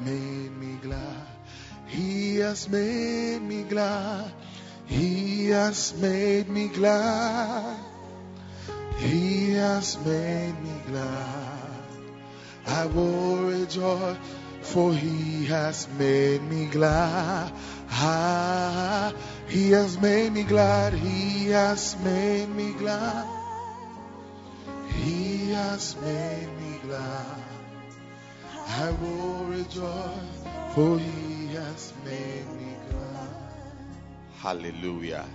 Made me glad. He has made me glad. He has made me glad. He has made me glad. I will rejoice, for he has made me glad. Ah, he has made me glad. He has made me glad. He has made me glad. I will rejoice, for he has made me glad. Hallelujah.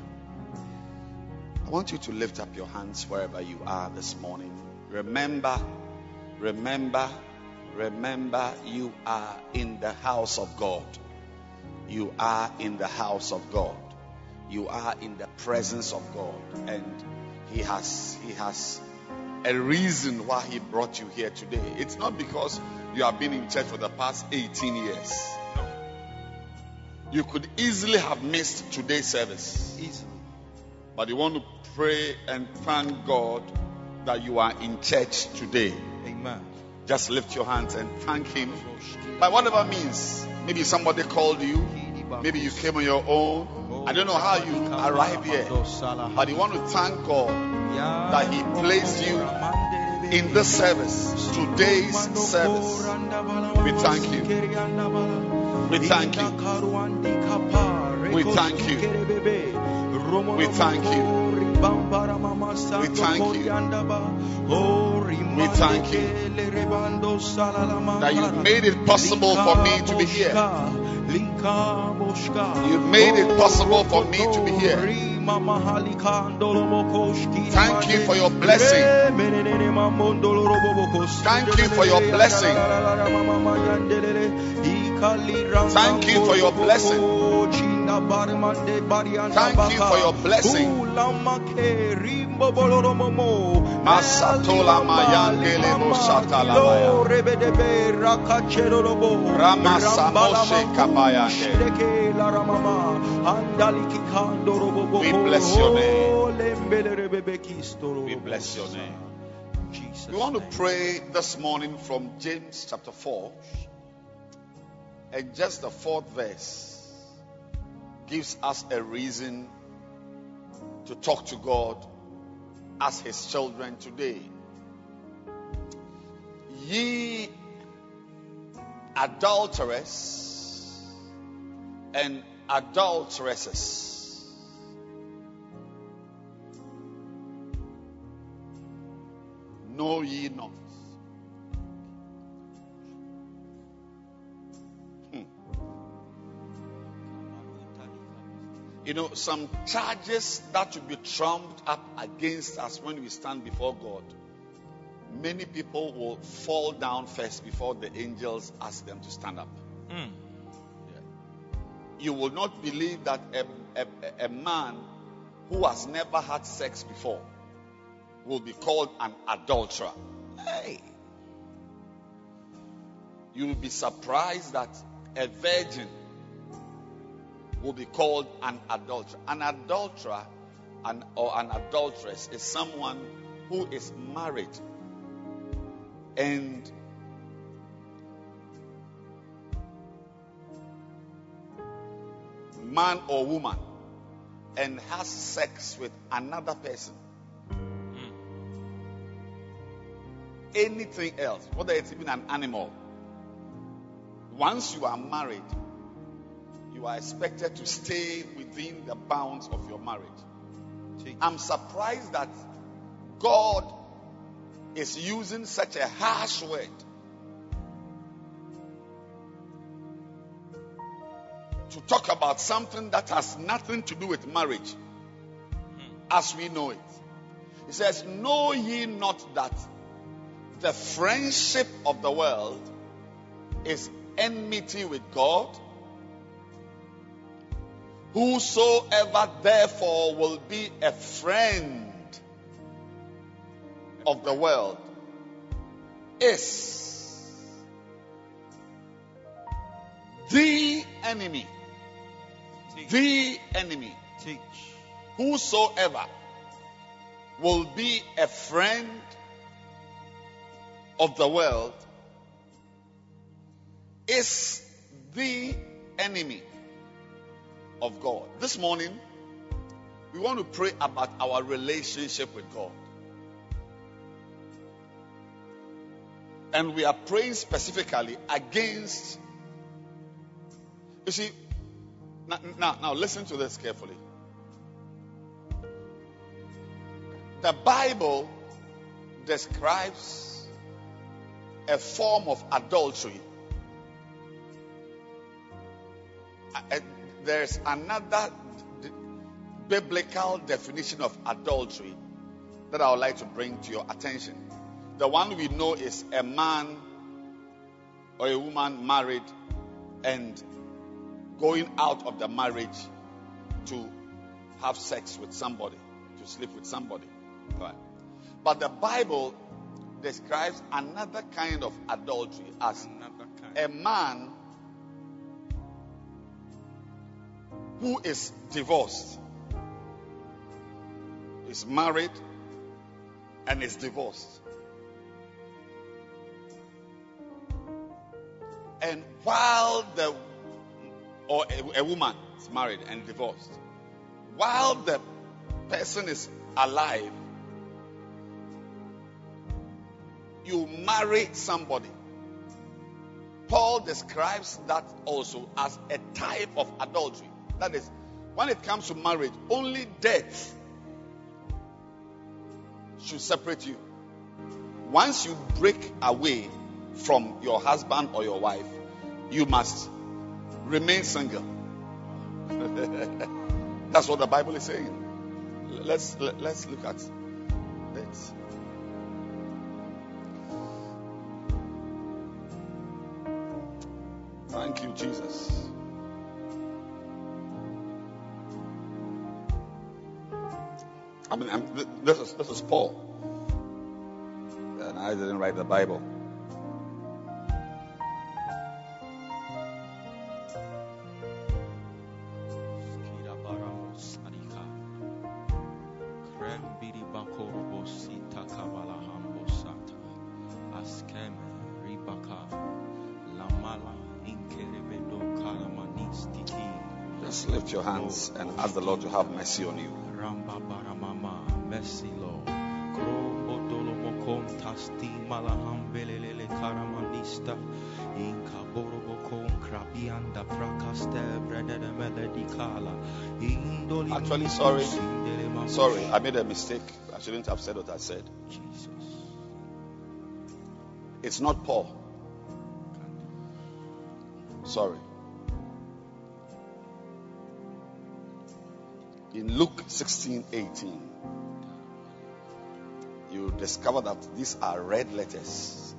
I want you to lift up your hands wherever you are this morning. Remember, remember, remember, you are in the house of God. You are in the house of God. You are in the presence of God. And He has He has a reason why He brought you here today. It's not because you have been in church for the past 18 years. You could easily have missed today's service. Easily. But you want to pray and thank God that you are in church today. Amen. Just lift your hands and thank Him by whatever means. Maybe somebody called you. Maybe you came on your own. I don't know how you arrived here. But you want to thank God that He placed you in this service, today's service. We thank you. We thank you. We thank you. We thank you. We thank you. We thank you that you made it possible for me to be here. You've made it possible for me to be here. Thank you for your blessing. Thank you for your blessing. Thank you for your blessing. Thank you for your blessing. Masatola mayandele mosatala Ramasa moshe kabayande. We bless your name. We bless your name. We want to pray this morning from James chapter 4 and just the fourth verse gives us a reason to talk to God as His children today. Ye adulterers and adulteresses. Know ye not. You know, some charges that will be trumped up against us when we stand before God. Many people will fall down first before the angels ask them to stand up. Hmm. Yeah. You will not believe that a, a, a man who has never had sex before will be called an adulterer. Hey! You will be surprised that a virgin will be called an adulterer. An adulterer an, or an adulteress is someone who is married and man or woman and has sex with another person. Anything else, whether it's even an animal, once you are married, you are expected to stay within the bounds of your marriage. I'm surprised that God is using such a harsh word to talk about something that has nothing to do with marriage hmm. as we know it. He says, Know ye not that the friendship of the world is enmity with God? Whosoever therefore will be a friend of the world is the enemy. The enemy. Teach. Whosoever will be a friend of the world is the enemy of God. This morning, we want to pray about our relationship with God. And we are praying specifically against. You see, now, now, now listen to this carefully. The Bible describes a form of adultery. There's another biblical definition of adultery that I would like to bring to your attention. The one we know is a man or a woman married and going out of the marriage to have sex with somebody, to sleep with somebody. Right. But the Bible describes another kind of adultery as a man who is divorced, is married, and is divorced. And while the or a, a woman is married and divorced, while the person is alive, you marry somebody. Paul describes that also as a type of adultery. That is, when it comes to marriage, only death should separate you. Once you break away from your husband or your wife, you must remain single. That's what the Bible is saying. Let's let's look at it. Thank you, Jesus. I mean, I'm, this is this is Paul, and I didn't write the Bible. Just lift your hands and ask the Lord to have mercy on you. Actually, sorry. Sorry, I made a mistake. I shouldn't have said what I said. Jesus. It's not Paul. Sorry. In Luke 16 18, you discover that these are red letters.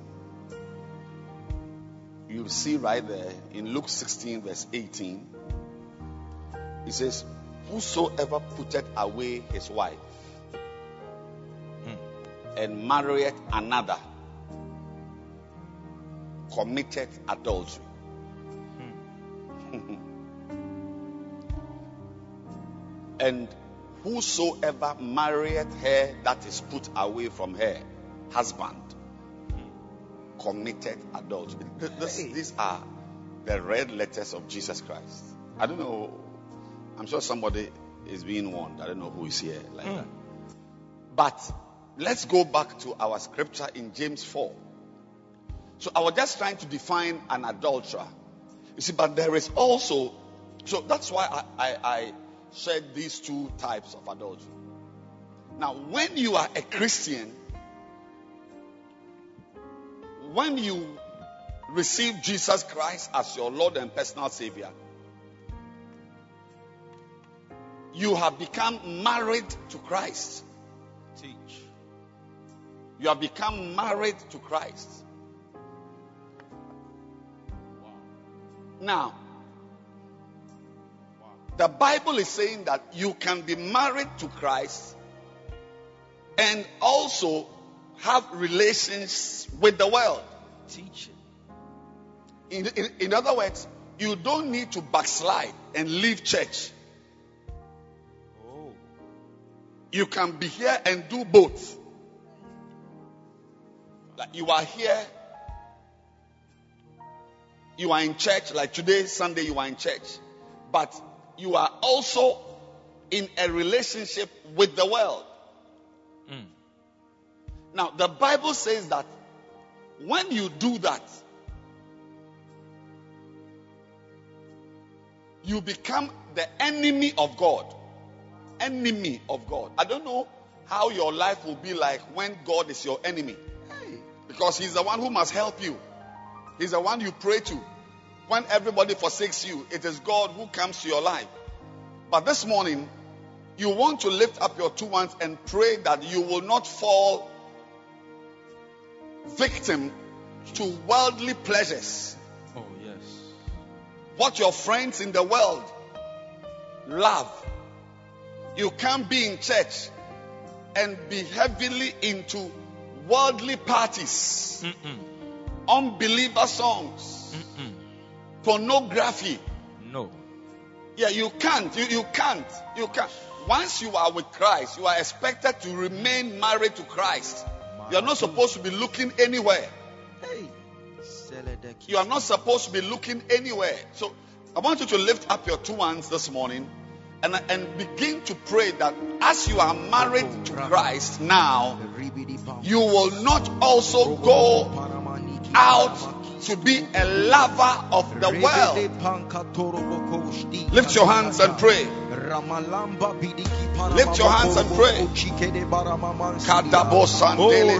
You see right there in Luke 16, verse 18, it says, Whosoever putteth away his wife hmm. and marrieth another committed adultery. Hmm. and whosoever marrieth her that is put away from her husband committed adultery. Th- this- these are the red letters of Jesus Christ. I don't know. I'm sure somebody is being warned. I don't know who is here like hmm. that. But let's go back to our scripture in James 4. So I was just trying to define an adulterer. You see, but there is also, so that's why I, I, I said these two types of adultery. Now, when you are a Christian, when you receive Jesus Christ as your Lord and personal Savior, you have become married to Christ. Teach. You have become married to Christ. Now, the Bible is saying that you can be married to Christ and also have relations with the world. Teach it. In, in, in other words, you don't need to backslide and leave church. Oh. You can be here and do both. Like you are here, you are in church, like today, Sunday, you are in church, but you are also in a relationship with the world. Mm. Now, the Bible says that when you do that, you become the enemy of God. Enemy of God. I don't know how your life will be like when God is your enemy. Because He's the one who must help you, He's the one you pray to. When everybody forsakes you, it is God who comes to your life. But this morning, you want to lift up your two hands and pray that you will not fall victim to worldly pleasures. Oh, yes. What your friends in the world love. You can't be in church and be heavily into worldly parties, Mm-mm. unbeliever songs, Mm-mm. Pornography. No. Yeah, you can't. You, you can't. You can't. Once you are with Christ, you are expected to remain married to Christ. You are not supposed to be looking anywhere. Hey. You are not supposed to be looking anywhere. So I want you to lift up your two hands this morning and, and begin to pray that as you are married to Christ now, you will not also go out to be a lover of the world. Lift your hands and pray. Lift your hands and pray. Kadabo sandelebe.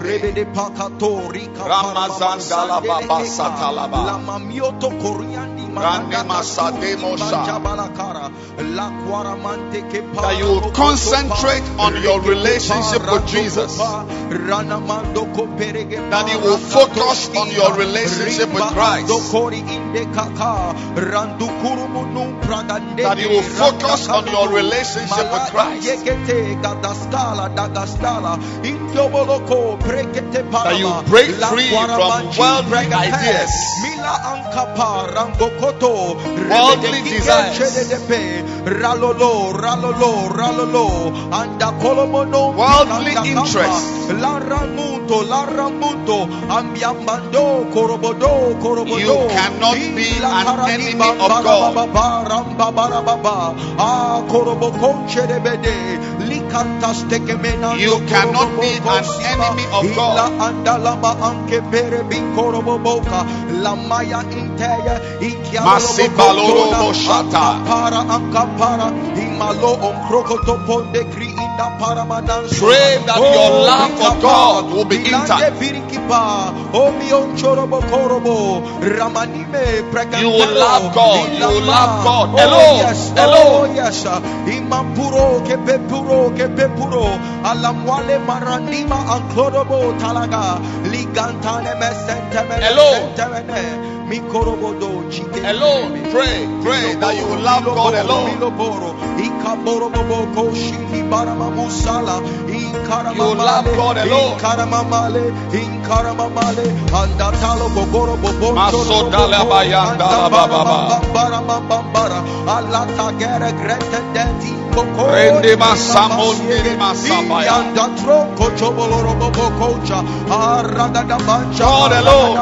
Ramazandala satalaba. Rande masademo sha. That you will concentrate on your relationship with Jesus. That you will focus on your relationship with Christ. That you will focus on your relationship with Christ. That you break free from worldly ideas. Worldly desires. Worldly interests. You cannot be an enemy of God. You cannot be an enemy of God. Moshata. Pray that your love for God will be intact. You will love God. You will love God Oh, alone. yes. Oh, yes. Imapuro ke pepuro ke pepuro. Alamwale marandima anklodobo talaga. Ligantane Alone. Alone, pray, pray that you will love God alone. You love God alone. Masodala bayandala bababa. Rende masamo nere masabaya. God alone.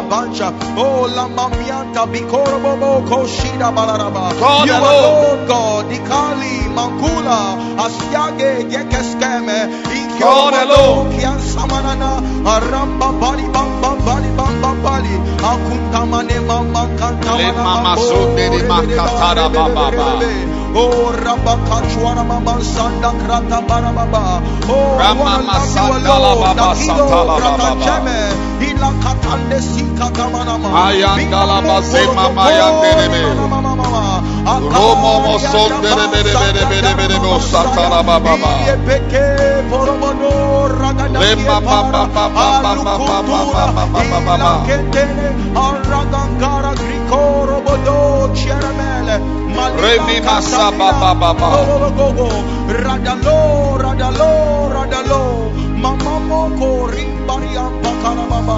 God you alone, God, Ikali, Mangula, Asiage, Yekeskeme, God alone, Kian Samanana, Aramba, Bali, Bamba, Bali, Bali, Akuntamane Mamakanta, Mamazundere Makatara Baba. Oh Rabakachwana Mama Sanda Krata Barababa. Oh Ramama Sandala Baba Santala Baba. Ila Katande Sika Tamanama. Ayandala Bazema Mayanderebe. Mayandelebe. Bolo Mama Mama. Romo Mosondere Bere Bere Bere Bere Bo Satala Baba. Iye Peke Borobodo Ragada Le ma ba ba ba ba ba ba ba ba ba ba ba ba ba ba. Aragangara Griko Robodo Cheremele. Remi Masa ba ba ba ba. Radalo, Radalo, Radalo, Mama Moko, Rimbari Ampakara Baba,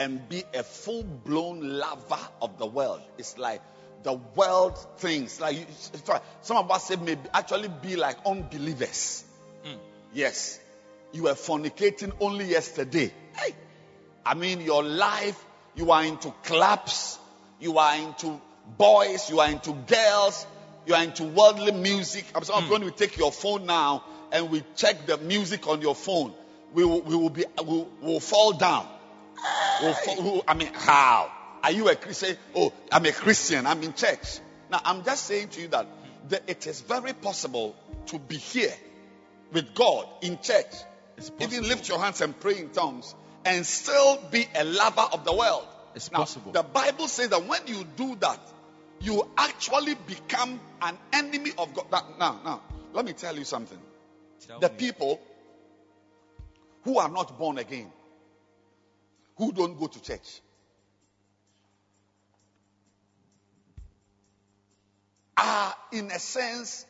and be a full blown lover of the world. It's like the world things. Like you, some of us say maybe actually be like unbelievers. Hmm. Yes, you were fornicating only yesterday. Hey, I mean, your life, you are into clubs, you are into boys, you are into girls, you are into worldly music. I'm sorry, when hmm. we take your phone now and we check the music on your phone, we will, we will be we will fall down. We will- I mean, how? Are you a Christian? Oh, I'm a Christian. I'm in church. Now, I'm just saying to you that, that it is very possible to be here with God in church. Even lift your hands and pray in tongues and still be a lover of the world. It's now, possible. The Bible says that when you do that, you actually become an enemy of God. Now, now, now let me tell you something. the people who are not born again, who don't go to church, are in a sense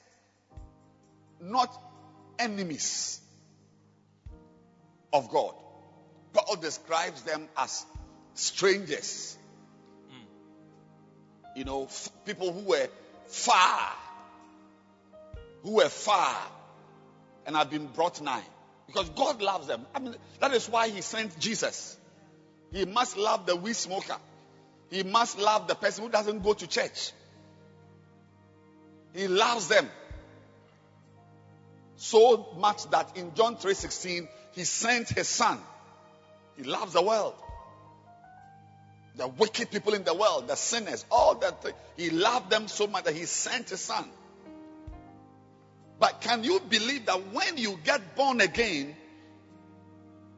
not enemies of God. Paul describes them as strangers. Hmm. You know, f- people who were far, who were far and have been brought nigh. Because God loves them. I mean, that is why He sent Jesus. He must love the weed smoker. He must love the person who doesn't go to church. He loves them so much that in John 3:16 he sent his son. He loves the world. The wicked people in the world, the sinners, all that. He loved them so much that he sent his son. But can you believe that when you get born again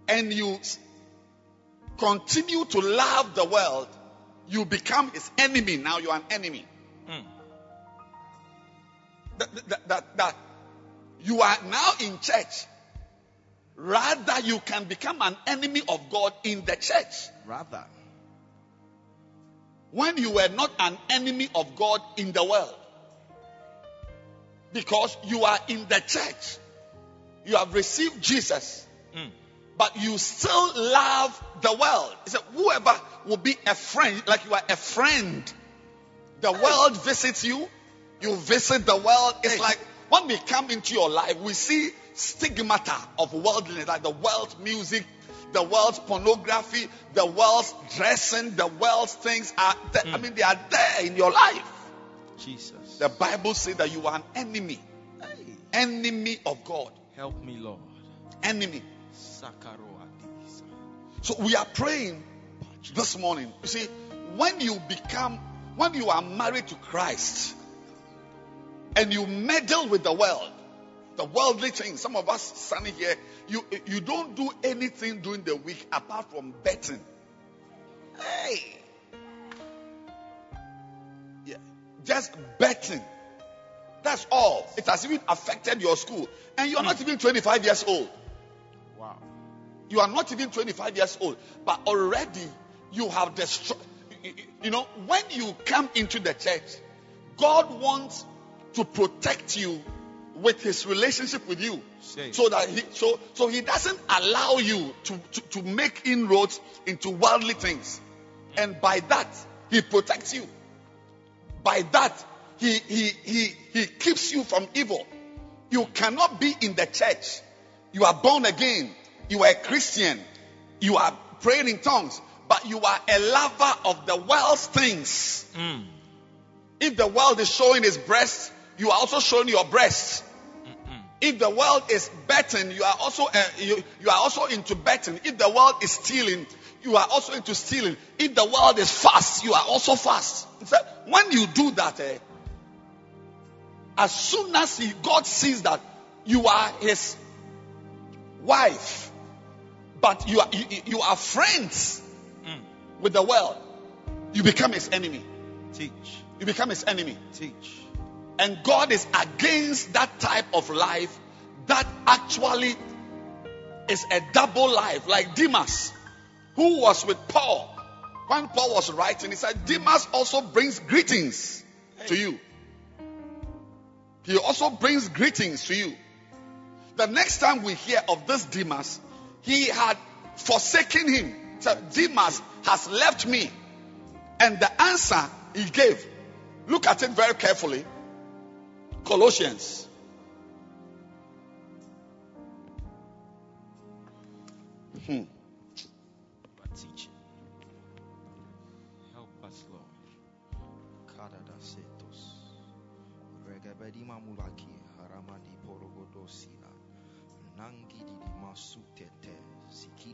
and you continue to love the world, you become his enemy. Now you are an enemy. Hmm. That, that, that, that you are now in church. Rather, you can become an enemy of God in the church Rather. when you were not an enemy of God in the world. Because you are in the church. You have received Jesus. Hmm. But you still love the world. He said, whoever will be a friend, like you are a friend. The world visits you. You visit the world. It's like when we come into your life, we see stigmata of worldliness, like the world music, the world's pornography, the world's dressing, the world's things are there. I mm. mean, they are there in your life. Jesus. The Bible says that you are an enemy, Hey, enemy of God, help me, Lord. enemy. So we are praying this morning. You see, when you become, when you are married to Christ and you meddle with the world, the worldly things, some of us standing here, you, you don't do anything during the week apart from betting. Hey. Yeah. Just betting. That's all. It has even affected your school. And you are not hmm. even 25 years old. You are not even 25 years old. But already you have destroyed. You know, when you come into the church, God wants to protect you with his relationship with you. Say. So that he so so he doesn't allow you to, to, to make inroads into worldly things. And by that, he protects you. By that, he he he he keeps you from evil. You cannot be in the church. You are born again. You are a Christian. You are praying in tongues, but you are a lover of the world's things. Mm. If the world is showing its breasts, you are also showing your breasts. If the world is betting, you are also uh, you, you are also into betting. If the world is stealing, you are also into stealing. If the world is fast, you are also fast. So when you do that, eh, as soon as he, God sees that you are His wife, but you are you, you are friends mm. with the world, you become His enemy. Teach. You become His enemy. Teach. And God is against that type of life that actually is a double life, like Demas, who was with Paul. When Paul was writing, he said, Demas also brings greetings to you. He also brings greetings to you. The next time we hear of this Demas, he had forsaken him. So Demas has left me. And the answer he gave, look at it very carefully. Colossians. Hmm.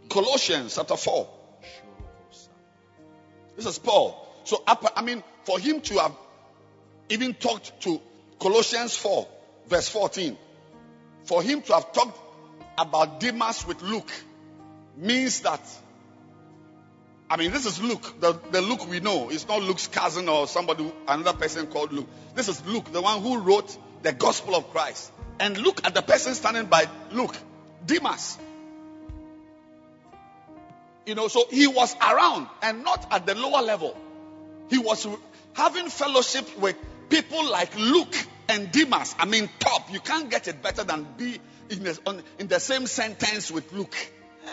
Colossians chapter 4. This is Paul. So, I mean, for him to have even talked to Colossians 4, verse 14, for him to have talked about Demas with Luke means that, I mean, this is Luke, the, the Luke we know. It's not Luke's cousin or somebody, another person called Luke. This is Luke, the one who wrote the gospel of Christ. And look at the person standing by Luke, Demas. You know, so he was around and not at the lower level. He was having fellowship with people like Luke and Demas. I mean, top. You can't get it better than be in the, on, in the same sentence with Luke.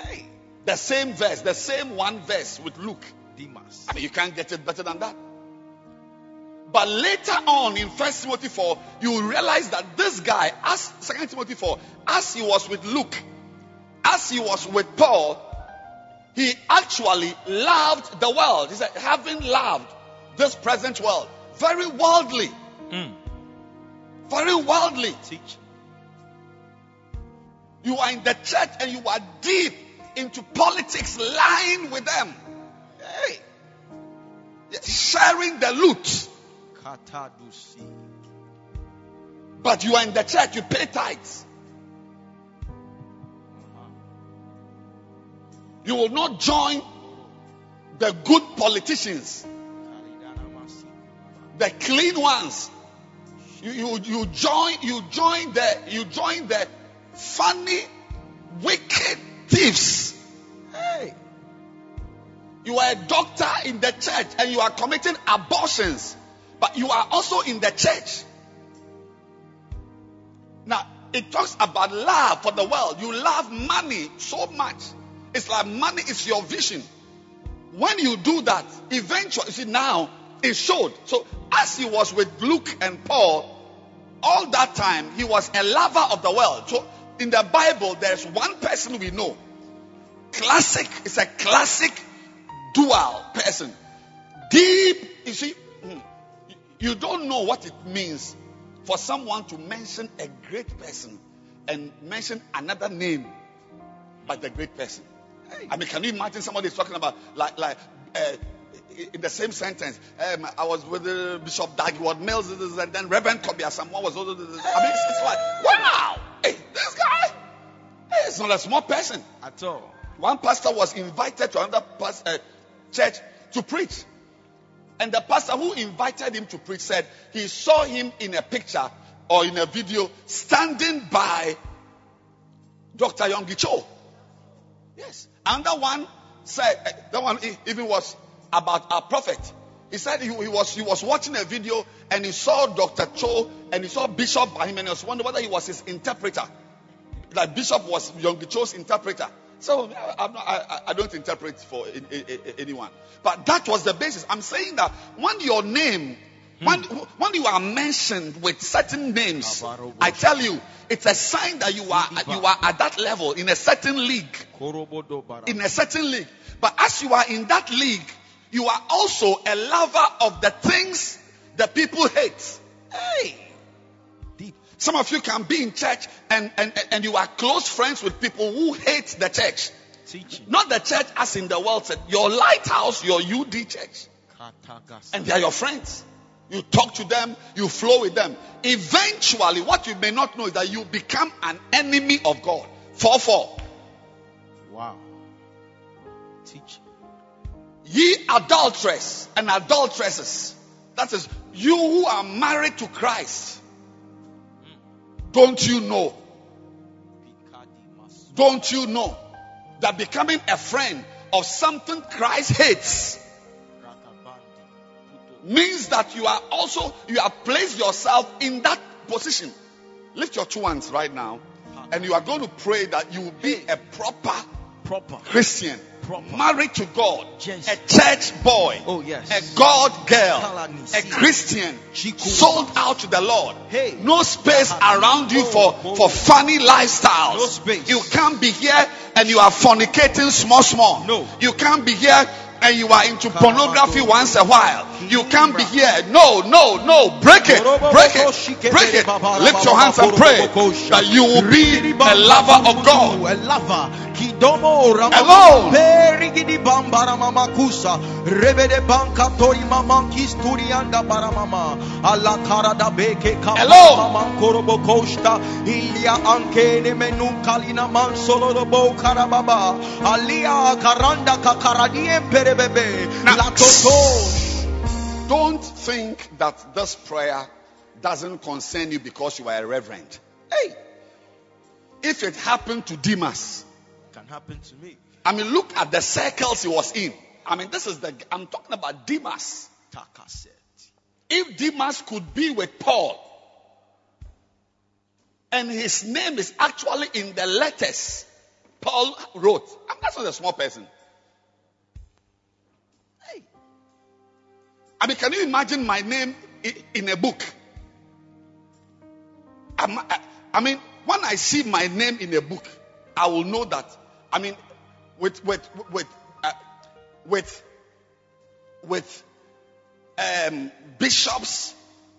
Hey, the same verse, the same one verse with Luke. Demas. I mean, you can't get it better than that. But later on in First Timothy 4, you realize that this guy, as Second Timothy 4, as he was with Luke, as he was with Paul, he actually loved the world. He said, having loved this present world, very worldly, Mm. very worldly. Teach. You are in the church and you are deep into politics, lying with them. Hey, sharing the loot. But you are in the church, you pay tithes. You will not join the good politicians, the clean ones. You, you, you join you join the you join the funny, wicked thieves. Hey. You are a doctor in the church and you are committing abortions, but you are also in the church. Now, it talks about love for the world. You love money so much. It's like money is your vision. When you do that, eventually, you see, now it showed. So, as he was with Luke and Paul, all that time, he was a lover of the world. So, in the Bible, there's one person we know. Classic. It's a classic dual person. Deep. You see, mm, you don't know what it means for someone to mention a great person and mention another name but the great person. I mean, can you imagine somebody talking about like like uh, in the same sentence? Um, I was with uh, Bishop Dag Heward-Mills, and then Reverend Tobias. Someone was. I mean, it's, it's like wow, hey, this guy, hey, it's not a small person. At all. One pastor was invited to another uh, church to preach. And the pastor who invited him to preach said he saw him in a picture or in a video standing by Dr. Yonggi Cho. Yes. Another one said, eh, that one even was about a prophet. He said he, he was he was watching a video and he saw Dr. Cho and he saw Bishop by him and he was wondering whether he was his interpreter. Like Bishop was Yonggi Cho's interpreter. So not, I, I- don't interpret for anyone. But that was the basis. I'm saying that when your name, when, when you are mentioned with certain names, I tell you, it's a sign that you are you are at that level in a certain league in a certain league. But as you are in that league, you are also a lover of the things that people hate. Hey. Some of you can be in church and, and, and you are close friends with people who hate the church. Teaching. Not the church as in the world said, your lighthouse, your UD church. And they are your friends. You talk to them, you flow with them. Eventually, what you may not know is that you become an enemy of God. 4 4. Wow. Teach. Ye adulteress and adulteresses. That is, you who are married to Christ. Don't you know? Don't you know that becoming a friend of something Christ hates means that you are also, you have placed yourself in that position. Lift your two hands right now and you are going to pray that you will be a proper Proper. Christian, Proper. married to God, Yes. a church boy, Oh, yes. a God girl, a Christian, sold out to the Lord. Hey. No space around you oh, for, Oh, for oh. funny lifestyles. No space. You can't be here and you are fornicating small, small. No. You can't be here and you are into pornography once a while. You can't be here. No, no, no. Break it. Break it. Break it. Lift your hands and pray that you will be a lover of God. A lover. Alone. Perigidi bambara mama kusa. Rebede banka tori mama kisturi anda bara mama. Alla karada beke kama Alone. Mama korobo kosta. Ilya anke ne menu kalina man solo lobo karababa. Alia karanda kakaradie perebebe. Now, Don't think that this prayer doesn't concern you because you are a reverend. Hey, if it happened to Demas, Can happen to me. I mean, look at the circles he was in. I mean, this is the, I'm talking about Demas. If Demas could be with Paul, and his name is actually in the letters Paul wrote, I'm not a small person. I mean, can you imagine my name in a book? I, mean, when I see my name in a book, I will know that. I mean, with with with uh, with with um, bishops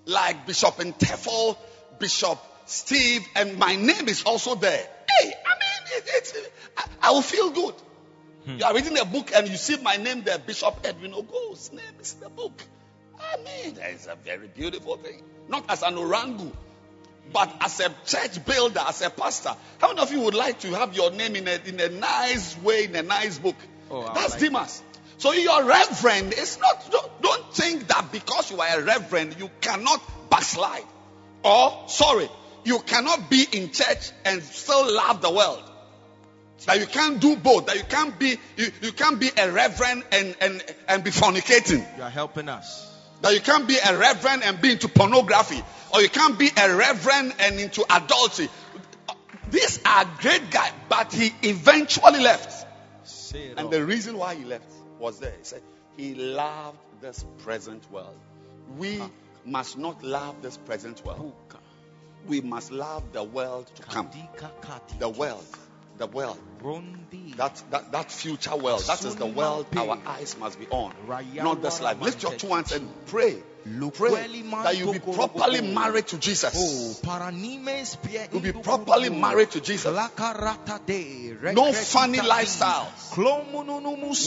like Bishop Intefel, Bishop Steve, and my name is also there. Hey, I mean, it, I, I will feel good. Hmm. You are reading a book and you see my name there, Bishop Edwin Ogo's name is in the book. I mean, it's a very beautiful thing. Not as an orangu, but as a church builder, as a pastor. How many of you would like to have your name in a, in a nice way, in a nice book? Oh, That's like Demas. So you're reverend. is not, don't, don't think that because you are a reverend, you cannot backslide. Or, sorry, you cannot be in church and still love the world. That you can't do both. That you can't be, you, you can't be a reverend and, and, and be fornicating. You are helping us. That you can't be a reverend and be into pornography. Or you can't be a reverend and into adultery. These are great guys, but he eventually left. And all. the reason why he left was there. He said he loved this present world. We ah. must not love this present world. We must love the world to come. The world. The world. That, that, that future world. That is the world our eyes must be on. Not this life. Lift your two hands and pray. Pray that you be properly married to Oh, Jesus. You'll be properly married to Jesus. Oh, no funny di. lifestyles.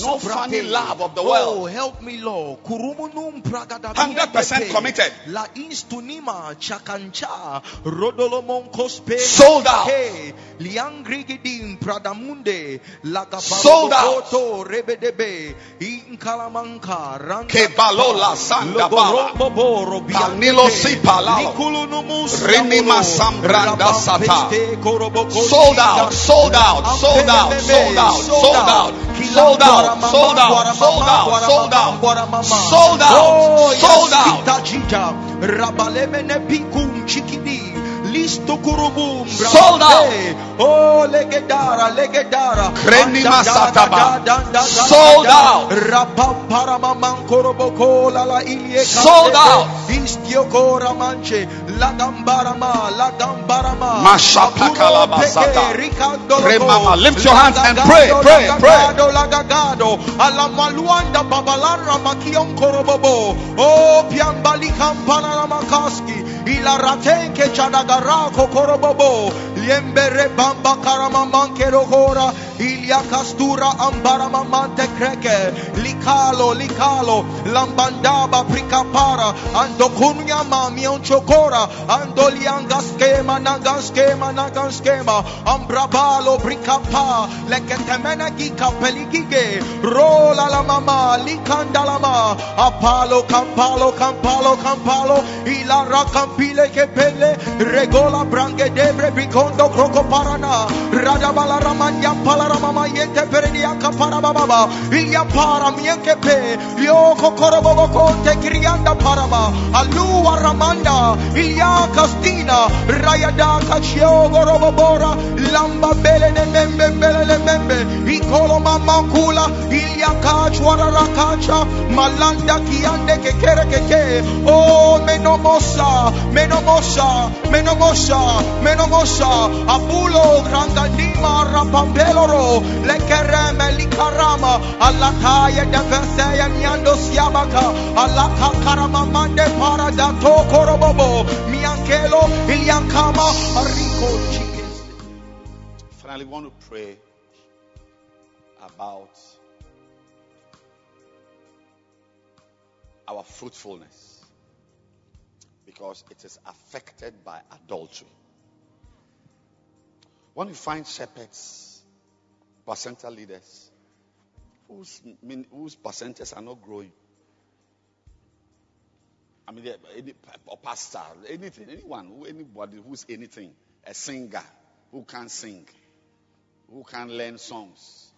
No funny love of the Oh, world. help me, Lord. 100% committed. La instunima chakancha. Rodolomon kospe. Sold out. Hey, liangrigidim pradamunde. Sold out. Lagaparoto rebedebe. Inkalamanka. ranga- Kebalola sanda Sold out! Sold out! Sold out! Sold out, sold out, sold out, sold out, sold out. Sold out, sold out, sold out, sold out, sold out, sold out listo kurubu sold out. Oh legedara legedara. Krenima sataba sold out. Rapampara mamankurubu kola la ilie sold out. Istio kora manche la dambarama la dambarama mashapaka la basata. remama lift your hands and pray pray pray. alamaluanda babalara makion korobobo oh piambali kampana ramakaski ilaratenke chadaga Arako Korobobo. Liembere bamba karamaman kerohora. Ilia kastura ambaramanante kreke. Likalo, likalo. Lambandaba prikapara. Andokunya mami onchokora. Andoliangaskema, nangaskema, nangaskema. Ambrabalo prikapa. Leketemena gika peligige. Rola la mama. Likandalama. Apalo, campalo, campalo, campalo. Ilara campile kepele. Regola brange debre bricone. Rondo Kroko Parana, Radabala Ramanya Palaramama Yente Perenia Caparababa, Iya Param Yenkepe, Yoko Korobogo Te Krianda Paraba, Alua Ramanda, Iya Castina, Rayada Cachiogo Robobora, Lamba Bele Membe Bele Membe, ikolo mama kula, Iya kachwara Rakacha, Malanda Kiande Kekere Keke, Oh Menomosa, Menomosa, Menomosa, Menomosa. Rapambeloro, Lekereme Likarama, Miando Siabaka, Alaka Karamamande Paradato Korobobo, Miankelo, Iliankama, Rico. Finally, we want to pray about our fruitfulness because it is affected by adultery. When you find shepherds, placenta leaders, whose, whose placentas are not growing, I mean, any or pastor, anything, anyone, anybody who's anything, a singer who can sing, who can learn songs,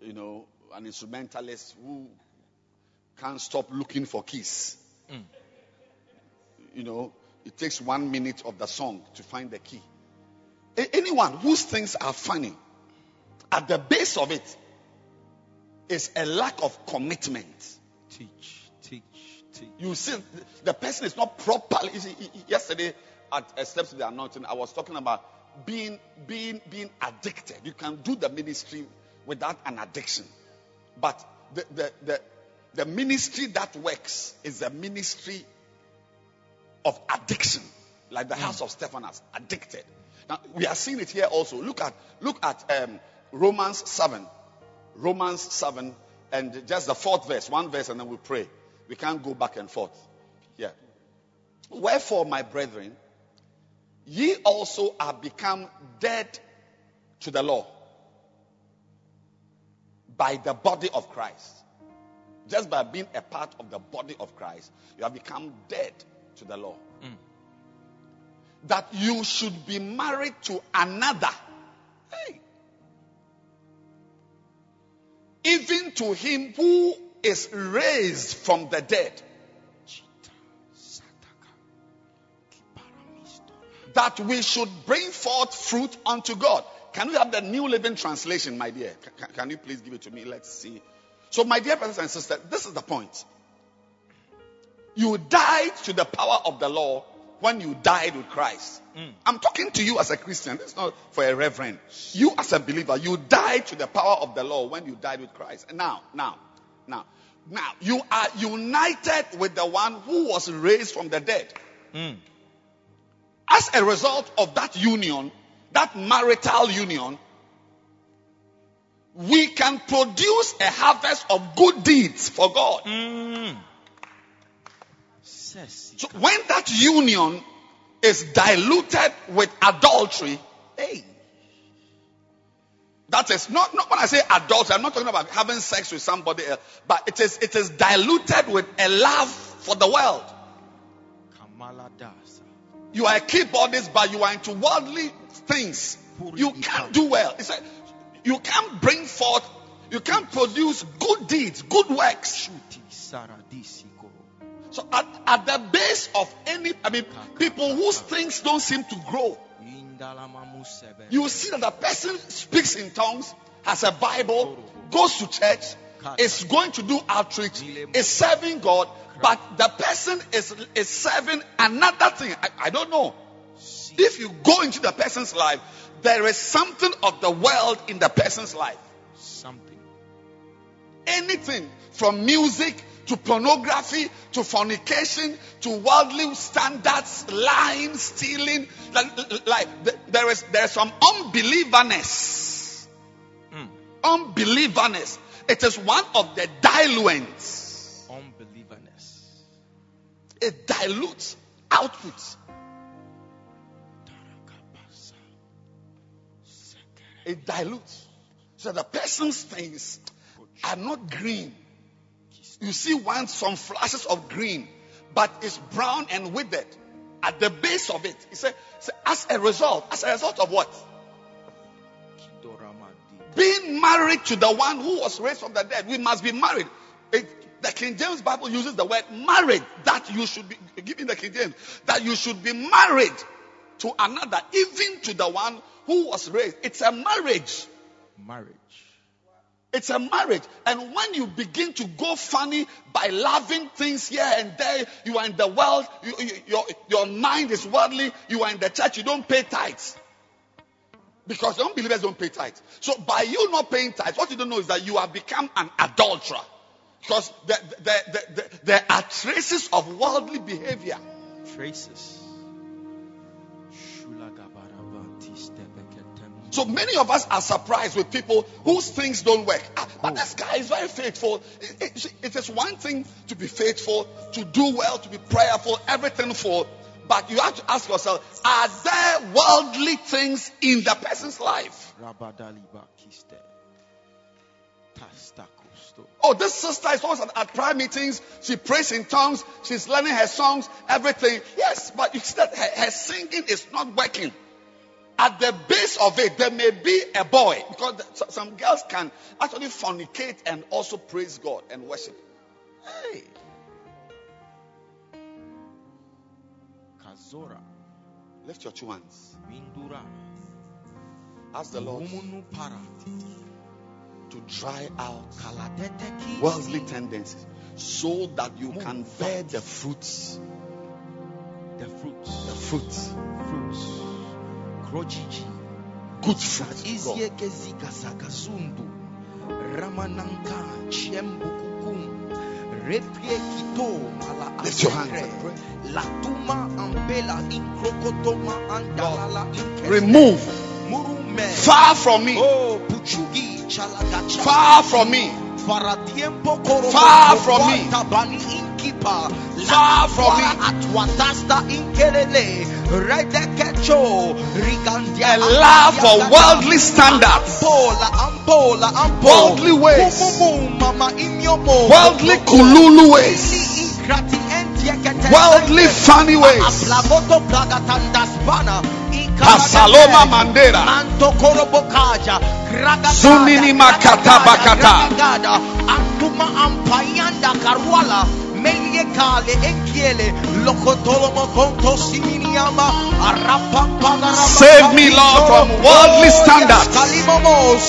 you know, an instrumentalist who can't stop looking for keys. Mm. You know, it takes one minute of the song to find the key. A- anyone whose things are funny, at the base of it is a lack of commitment. Teach, teach, teach. You see, the person is not properly. Yesterday at Steps to the Anointing, I was talking about being being being addicted. You can do the ministry without an addiction, but the the the, the ministry that works is the ministry of addiction, like the hmm. house of Stephanas, addicted. Now we are seeing it here also. Look at look at um, Romans seven, Romans seven, and just the fourth verse, one verse, and then we pray. We can't go back and forth. Yeah. Wherefore, my brethren, ye also are become dead to the law by the body of Christ. Just by being a part of the body of Christ, you have become dead to the law. That you should be married to another. Hey. Even to him who is raised from the dead. That we should bring forth fruit unto God. Can we have the New Living Translation, my dear? Can, can you please give it to me? Let's see. So, my dear brothers and sisters, this is the point. You died to the power of the law when you died with Christ. Mm. I'm talking to you as a Christian. This is not for a reverend. You as a believer, you died to the power of the law when you died with Christ. And now, now, now, now, you are united with the one who was raised from the dead. Mm. As a result of that union, that marital union, we can produce a harvest of good deeds for God. Mm. So when that union is diluted with adultery, hey, that is not, not when I say adultery, I'm not talking about having sex with somebody else, but it is it is diluted with a love for the world. You are a keyboardist, but you are into worldly things. You can't do well. It's like you can't bring forth, you can't produce good deeds, good works. So at, at the base of any, I mean, people whose things don't seem to grow, you see that the person speaks in tongues, has a Bible, goes to church, is going to do outreach, is serving God, but the person is, is serving another thing. I, I don't know. If you go into the person's life, there is something of the world in the person's life. Something. Anything from music to pornography to fornication to worldly standards, lying, stealing. Like, like there is there is some unbelieverness. Mm. Unbelieverness. It is one of the diluents. Unbelieverness. It dilutes output. It dilutes. So the person's things are not green. You see once some flashes of green, but it's brown and withered. At the base of it, he said, as a result, as a result of what? Being married to the one who was raised from the dead. We must be married. It, the King James Bible uses the word married. That you should be, give me the King James, that you should be married to another, even to the one who was raised. It's a marriage. Marriage. It's a marriage. And when you begin to go funny by loving things here and there, you are in the world, you, you- your, your mind is worldly, you are in the church, you don't pay tithes. Because unbelievers don't pay tithes. So by you not paying tithes, what you don't know is that you have become an adulterer. Because there, there, there, there are traces of worldly behavior. Traces. So many of us are surprised with people whose things don't work. Ah, but this guy is very faithful. It, it- it is one thing to be faithful, to do well, to be prayerful, everything full. But you have to ask yourself, are there worldly things in the person's life? Rabadaliba kiste. Tastakusto. Oh, this sister is always at, at prayer meetings. She prays in tongues. She's learning her songs, everything. Yes, but you see that her, her singing is not working. At the base of it, there may be a boy because some girls can actually fornicate and also praise God and worship. Hey, Kazora. lift your two hands. Windura. Ask the Lord to dry out worldly tendencies so that you can bear the fruits. The fruits. The fruits. Fruits. Krojiji. Good God. Izieke zika sakazundu. Ramananka chiembukukum. Repie kito mala Lift your hands asekre. and pray. Latuma ambela inkrokotoma andalala inkese. Remove Murume. far from me, Oh, puchugi chalagacha. far from me, Para tiempo koro Far from me. Far from me. Atwatasta inkelele. Redekecho. Rigandia. a love for worldly standards. Worldly ways. Worldly kululu ways, Ili inkrati endiekete. worldly funny ways. Aplavoto plagatandas bana. Pasaloma Mandera. Manto korobokaja. Gragagada, Zunini makata bakata. Antuma ampayanda karwala. Melie kale enkiele. Lokotolo mokonto siminiama. Arapampala Save me, Lord, from worldly standards.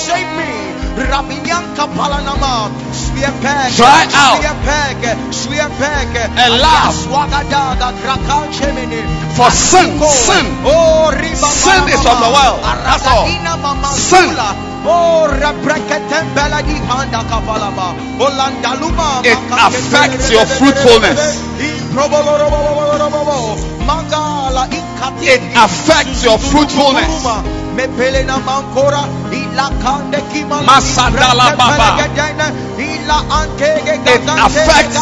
Save me. Rabinyanka palanama. Swiepeg. Dry out. Swiepeg. Swiepeg. A love. Swagadaga krakachemene. For sin, sin. Oh, Sin is of the world. That's all. Sin. Sula. Repreketembela di handa kapalama. Olandaluma. It affects your fruitfulness. It affects your fruitfulness. Mepele na mankora ila kande kimala Masadala baba. It affects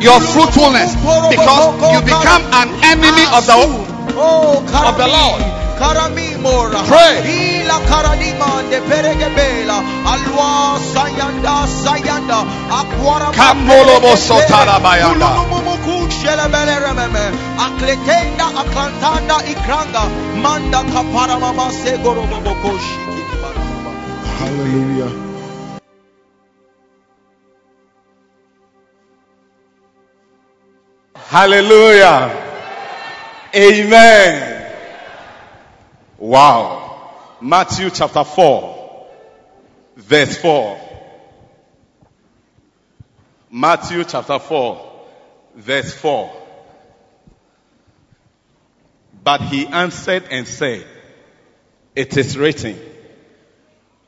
your fruitfulness because you become an enemy of the of the Lord. Karamimora. Pray. Ila karadima de peregebela. Alwa sayanda sayanda. Akwara Kambolobo sotara bayanda. Ulumumuku shelebele rememe. Akletenda aklantanda ikranga. Manda kapara mama segoro boboko. Hallelujah. Hallelujah. Amen. Wow. Matthew chapter 4, verse 4. Matthew chapter 4, verse 4. But he answered and said, It is written,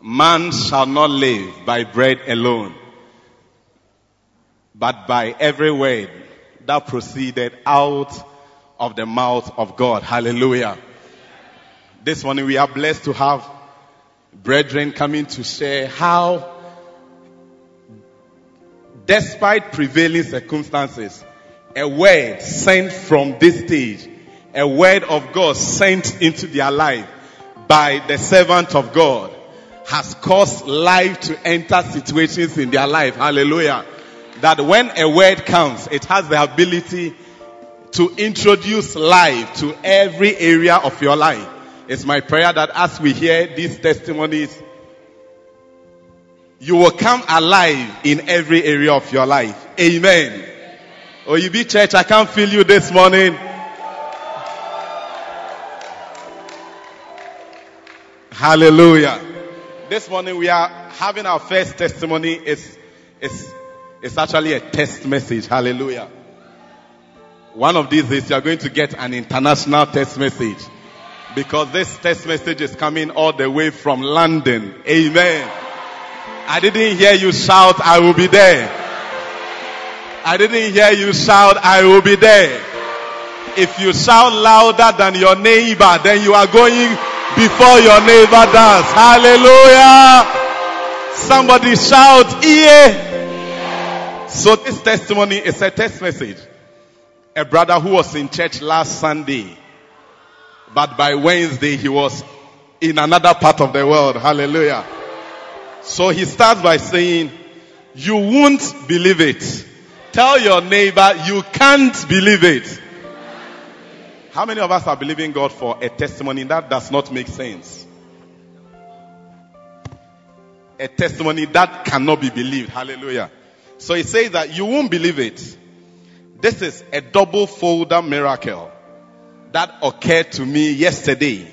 Man shall not live by bread alone, but by every word that proceeded out of the mouth of God. Hallelujah. This morning we are blessed to have brethren coming to share how, despite prevailing circumstances, a word sent from this stage, a word of God sent into their life by the servant of God has caused life to enter situations in their life. Hallelujah. That when a word comes, it has the ability to introduce life to every area of your life. It's my prayer that as we hear these testimonies, you will come alive in every area of your life. Amen. Oh, you be church, I can't feel you this morning. Hallelujah. This morning we are having our first testimony. It's, it's, it's actually a test message. Hallelujah. One of these days you are going to get an international test message. Because this test message is coming all the way from London. Amen. I didn't hear you shout, I will be there. I didn't hear you shout, I will be there. If you shout louder than your neighbor, then you are going before your neighbor does. Hallelujah. Somebody shout, yeah. So this testimony is a test message. A brother who was in church last Sunday, but by Wednesday he was in another part of the world. Hallelujah. So he starts by saying, you won't believe it. Tell your neighbor you can't believe it. How many of us are believing God for a testimony that does not make sense? A testimony that cannot be believed. Hallelujah. So he says that you won't believe it. This is a double folder miracle that occurred to me yesterday.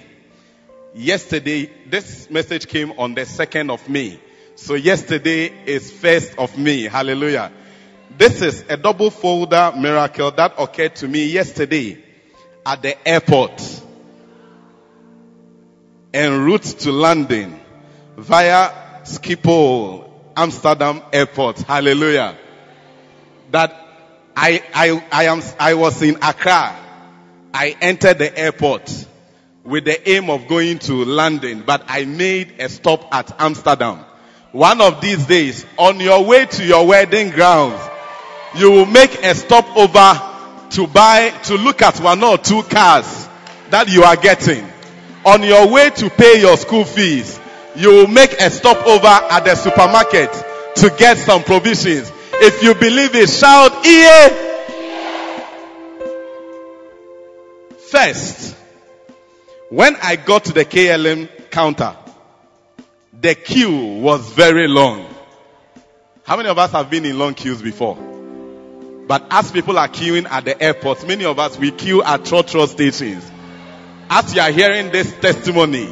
Yesterday, this message came on the 2nd of May. So yesterday is 1st of May. Hallelujah. This is a double folder miracle that occurred to me yesterday at the airport en route to London via Schiphol, Amsterdam airport. Hallelujah. That I, I, I am, I was in Accra. I entered the airport with the aim of going to London, but I made a stop at Amsterdam. One of these days, on your way to your wedding grounds, you will make a stop over to buy, to look at one or two cars that you are getting. On your way to pay your school fees, you will make a stop over at the supermarket to get some provisions. If you believe it, shout, EA! First, when I got to the KLM counter, the queue was very long. How many of us have been in long queues before? But as people are queuing at the airports, many of us we queue at trotro stations. As you are hearing this testimony,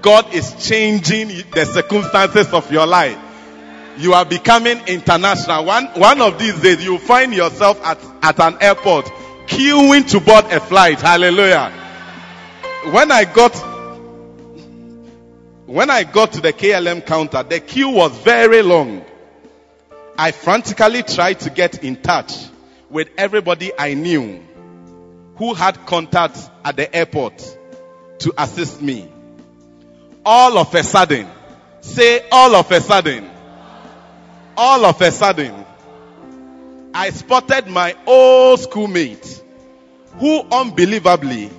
God is changing the circumstances of your life. You are becoming international. One, one of these days you find yourself at, at an airport queuing to board a flight. Hallelujah. When I got, when I got to the KLM counter, the queue was very long. I frantically tried to get in touch with everybody I knew who had contacts at the airport to assist me. All of a sudden, say all of a sudden, all of a sudden, I spotted my old schoolmate who unbelievably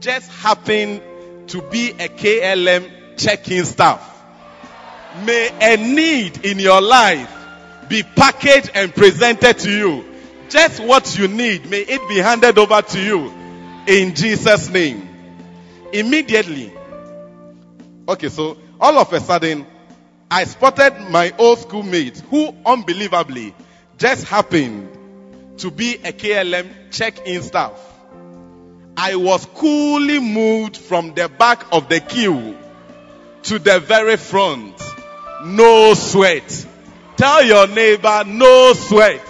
just happened to be a KLM check-in staff. May a need in your life be packaged and presented to you. Just what you need, may it be handed over to you in Jesus' name. Immediately. Okay, so all of a sudden, I spotted my old schoolmate who unbelievably just happened to be a KLM check-in staff. I was coolly moved from the back of the queue to the very front. No sweat. Tell your neighbor, no sweat.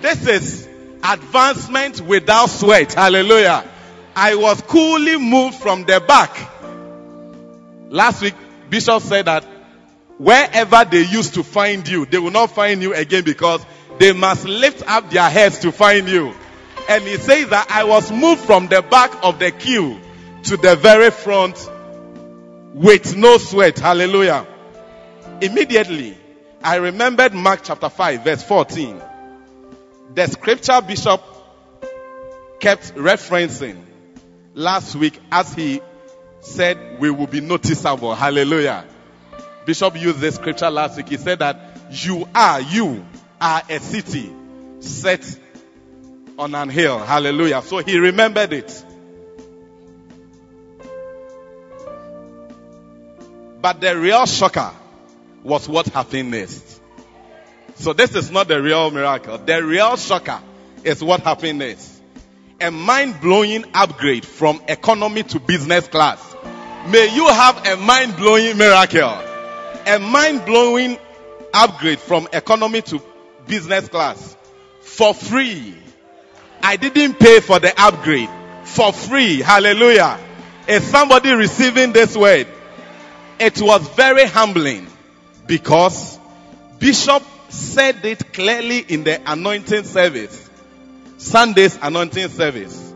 This is advancement without sweat. Hallelujah. I was coolly moved from the back. Last week, Bishop said that wherever they used to find you, they will not find you again because they must lift up their heads to find you. And he says that I was moved from the back of the queue to the very front with no sweat. Hallelujah. Immediately, I remembered Mark chapter 5 verse 14. The scripture bishop kept referencing last week as he said we will be noticeable. Hallelujah. Bishop used this scripture last week. He said that you are, you are a city set on an hill. Hallelujah. So he remembered it. But the real shocker was what happened next. So this is not the real miracle. The real shocker is what happened next. A mind blowing upgrade from economy to business class. May you have a mind blowing miracle. A mind blowing upgrade from economy to business class for free. I didn't pay for the upgrade for free. Hallelujah. Is somebody receiving this word? It was very humbling because Bishop said it clearly in the anointing service. Sunday's anointing service.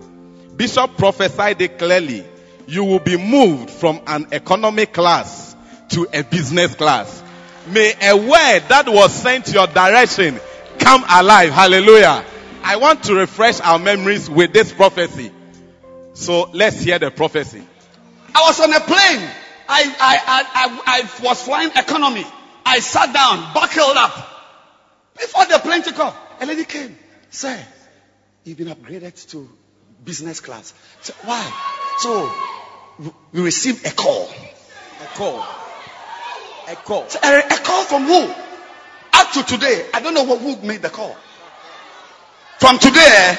Bishop prophesied it clearly. You will be moved from an economic class to a business class. May a word that was sent your direction come alive. Hallelujah. I want to refresh our memories with this prophecy. So let's hear the prophecy. I was on a plane. I, I, I, I, I was flying economy. I sat down, buckled up. Before the plane took off, a lady came. Sir, you've been upgraded to business class. So, why? So, we received a call. A call. A call. So, a, a call from who? Up to today, I don't know what, who made the call. From today,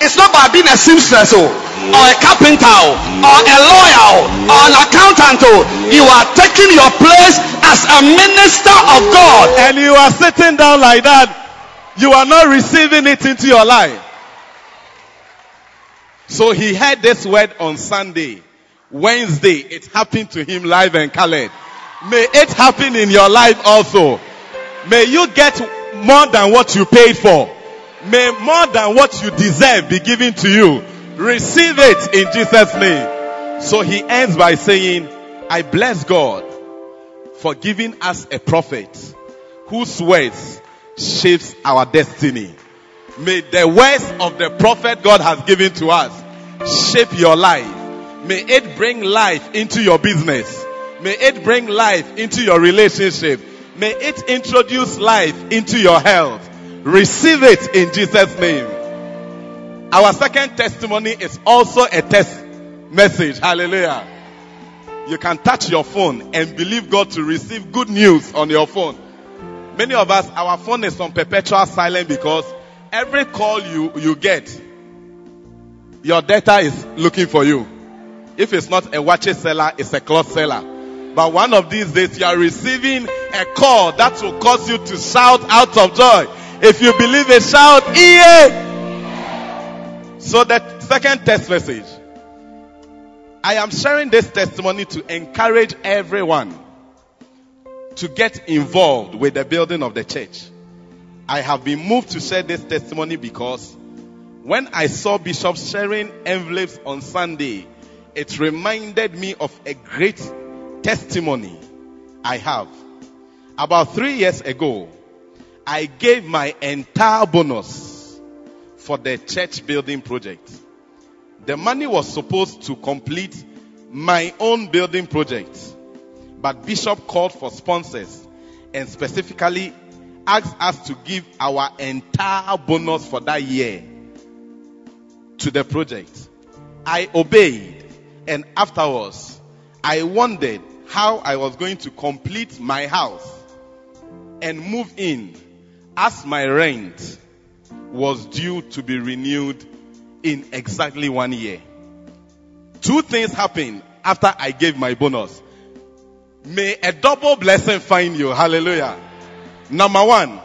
it's not by being a seamstress oh, or a carpenter oh, or a lawyer oh, or an accountant. oh. You are taking your place as a minister of God. And you are sitting down like that. You are not receiving it into your life. So he heard this word on Sunday. Wednesday, it happened to him live and colored. May it happen in your life also. May you get more than what you paid for. May more than what you deserve be given to you. Receive it in Jesus' name. So he ends by saying, I bless God for giving us a prophet whose words shapes our destiny. May the words of the prophet God has given to us shape your life. May it bring life into your business. May it bring life into your relationship. May it introduce life into your health. Receive it in Jesus' name. Our second testimony is also a test message. Hallelujah. You can touch your phone and believe God to receive good news on your phone. Many of us, our phone is on perpetual silent because every call you, you get, your data is looking for you. If it's not a watch seller, it's a cloth seller. But one of these days, you are receiving a call that will cause you to shout out of joy. If you believe it, shout, EA! So the second test message. I am sharing this testimony to encourage everyone to get involved with the building of the church. I have been moved to share this testimony because when I saw Bishop sharing envelopes on Sunday, it reminded me of a great testimony I have. About three years ago, I gave my entire bonus for the church building project. The money was supposed to complete my own building project, but Bishop called for sponsors and specifically asked us to give our entire bonus for that year to the project. I obeyed and afterwards I wondered how I was going to complete my house and move in as my rent was due to be renewed in exactly one year. Two things happened after I gave my bonus. May a double blessing find you. Hallelujah. Number one,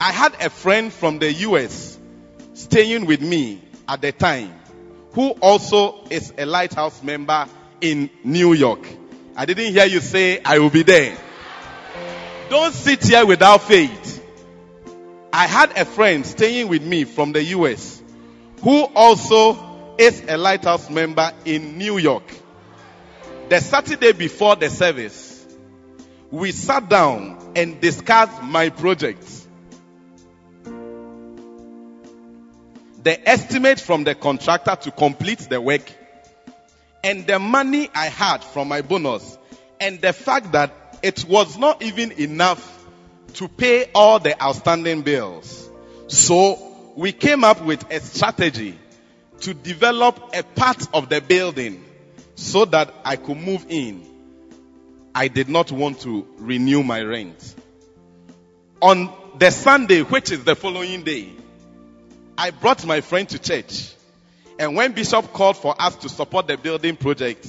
I had a friend from the US staying with me at the time who also is a lighthouse member in New York. I didn't hear you say, I will be there. Don't sit here without faith. I had a friend staying with me from the US who also is a lighthouse member in New York. The Saturday before the service, we sat down and discussed my project. The estimate from the contractor to complete the work and the money I had from my bonus and the fact that it was not even enough to pay all the outstanding bills. So we came up with a strategy to develop a part of the building so that I could move in. I did not want to renew my rent. On the Sunday, which is the following day, I brought my friend to church. And when Bishop called for us to support the building project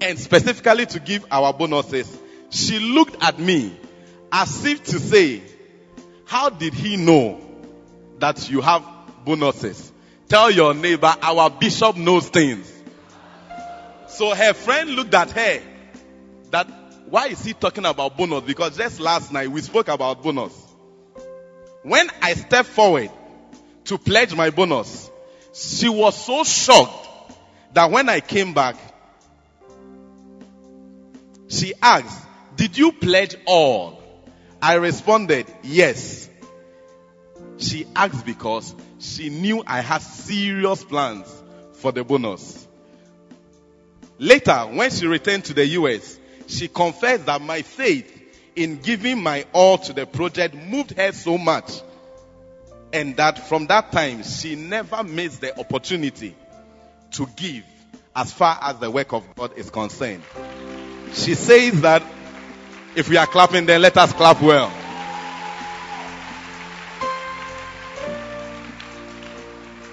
and specifically to give our bonuses, she looked at me as if to say, how did he know that you have bonuses? Tell your neighbor, our bishop knows things. So her friend looked at her that why is he talking about bonus? Because just last night we spoke about bonus. When I stepped forward to pledge my bonus, she was so shocked that when I came back, she asked, did you pledge all? I responded, yes. She asked because she knew I had serious plans for the bonus. Later, when she returned to the US, she confessed that my faith in giving my all to the project moved her so much and that from that time she never missed the opportunity to give as far as the work of God is concerned. She says that if we are clapping, then let us clap well.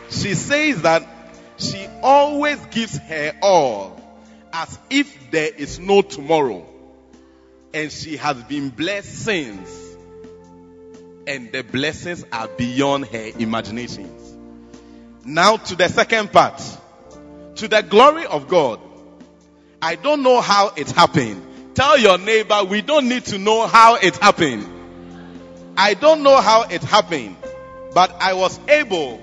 She says that she always gives her all as if there is no tomorrow. And she has been blessed since. And the blessings are beyond her imaginations. Now to the second part. To the glory of God. I don't know how it happened. Tell your neighbor, we don't need to know how it happened. I don't know how it happened, but I was able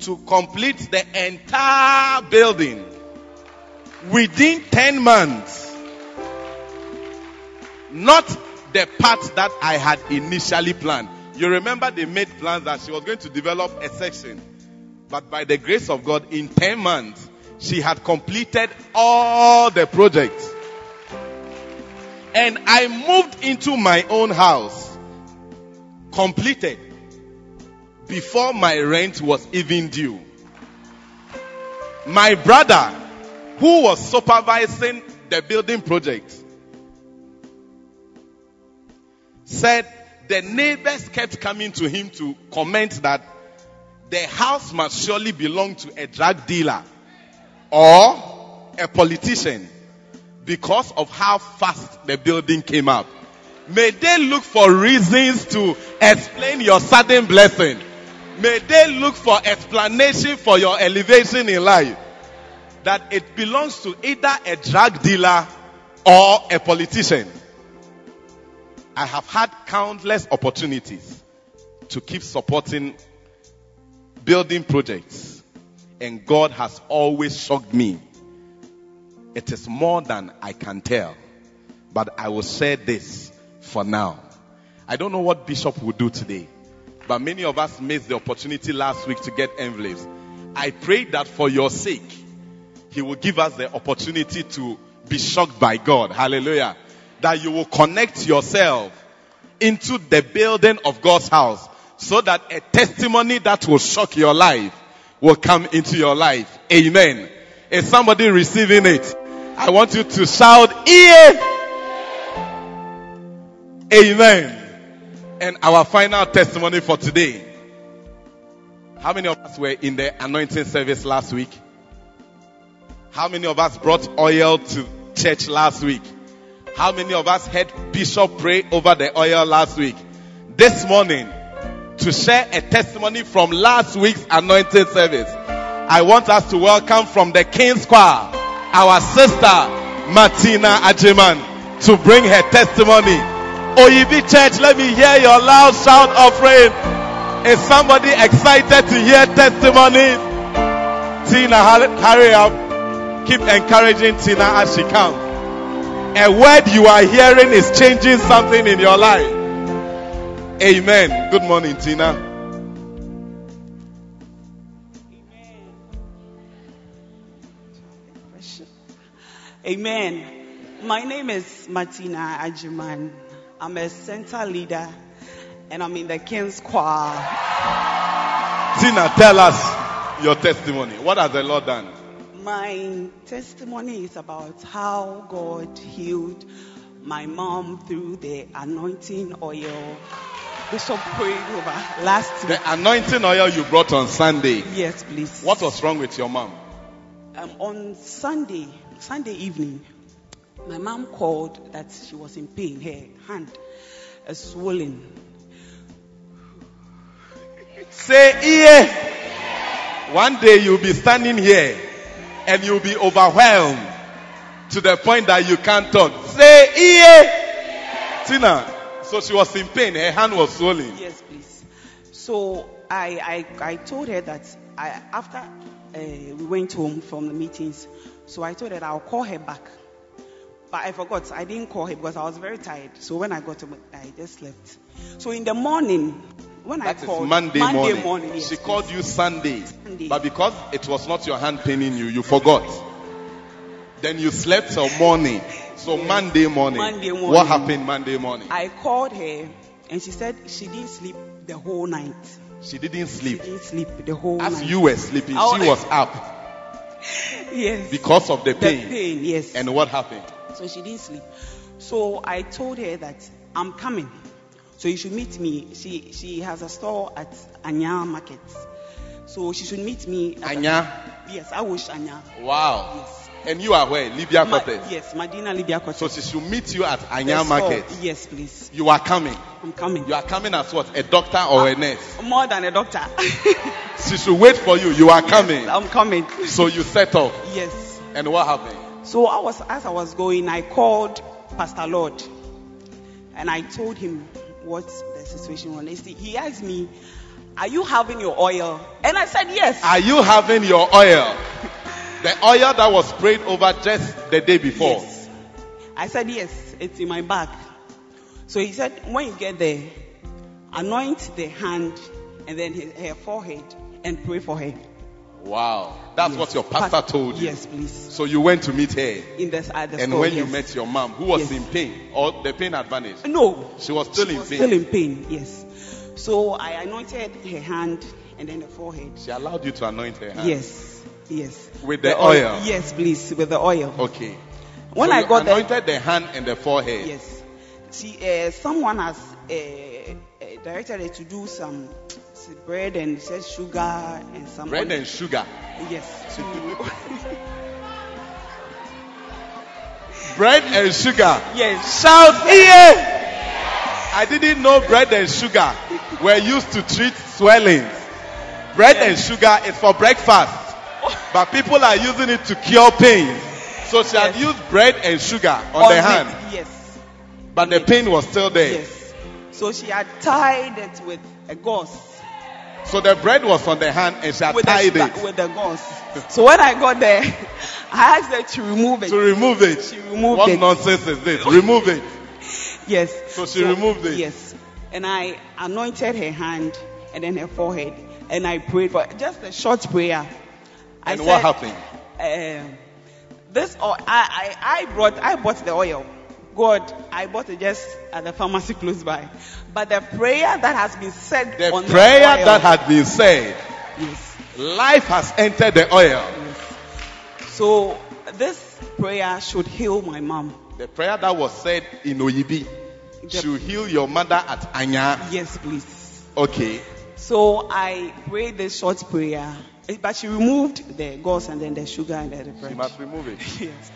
to complete the entire building within 10 months. Not the part that I had initially planned. You remember they made plans that she was going to develop a section. But by the grace of God, in 10 months, she had completed all the projects. And I moved into my own house, completed, before my rent was even due. My brother, who was supervising the building project, said the neighbors kept coming to him to comment that the house must surely belong to a drug dealer or a politician because of how fast the building came up. May they look for reasons to explain your sudden blessing. May they look for explanation for your elevation in life. That it belongs to either a drug dealer or a politician. I have had countless opportunities to keep supporting building projects. And God has always shocked me it is more than I can tell. But I will say this for now. I don't know what Bishop will do today. But many of us missed the opportunity last week to get envelopes. I pray that for your sake, He will give us the opportunity to be shocked by God. Hallelujah. That you will connect yourself into the building of God's house so that a testimony that will shock your life will come into your life. Amen. Is somebody receiving it? I want you to shout, Ear! Amen. And our final testimony for today. How many of us were in the anointing service last week? How many of us brought oil to church last week? How many of us heard Bishop pray over the oil last week? This morning, to share a testimony from last week's anointing service, I want us to welcome from the King's Choir our sister Martina Ajiman to bring her testimony. Oyibi Church, let me hear your loud shout offering. Is somebody excited to hear testimonies? Tina, hurry up. Keep encouraging Tina as she comes. A word you are hearing is changing something in your life. Amen. Good morning, Tina. Amen. My name is Martina Ajiman. I'm a center leader and I'm in the King's Choir. Tina, tell us your testimony. What has the Lord done? My testimony is about how God healed my mom through the anointing oil Bishop prayed over last week. The anointing oil you brought on Sunday. Yes, please. What was wrong with your mom? Um, on Sunday, Sunday evening, my mom called that she was in pain. Her hand is swollen. Say, yeah. One day you'll be standing here and you'll be overwhelmed to the point that you can't talk. Say, yeah. Tina, so she was in pain. Her hand was swollen. Yes, please. So I, I, I told her that I, after uh, we went home from the meetings, so I told her I'll call her back. But I forgot. I didn't call her because I was very tired. So when I got home, I just slept. So in the morning, when that I called Monday, Monday morning, morning yes, she please. called you Sunday. Sunday. But because it was not your hand paining you, you forgot. Then you slept till morning. So Yes. Monday morning. Monday morning, What happened Monday morning? I called her and she said she didn't sleep the whole night. She didn't She sleep. didn't sleep the whole As night. As you were sleeping, Oh. she was up yes. because of the the pain. pain, yes. And what happened? So she didn't sleep. So I told her that I'm coming. So you should meet me. She she has a store at Anya Market. So she should meet me. at- Anya. Yes, I wish Anya. Wow. Yes. And you are where? Libya Ma- Quarters. yes, Medina Libya So she should meet you at Anya store. Oh, Market. Yes, please. You are coming. I'm coming. You are coming as what? A doctor or a ah, nurse? More than a doctor. She should wait for you. You are coming. I'm coming. So you set off. Yes. And what happened? So I was as I was going, I called Pastor Lord, and I told him what the situation was. He- He asked me, "Are you having your oil?" And I said, "Yes." Are you having your oil? The oil that was sprayed over just the day before. Yes. I said, "Yes, it's in my bag." So he said, "When you get there, anoint the hand and then her forehead and pray for her." Wow. That's Yes. what your pastor Pas- told you. Yes, please. So you went to meet her. In the, at the And when you met your mom, who was Yes. in pain, or the pain had vanished, no, she was still she in was pain. still in pain. Yes. So I anointed her hand and then the forehead. She allowed you to anoint her hand. Yes, yes. With the oil? Yes, please, with the oil. Okay. When So I got anointed the hand and the forehead. yes, See, uh, someone has uh, uh, directed her to do some s- bread and said sugar and some Bread and sugar. yes. Bread and sugar. yes. Shout here! I didn't know bread and sugar were used to treat swellings. Bread and sugar is for breakfast, but people are using it to cure pain. So she had Yes. used bread and sugar on, On the it, hand, Yes. but the pain was still there. Yes. So she had tied it with a gauze. So the bread was on the hand and she had With the, tied sugar- it with the gauze. So when I got there, I asked her to remove it. to remove it. She removed what it. nonsense is this? Remove it. Yes. So she removed it. Yes. And I anointed her hand and then her forehead. And I prayed for just a short prayer. I And what said, happened? um, this oil, I, I, I brought, I bought the oil. God, I bought it just at the pharmacy close by. But the prayer that has been said The on prayer the oil, that has been said, yes, life has entered the oil. So this prayer should heal my mom. The prayer that was said in Oyibi The- should heal your mother at Anya. Yes, please. Okay. So I prayed this short prayer, but she removed the gauze and then the sugar and the bread. must remove it. Yes.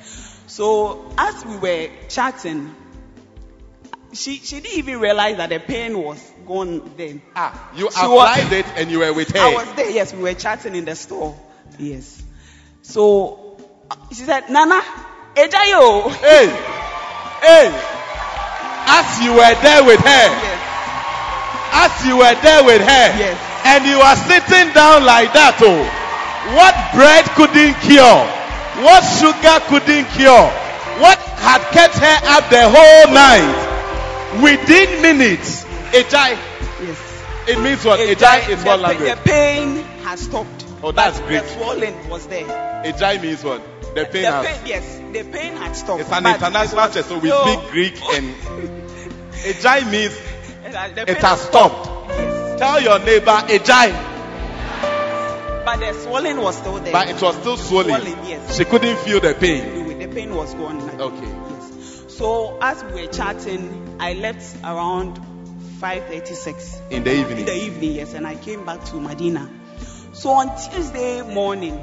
So as we were chatting, she she didn't even realize that the pain was gone then. Ah, you She was- applied it and you were with her. I was there. Yes, we were chatting in the store. Yes. So she said, Nana, Ejayo. Hey, hey. As you were there with her, Yes. as you were there with her, Yes. and you are sitting down like that, oh, what bread couldn't cure, what sugar couldn't cure, what had kept her up the whole night, within minutes, a Ejai, Yes. it means what? It- Ejai is what language? the pain has stopped. Oh, that's great. The swelling was there. Ejai means what? The pain the has. pain, yes, the pain had stopped. It's an international church, so we still- speak Greek and Ejai means it has stopped. Yes. Tell your neighbor a Ejai, But the swelling was still there. but it was still swollen. Swollen, yes. She couldn't feel the pain. The pain was gone. like- Okay. Yes. So as we were chatting, I left around 5:36 In the evening. in the evening. Yes, and I came back to Medina. So on Tuesday morning,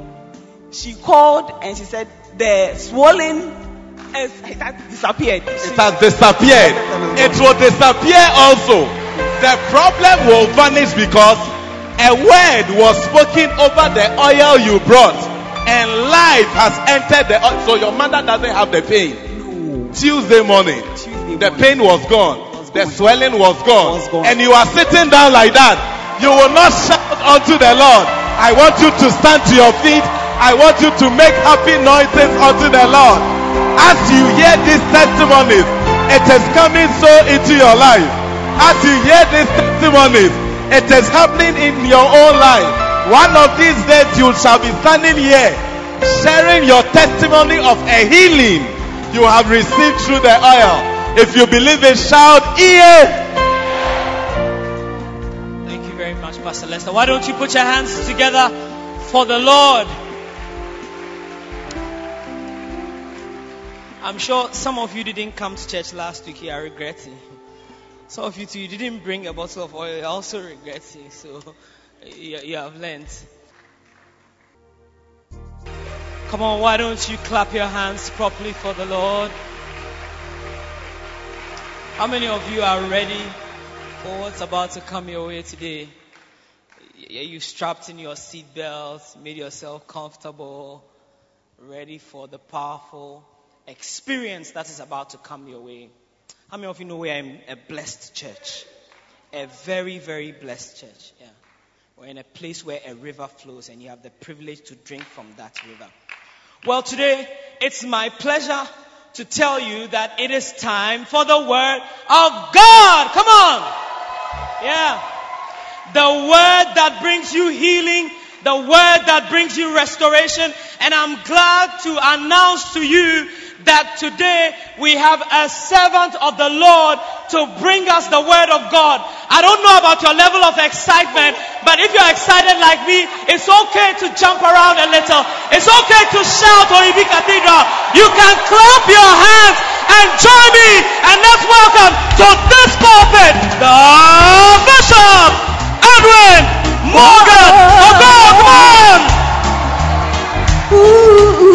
she called and she said the swelling has it has disappeared. It has disappeared. It will disappear also. The problem will vanish because a word was spoken over the oil you brought, and life has entered the oil. So your mother doesn't have the pain. No. Tuesday morning, Tuesday the morning. pain was gone, Was the gone. swelling was gone, Was gone. and you are sitting down like that. You will not shout unto the Lord. I want you to stand to your feet. I want you to make happy noises unto the Lord. As you hear these testimonies, it is coming so into your life. As you hear these testimonies, it is happening in your own life. One of these days you shall be standing here sharing your testimony of a healing you have received through the oil. If you believe it, shout, yeah. Thank you very much, Pastor Lester. Why don't you put your hands together for the Lord? I'm sure some of you didn't come to church last week. You are regretting. Some of you too, you didn't bring a bottle of oil. You're also regretting. So you, you have learned. Come on, why don't you clap your hands properly for the Lord? How many of you are ready for what's about to come your way today? You strapped in your seatbelt, made yourself comfortable, ready for the powerful experience that is about to come your way. How many of you know we are in a blessed church? A very, very blessed church. Yeah. We're in a place where a river flows and you have the privilege to drink from that river. Well, today it's my pleasure to tell you that it is time for the word of God. Come on. Yeah. The word that brings you healing, the word that brings you restoration. And I'm glad to announce to you that today we have a servant of the Lord to bring us the word of God. I don't know about your level of excitement, but if you're excited like me, it's okay to jump around a little. It's okay to shout Oyibi Cathedral. You can clap your hands and join me and let's welcome to this pulpit the Bishop Edwin Morgan. Oh God, come on! Ooh,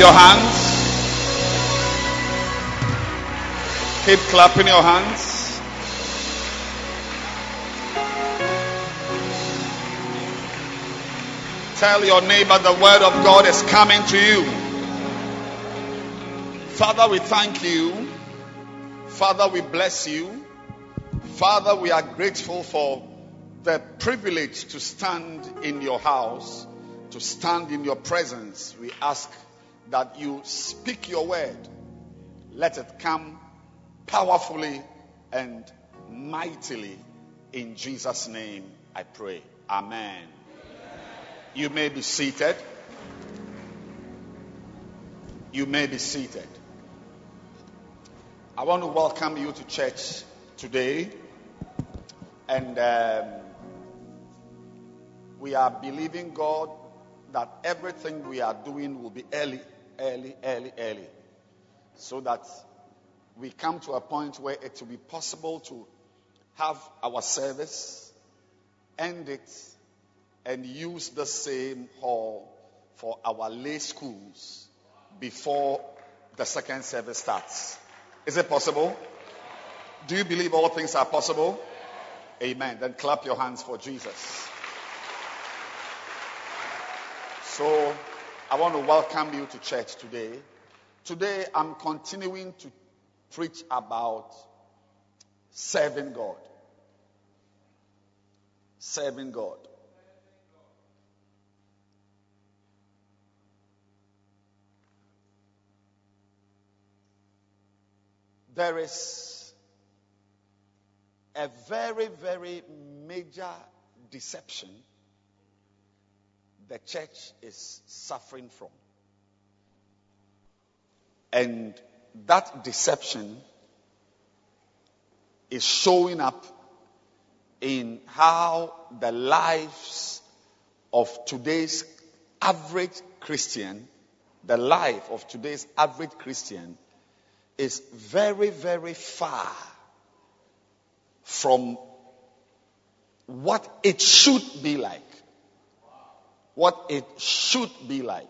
your hands. Keep clapping your hands. Tell your neighbor the word of God is coming to you. Father, we thank you. Father, we bless you. Father, we are grateful for the privilege to stand in your house, to stand in your presence. We ask that you speak your word. Let it come powerfully and mightily. In Jesus' name, I pray. Amen. You may be seated. You may be seated. I want to welcome you to church today. And um, we are believing God that everything we are doing will be early, early, early, early. So that we come to a point where it will be possible to have our service, end it, and use the same hall for our lay schools before the second service starts. Is it possible? Do you believe all things are possible? Amen. Then clap your hands for Jesus. So, I want to welcome you to church today. Today, I'm continuing to preach about serving God. Serving God. There is a very, very major deception the church is suffering from. And that deception is showing up in how the lives of today's average Christian, the life of today's average Christian, is very, very far from what it should be like what it should be like.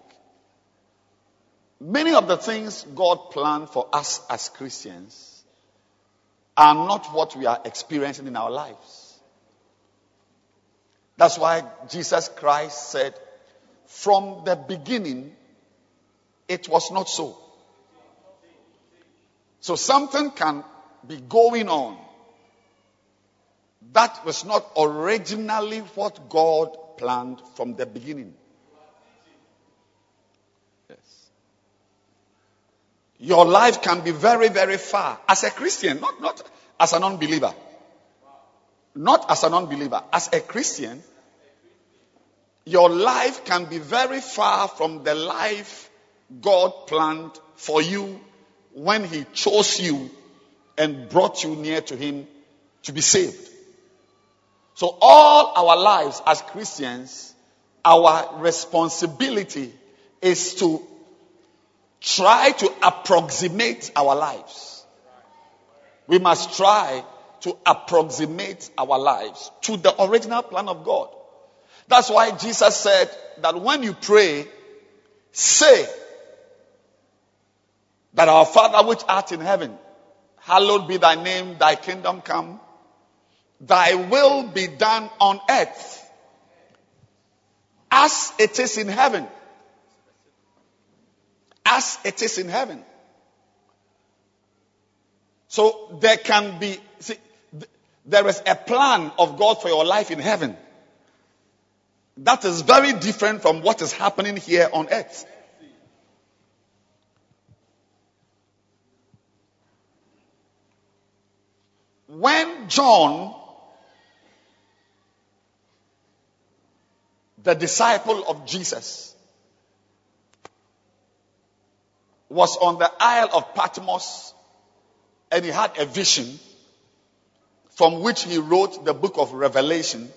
Many of the things God planned for us as Christians are not what we are experiencing in our lives. That's why Jesus Christ said, from the beginning, it was not so. So something can be going on that was not originally what God planned from the beginning. Yes. Your life can be very, very far as a Christian, not, not as an unbeliever. Not as an unbeliever. As a Christian, your life can be very far from the life God planned for you when He chose you and brought you near to Him to be saved. So all our lives as Christians, our responsibility is to try to approximate our lives. We must try to approximate our lives to the original plan of God. That's why Jesus said that when you pray, say that our Father which art in heaven, hallowed be thy name, thy kingdom come, Thy will be done on earth as it is in heaven. As it is in heaven. So there can be, see, there is a plan of God for your life in heaven. That is very different from what is happening here on earth. When John the disciple of Jesus, was on the Isle of Patmos and he had a vision from which he wrote the book of Revelation.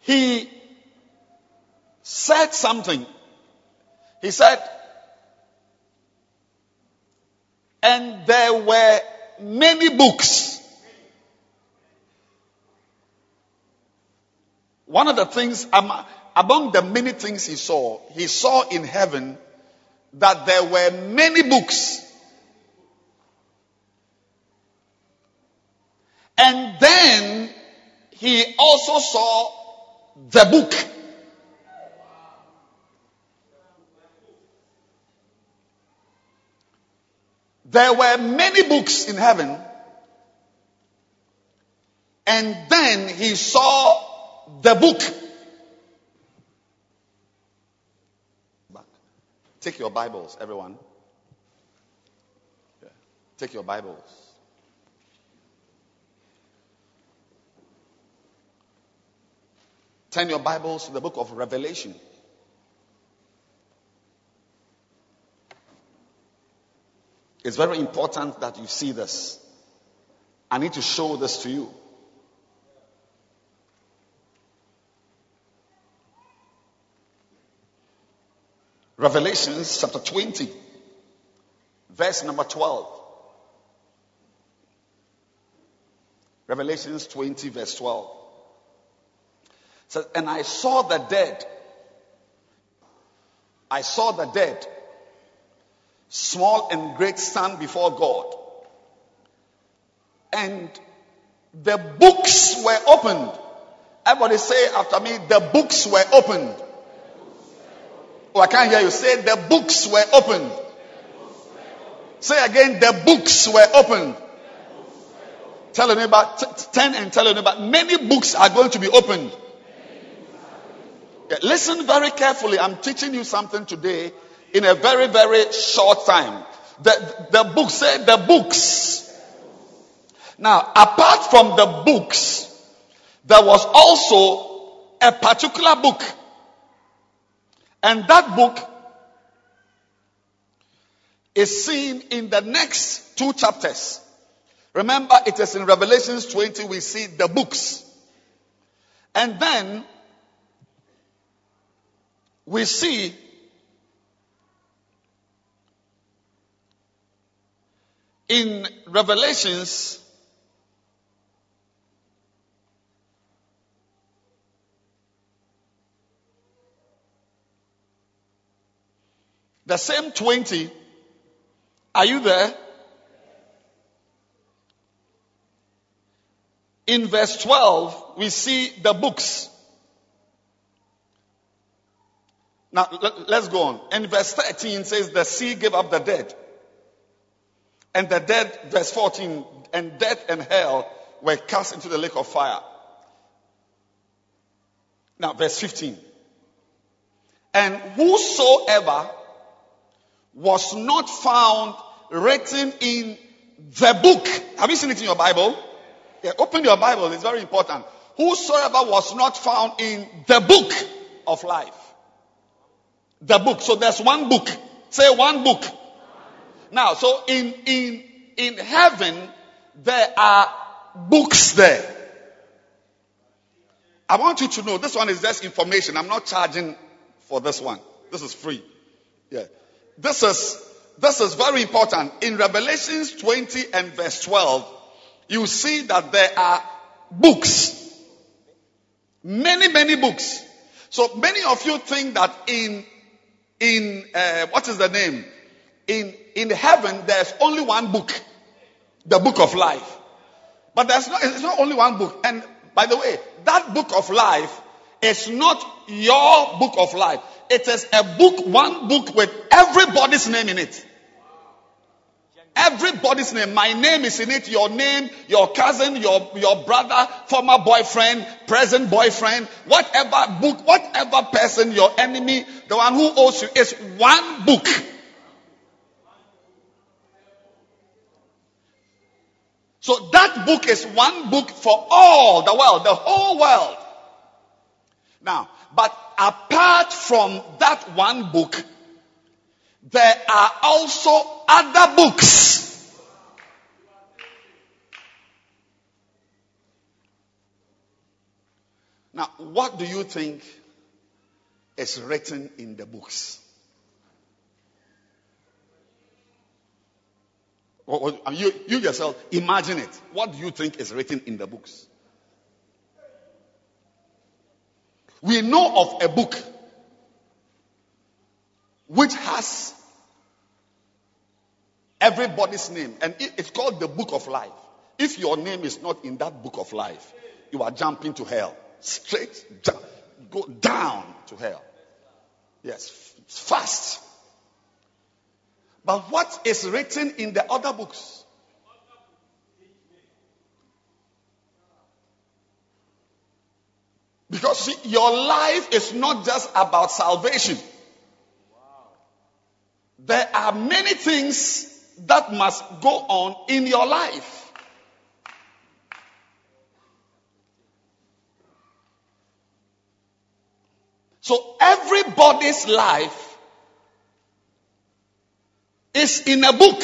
He said something. He said, and there were many books one of the things I'm, among the many things he saw, he saw in heaven that there were many books. And then he also saw the book. There were many books in heaven. And then he saw the book. Take your Bibles, everyone. Take your Bibles. Turn your Bibles to the book of Revelation. It's very important that you see this. I need to show this to you. Revelations chapter 20, verse number 12. Revelations 20, verse 12. says, And I saw the dead. I saw the dead, small and great, stand before God. And the books were opened. Everybody say after me, the books were opened. Oh, I can't hear you. Say the books were opened. Say again, the books were opened. Tell your neighbor, t- ten and tell your neighbor, many books are going to be opened. Yeah, listen very carefully. I'm teaching you something today in a very, very short time. The, the book say the books. Now, apart from the books, there was also a particular book and that book is seen in the next two chapters. Remember, it is in Revelations 20 we see the books. And then we see in Revelations The same 20. Are you there? In verse 12, we see the books. Now, let's go on. In verse 13 says, the sea gave up the dead. And the dead, verse 14, and death and hell were cast into the lake of fire. Now, verse 15. And whosoever was not found written in the book. Have you seen it in your Bible? Yeah, open your Bible, it's very important. Whosoever was not found in the book of life. The book. So there's one book. Say one book. Now, so in, in, in heaven, there are books there. I want you to know this one is just information. I'm not charging for this one. This is free. Yeah. This is, this is very important. In Revelations 20 and verse 12, you see that there are books. Many, many books. So many of you think that in, in, uh, what is the name? In, in heaven, there's only one book. The book of life. But there's not, it's not only one book. And by the way, that book of life is not your book of life. It is a book, one book with everybody's name in it. Everybody's name. My name is in it. Your name, your cousin, your, your brother, former boyfriend, present boyfriend, whatever book, whatever person, your enemy, the one who owes you is one book. So that book is one book for all the world, the whole world. Now, but apart from that one book, there are also other books. Now, what do you think is written in the books? You, you yourself, imagine it. What do you think is written in the books? We know of a book which has everybody's name, and it's called the Book of Life. If your name is not in that book of life, you are jumping to hell. Straight go down to hell. Yes, fast. But what is written in the other books? Because see, your life is not just about salvation. There are many things that must go on in your life. So everybody's life is in a book.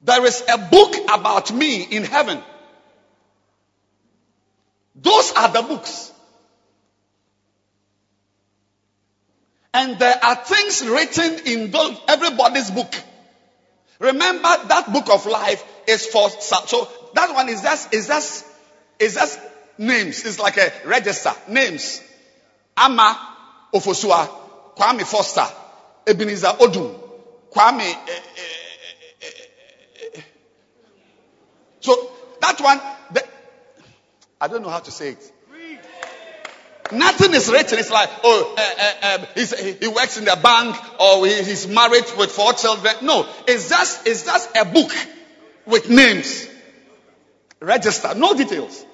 There is a book about me in heaven. Those are the books. And there are things written in everybody's book. Remember that book of life is for so that one is just is just is just names. It's like a register names. Ama Ofosua, Kwame Foster, Ebenezer Odum, Kwame. eh, eh, eh, eh, eh. So that one, I don't know how to say it. Nothing is written. It's like, oh, uh, uh, he's, he he works in the bank or he, he's married with four children. No, it's just, it's just a book with names, register, no details.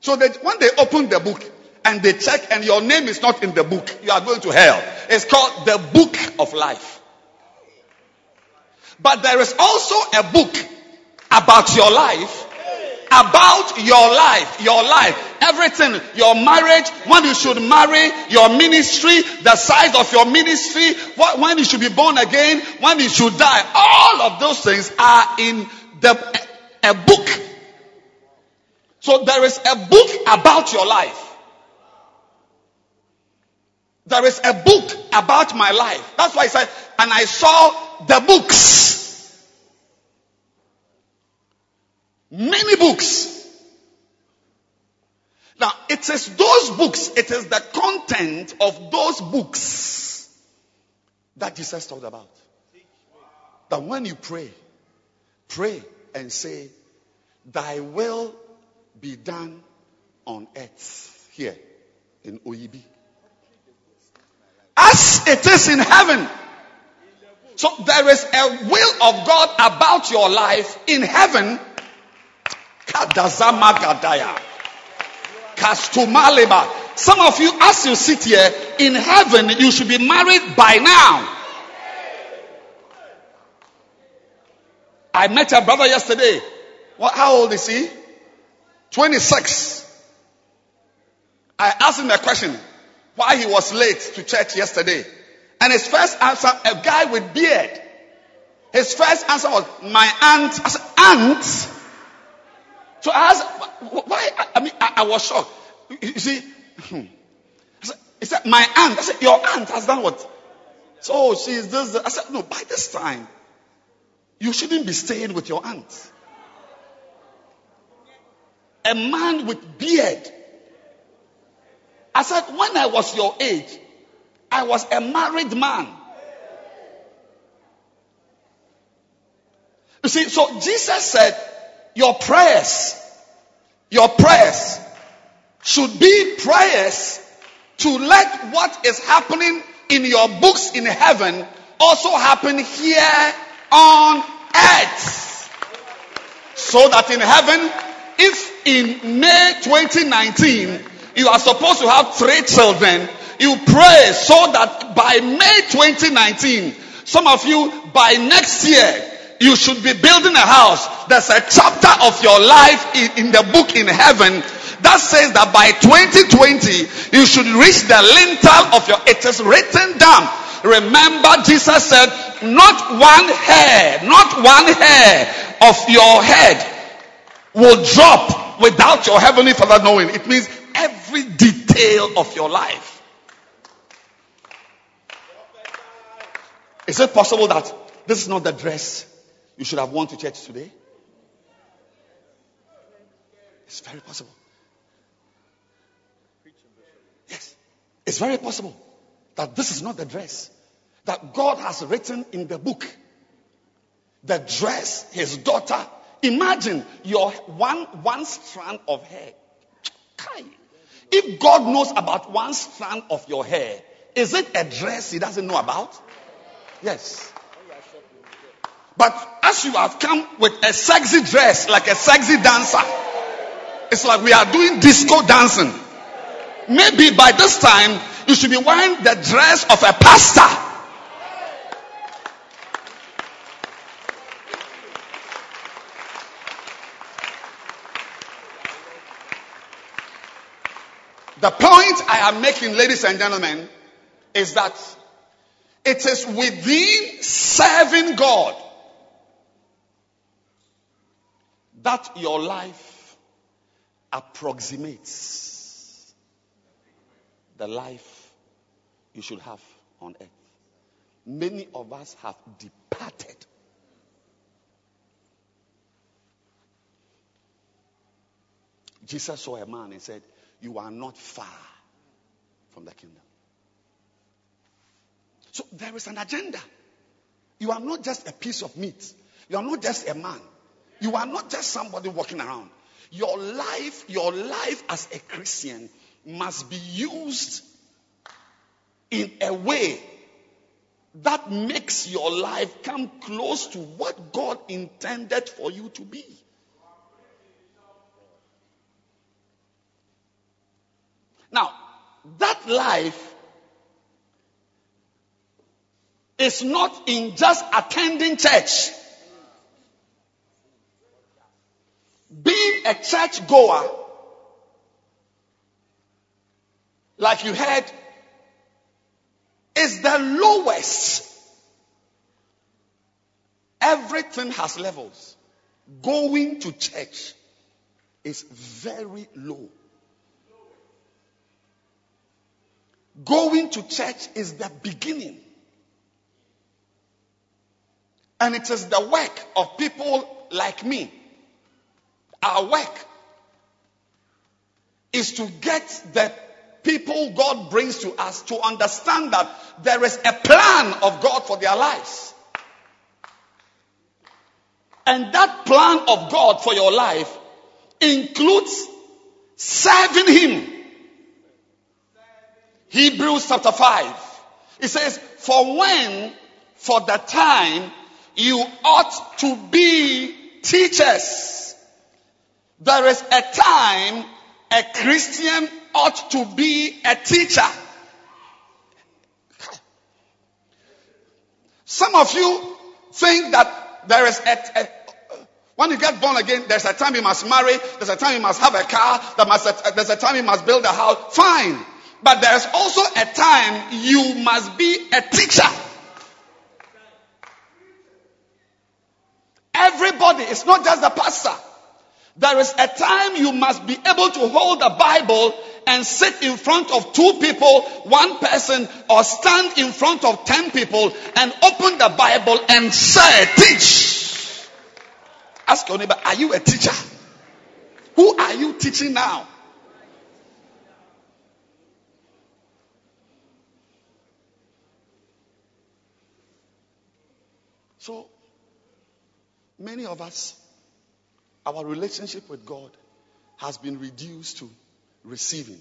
So that when they open the book and they check and your name is not in the book, you are going to hell. It's called the book of life. But there is also a book about your life about your life, your life, everything, your marriage, when you should marry, your ministry, the size of your ministry, what, when you should be born again, when you should die. All of those things are in the a book. So there is a book about your life. There is a book about my life. That's why I said, and I saw the books. Many books. Now, it is those books, it is the content of those books that Jesus talked about. That when you pray, pray and say, Thy will be done on earth here in Oyibi. As it is in heaven. So there is a will of God about your life in heaven. Kastumaleba. Some of you, as you sit here, in heaven, you should be married by now. I met a brother yesterday. What, how old is he? 26. I asked him a question why he was late to church yesterday. And his first answer, a guy with beard. His first answer was, my aunt. I said, aunt? So I asked, why? I- mean, I, I was shocked. You- see, hmm. He said, my aunt. I said, your aunt has done what? So she is this. I said, no, by this time, you shouldn't be staying with your aunt. A man with beard. I said, when I was your age, I was a married man. You see, so Jesus said, your prayers, your prayers should be prayers to let what is happening in your books in heaven also happen here on earth. So that in heaven, if in May 2019 you are supposed to have three children, you pray so that by May 2019, some of you by next year, you should be building a house. There's a chapter of your life in, in the book in heaven that says that by 2020 you should reach the lintel of your it is written down. Remember jesus said not one hair not one hair of your head will drop without your heavenly father knowing. It means every detail of your life. Is it possible that this is not the dress you should have won to church today. It's very possible. Yes, it's very possible that this is not the dress that God has written in the book. The dress, his daughter. Imagine your one one strand of hair. If God knows about one strand of your hair, is it a dress he doesn't know about? Yes. But as you have come with a sexy dress, like a sexy dancer, it's like we are doing disco dancing. Maybe by this time, you should be wearing the dress of a pastor. The point I am making, ladies and gentlemen, is that it is within serving God that your life approximates the life you should have on earth. Many of us have departed. Jesus saw a man and said, You are not far from the kingdom. So there is an agenda. You are not just a piece of meat. You are not just a man. You are not just somebody walking around. Your life, your life as a Christian must be used in a way that makes your life come close to what God intended for you to be. Now, that life is not in just attending church. Being a church goer, like you heard, is the lowest. Everything has levels. Going to church is very low. Going to church is the beginning. And it is the work of people like me. Our work is to get the people God brings to us to understand that there is a plan of God for their lives. And that plan of God for your life includes serving Him. Hebrews chapter 5. It says, For when, for the time, you ought to be teachers. There is a time a Christian ought to be a teacher. Some of you think that there is a, a when you get born again, there's a time you must marry, there's a time you must have a car, there must, there's a time you must build a house. Fine. But there's also a time you must be a teacher. Everybody, it's not just the pastor. There is a time you must be able to hold the Bible and sit in front of two people, one person, or stand in front of ten people and open the Bible and say, teach. Ask your neighbor, are you a teacher? Who are you teaching now? So, many of us, our relationship with God has been reduced to receiving.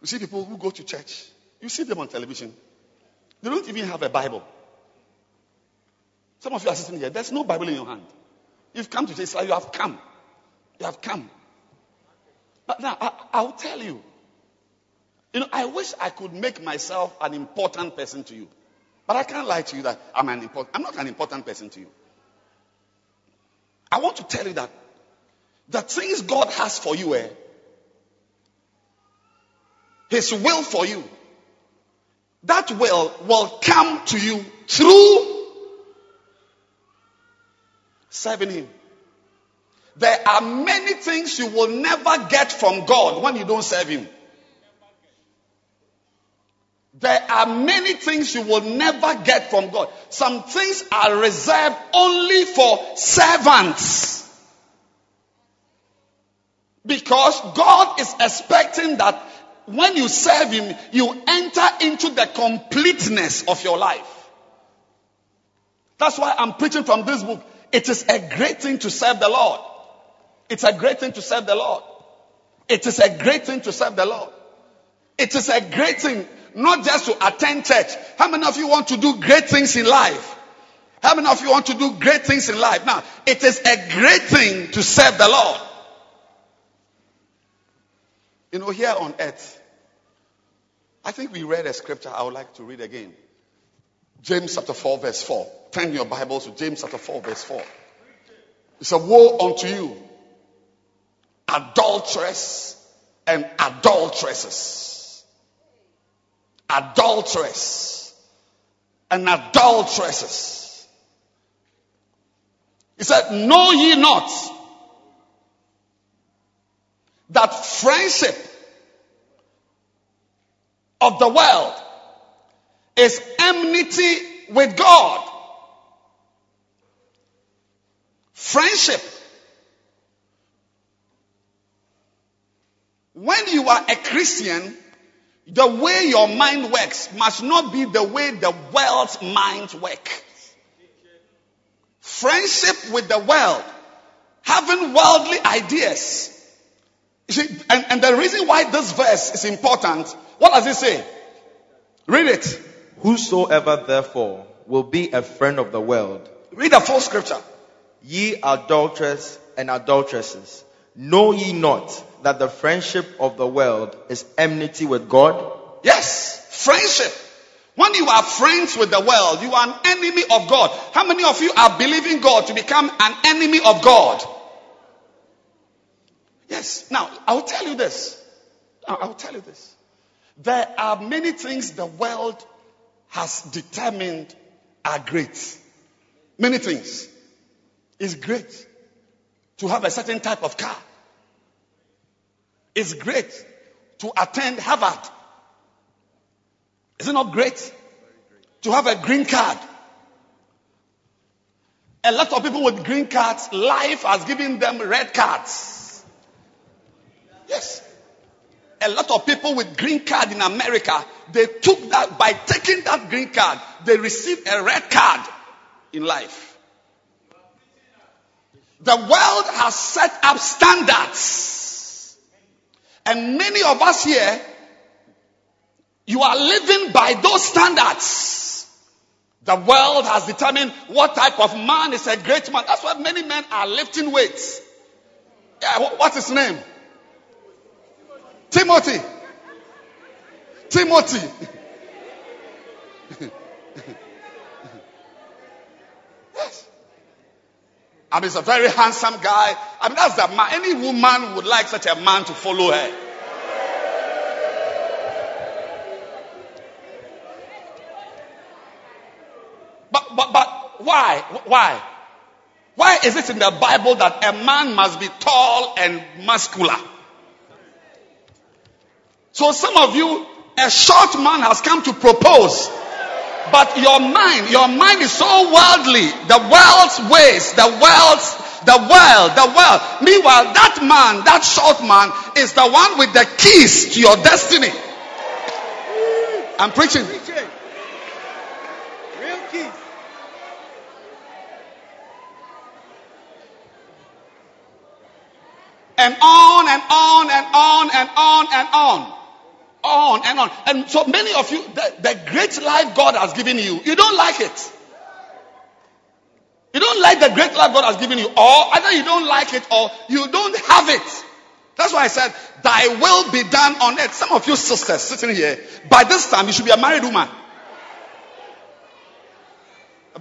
You see people who go to church, you see them on television. They don't even have a Bible. Some of you are sitting here, there's no Bible in your hand. You've come to church, like you have come. You have come. But now, I, I'll tell you. You know, I wish I could make myself an important person to you. But I can't lie to you that I'm an important, I'm not an important person to you. I want to tell you that the things God has for you, eh, His will for you, that will will come to you through serving Him. There are many things you will never get from God when you don't serve Him. There are many things you will never get from God. Some things are reserved only for servants. Because God is expecting that when you serve Him, you enter into the completeness of your life. That's why I'm preaching from this book. It is a great thing to serve the Lord. It's a great thing to serve the Lord. It is a great thing to serve the Lord. It is a great thing not just to attend church. How many of you want to do great things in life? How many of you want to do great things in life? Now, it is a great thing to serve the Lord. You know, here on earth, I think we read a scripture I would like to read again. James chapter 4, verse 4. Turn your Bibles to James chapter 4, verse 4. It's a woe unto you, adulteress and adulteresses. Adulteress and adulteresses. He said, Know ye not that friendship of the world is enmity with God. Friendship. When you are a Christian, the way your mind works must not be the way the world's mind works. Friendship with the world, having worldly ideas. See, and, and the reason why this verse is important, what does it say? Read it. Whosoever therefore will be a friend of the world, Read the full scripture. ye adulterers and adulteresses, know ye not that the friendship of the world is enmity with God? Yes, friendship. When you are friends with the world, you are an enemy of God. How many of you are believing God to become an enemy of God? Yes. Now, I'll tell you this. I'll tell you this. There are many things the world has determined are great. Many things. It's great to have a certain type of car. It's great to attend Harvard. Is it not great to have a green card? A lot of people with green cards, life has given them red cards. Yes. A lot of people with green card in America, they took that, by taking that green card, they received a red card in life. The world has set up standards. And many of us here, you are living by those standards. The world has determined what type of man is a great man. That's why many men are lifting weights. Yeah, what's his name? Timothy. Timothy. Mean, he's a very handsome guy. I mean, that's the man. Any woman would like such a man to follow her. But, but, but why? Why? Why is it in the Bible that a man must be tall and muscular? So some of you, a short man has come to propose. But your mind, your mind is so worldly. The world's ways, the world's, the world, the world. Meanwhile, that man, that short man, is the one with the keys to your destiny. I'm preaching. Real keys. And on and on and on and on and on. On and on. And so many of you, the, the great life God has given you, you don't like it. You don't like the great life God has given you, or either you don't like it or you don't have it. That's why I said, Thy will be done on earth. Some of you sisters sitting here, by this time you should be a married woman.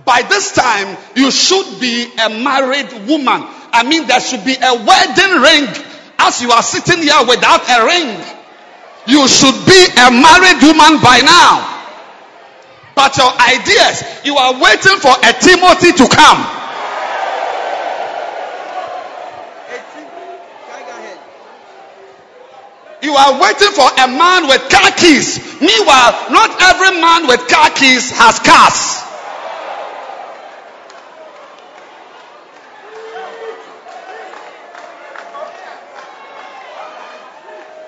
By this time you should be a married woman. I mean, there should be a wedding ring as you are sitting here without a ring. You should be a married woman by now. But your ideas, you are waiting for a Timothy to come. You are waiting for a man with car keys. Meanwhile, not every man with car keys has cars.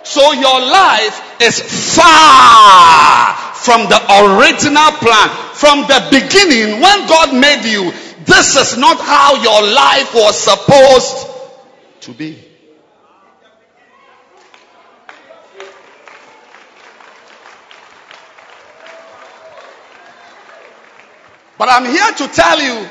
So your life is far from the original plan. From the beginning, when God made you, this is not how your life was supposed to be. But I'm here to tell you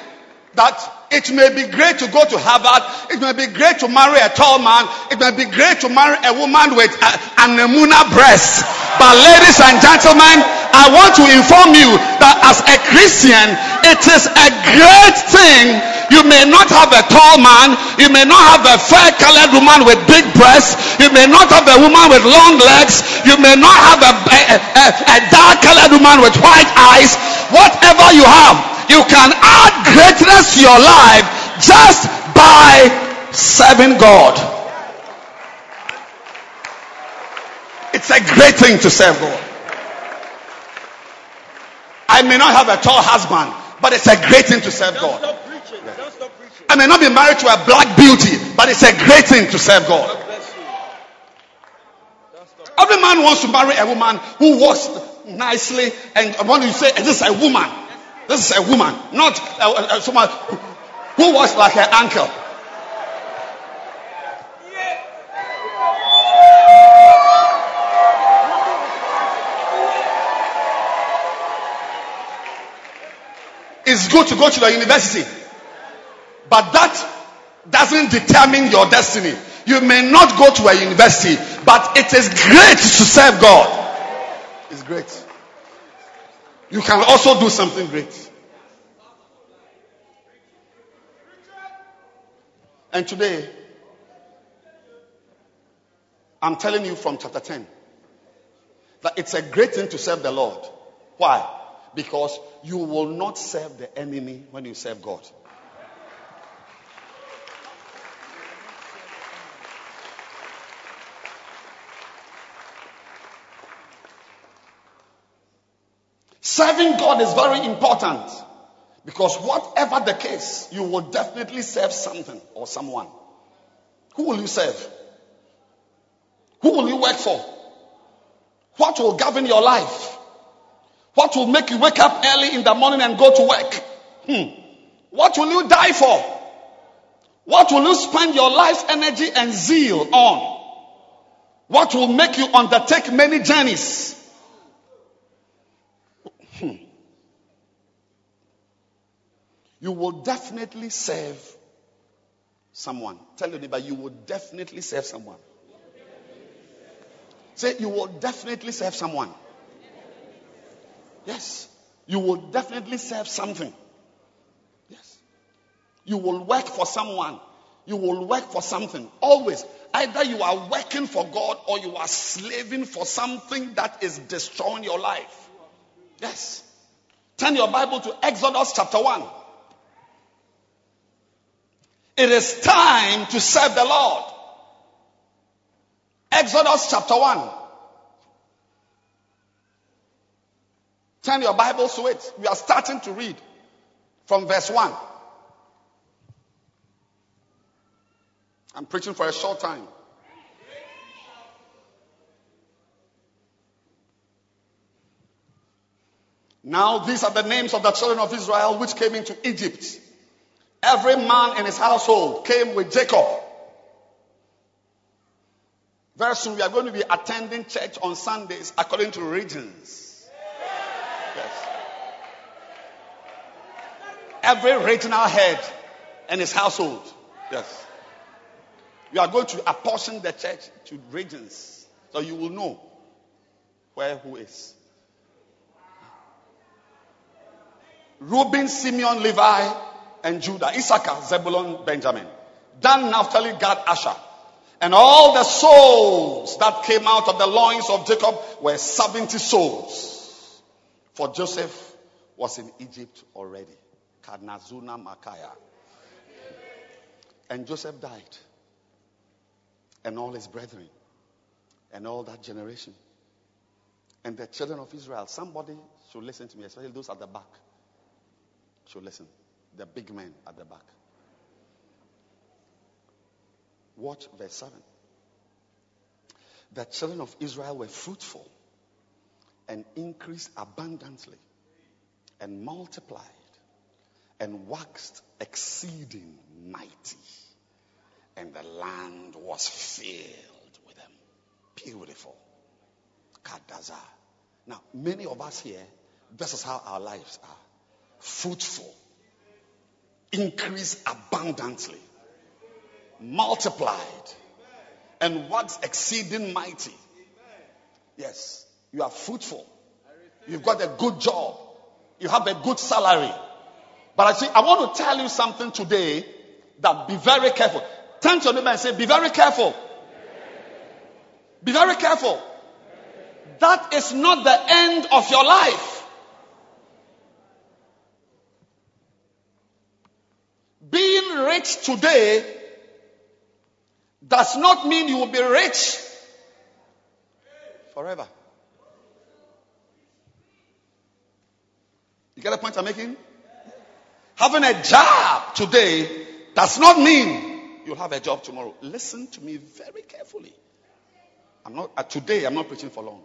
that it may be great to go to Harvard. It may be great to marry a tall man. It may be great to marry a woman with a, an emuna breast. But ladies and gentlemen, I want to inform you that as a Christian, it is a great thing. You may not have a tall man. You may not have a fair colored woman with big breasts. You may not have a woman with long legs. You may not have a, a, a, a dark colored woman with white eyes. Whatever you have, you can add greatness to your life just by serving God. It's a great thing to serve God. I may not have a tall husband, but it's a great thing to serve God. I may not be married to a black beauty, but it's a great thing to serve God. Every man wants to marry a woman who walks nicely, and when you say this is a woman, this is a woman, not someone who, was like her uncle. It's good to go to the university, but that doesn't determine your destiny. You may not go to a university, but it is great to serve God. It's great. You can also do something great. And today, I'm telling you from chapter 10 that it's a great thing to serve the Lord. Why? Because you will not serve the enemy when you serve God. Serving God is very important because whatever the case, you will definitely serve something or someone. Who will you serve? Who will you work for? What will govern your life? What will make you wake up early in the morning and go to work? Hmm. What will you die for? What will you spend your life's energy and zeal on? What will make you undertake many journeys? You will definitely serve someone. Tell your neighbor, you will definitely serve someone. Say, you will definitely serve someone. Yes. You will definitely serve something. Yes. You will work for someone. You will work for something. Always. Either you are working for God or you are slaving for something that is destroying your life. Yes. Turn your Bible to Exodus chapter 1. It is time to serve the Lord. Exodus chapter 1. Turn your Bibles to it. We are starting to read from verse 1. I'm preaching for a short time. Now, these are the names of the children of Israel which came into Egypt. Every man in his household came with Jacob. Very soon we are going to be attending church on Sundays according to regions. Yes. Every regional head and his household. Yes. We are going to apportion the church to regions. So you will know where who is. Reuben, Simeon, Levi, and Judah. Issachar, Zebulun, Benjamin. Dan, Naphtali, Gad, Asher. And all the souls that came out of the loins of Jacob were 70 souls. For Joseph was in Egypt already. Karnazuna Makaya. And Joseph died. And all his brethren. And all that generation. And the children of Israel. Somebody should listen to me, especially those at the back. Should listen. The big men at the back. Watch verse 7. the children of Israel were fruitful and increased abundantly and multiplied and waxed exceeding mighty. And the land was filled with them. Beautiful. Kadaza. Now, many of us here, this is how our lives are fruitful, increase abundantly, multiplied, and what's exceeding mighty. Yes, you are fruitful. You've got a good job. You have a good salary. But I see, I want to tell you something today that be very careful. Turn to your neighbor and say, be very careful. Be very careful. That is not the end of your life. Being rich today does not mean you will be rich forever. You get the point I'm making? Having a job today does not mean you'll have a job tomorrow. Listen to me very carefully. I'm not uh, today. I'm not preaching for long.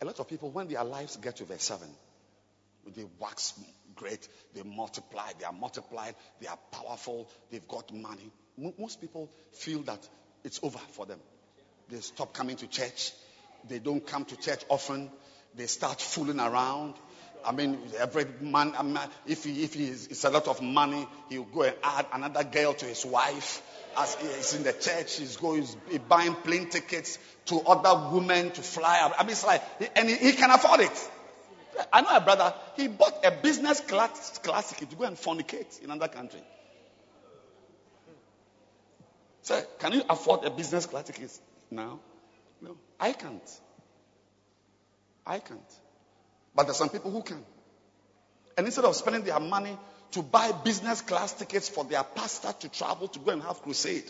A lot of people, when their lives get to verse seven, they wax great, they multiply, they are multiplied, they are powerful, they've got money. Most people feel that it's over for them. They stop coming to church. They don't come to church often. They start fooling around. I mean, every man, um, if he, if he is, it's a lot of money, he'll go and add another girl to his wife. As in the church, he's going, he's buying plane tickets to other women to fly. I mean, it's like, and he, he can afford it. I know a brother, he bought a business class, ticket to go and fornicate in another country. Sir, can you afford a business class ticket now? No, I can't. I can't. But there's some people who can. And instead of spending their money to buy business class tickets for their pastor to travel to go and have crusade,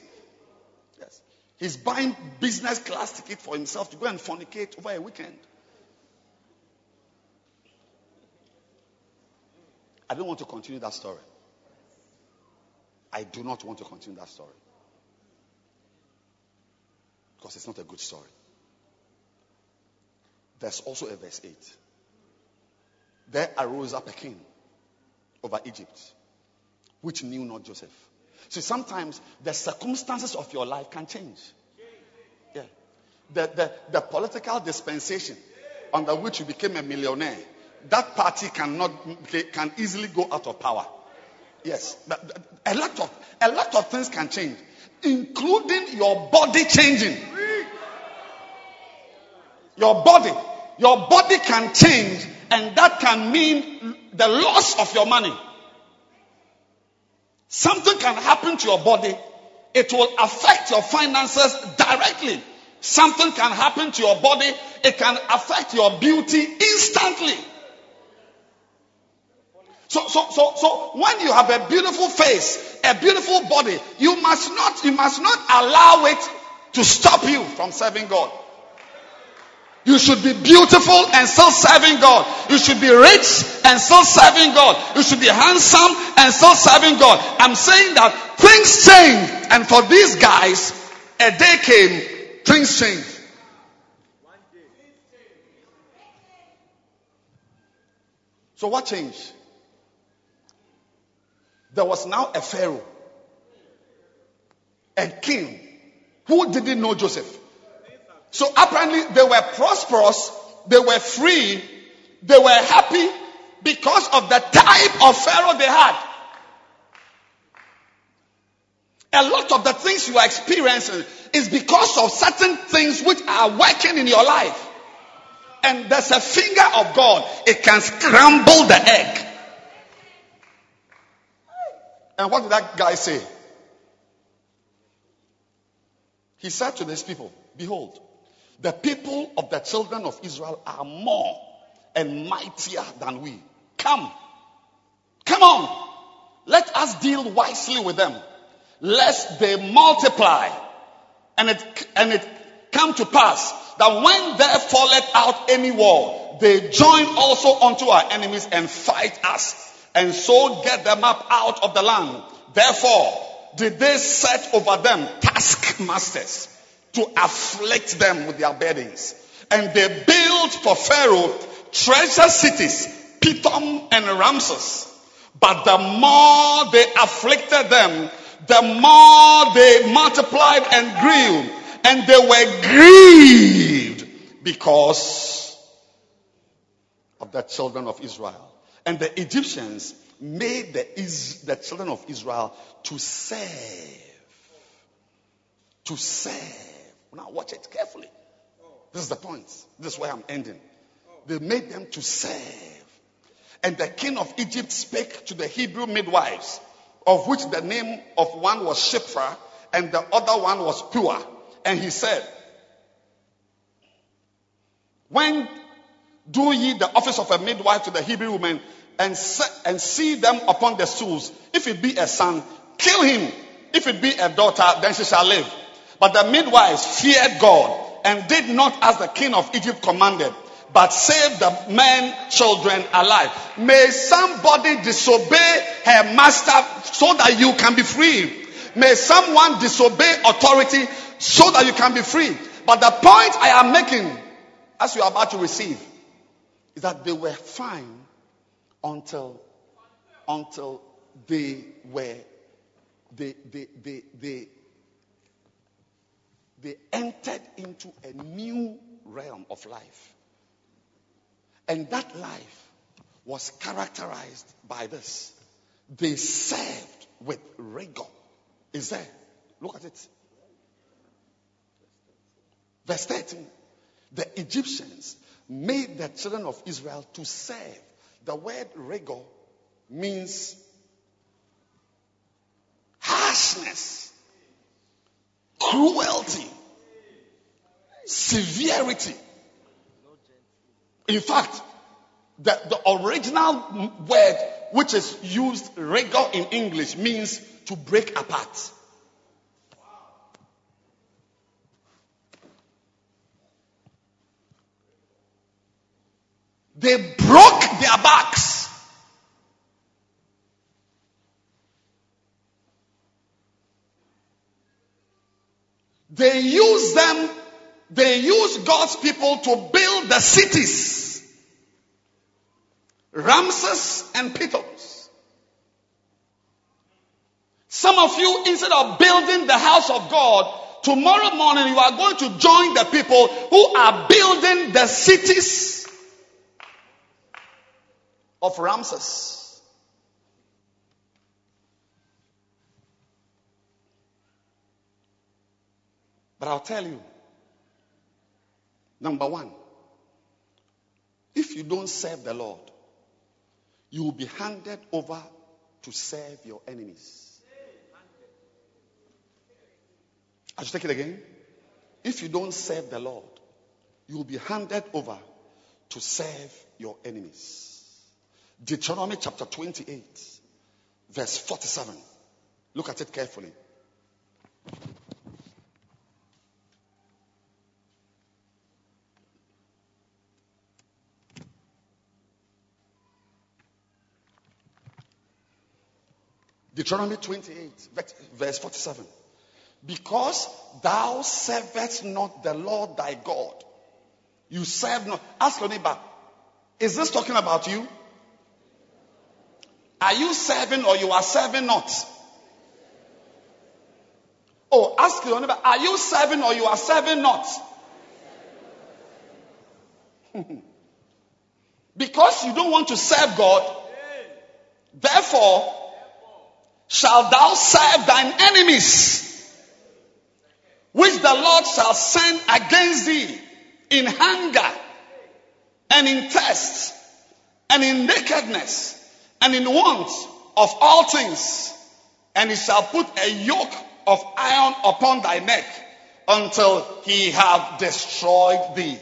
yes, he's buying business class ticket for himself to go and fornicate over a weekend. I don't want to continue that story. I do not want to continue that story. Because it's not a good story. There's also a verse 8. There arose up a king over Egypt, which knew not Joseph. So sometimes the circumstances of your life can change. Yeah. The, the, the political dispensation under which you became a millionaire, that party cannot can easily go out of power. Yes. but A lot of a lot of things can change, including your body changing. Your body your body can change, and that can mean the loss of your money. Something can happen to your body, it will affect your finances directly. Something can happen to your body, it can affect your beauty instantly. So, so, so, so when you have a beautiful face, a beautiful body, you must not, you must not allow it to stop you from serving God. You should be beautiful and still serving God. You should be rich and still serving God. You should be handsome and still serving God. I'm saying that things change. And for these guys, a day came, things changed. So what changed? There was now a Pharaoh, a king who didn't know Joseph. So apparently they were prosperous, they were free, they were happy because of the type of Pharaoh they had. A lot of the things you are experiencing is because of certain things which are working in your life. And there's a finger of God, it can scramble the egg. And what did that guy say? He said to these people, Behold, the people of the children of Israel are more and mightier than we. Come. Come on. Let us deal wisely with them, lest they multiply. And it, and it come to pass that when there falleth out any war, they join also unto our enemies and fight us, and so get them up out of the land. Therefore, did they set over them taskmasters to afflict them with their burdens. And they built for Pharaoh treasure cities, Pithom and Ramses. But the more they afflicted them, the more they multiplied and grew. And they were grieved because of the children of Israel. And the Egyptians made the, the children of Israel to serve. To serve. Now watch it carefully. This is the point. This is where I'm ending. They made them to serve. And the king of Egypt spake to the Hebrew midwives, of which the name of one was Shiphrah and the other one was Puah. And he said, When do ye the office of a midwife to the Hebrew women and, se- and see them upon the stools? If it be a son, kill him. If it be a daughter, then she shall live. But the midwives feared God and did not as the king of Egypt commanded, but saved the men, children alive. May somebody disobey her master so that you can be free. May someone disobey authority so that you can be free. But the point I am making, as you are about to receive, is that they were fine until until they were they they they they they entered into a new realm of life. And that life was characterized by this. They served with rigor. Is there? Look at it. Verse 13. The Egyptians made the children of Israel to serve. The word rigor means harshness, cruelty, severity. In fact, the, the original word which is used rigor in English means to break apart. They broke their backs. They use them, they use God's people to build the cities. Ramses and Pithom. Some of you, instead of building the house of God, tomorrow morning you are going to join the people who are building the cities of Ramses. But I'll tell you, number one, if you don't serve the Lord, you will be handed over to serve your enemies. I should take it again. If you don't serve the Lord, you will be handed over to serve your enemies. Deuteronomy chapter 28, verse 47. Look at it carefully. Deuteronomy 28, verse 47. Because thou servest not the Lord thy God. You serve not. Ask your neighbor, is this talking about you? Are you serving or you are serving not? Oh, ask your neighbor, are you serving or you are serving not? because you don't want to serve God, therefore, shalt thou serve thine enemies, which the Lord shall send against thee in hunger and in thirst and in nakedness and in want of all things. And he shall put a yoke of iron upon thy neck until he have destroyed thee.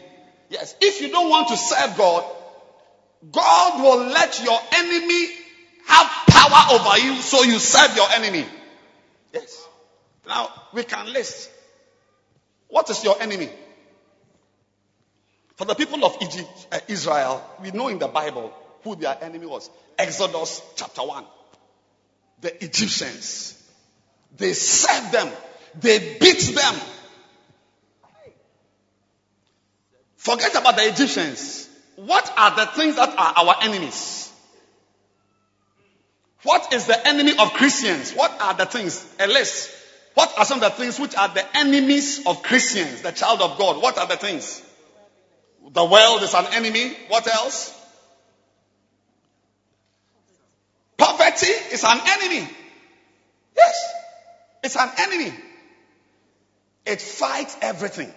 Yes, if you don't want to serve God, God will let your enemy have power over you so you serve your enemy. Yes. Now we can list. What is your enemy? For the people of Egypt, uh, Israel, we know in the Bible who their enemy was. Exodus chapter 1. The Egyptians They serve them. They beat them. Forget about the Egyptians. What are the things that are our enemies? What is the enemy of Christians? What are the things? A list. What are some of the things which are the enemies of Christians, the child of God? What are the things? The world is an enemy. What else? Poverty is an enemy. Yes. It's an enemy. It fights everything.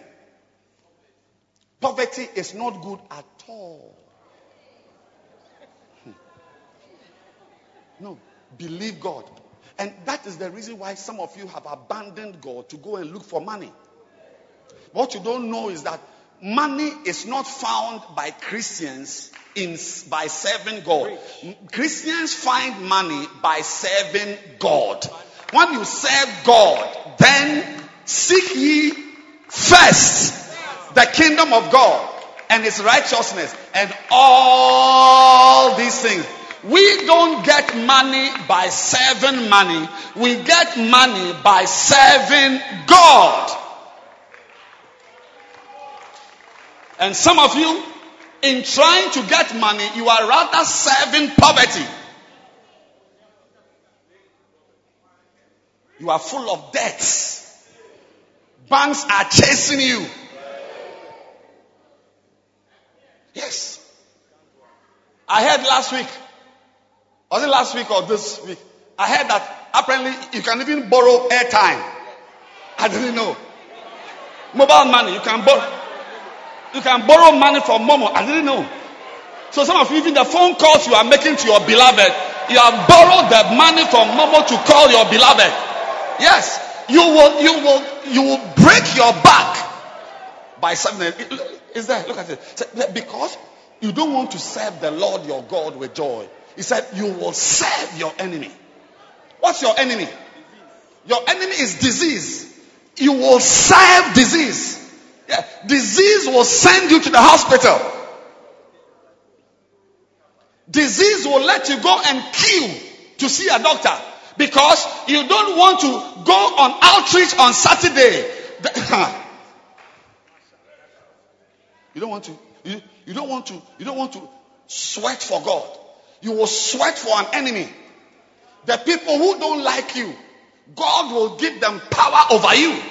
Poverty is not good at all. Hmm. No, believe God. And that is the reason why some of you have abandoned God to go and look for money. What you don't know is that money is not found by Christians in by serving God. Christians find money by serving God. When you serve God, then seek ye first the kingdom of God and his righteousness and all these things. We don't get money by serving money. We get money by serving God. And some of you, in trying to get money, you are rather serving poverty. You are full of debts. Banks are chasing you. Yes. I heard last week, was it last week or this week? I heard that apparently you can even borrow airtime. I didn't know. Mobile money, you can borrow. You can borrow money from Momo. I didn't know. So some of you, even the phone calls you are making to your beloved, you have borrowed the money from Momo to call your beloved. Yes, you will, you will, you will break your back by something. Is there? Look at it. Because you don't want to serve the Lord your God with joy. He said you will serve your enemy. What's your enemy? Your enemy is disease. You will serve disease. Disease will send you to the hospital. Disease will let you go and queue to see a doctor because you don't want to go on outreach on Saturday. you don't want to. You, you don't want to. You don't want to sweat for God. You will sweat for an enemy. The people who don't like you, God will give them power over you.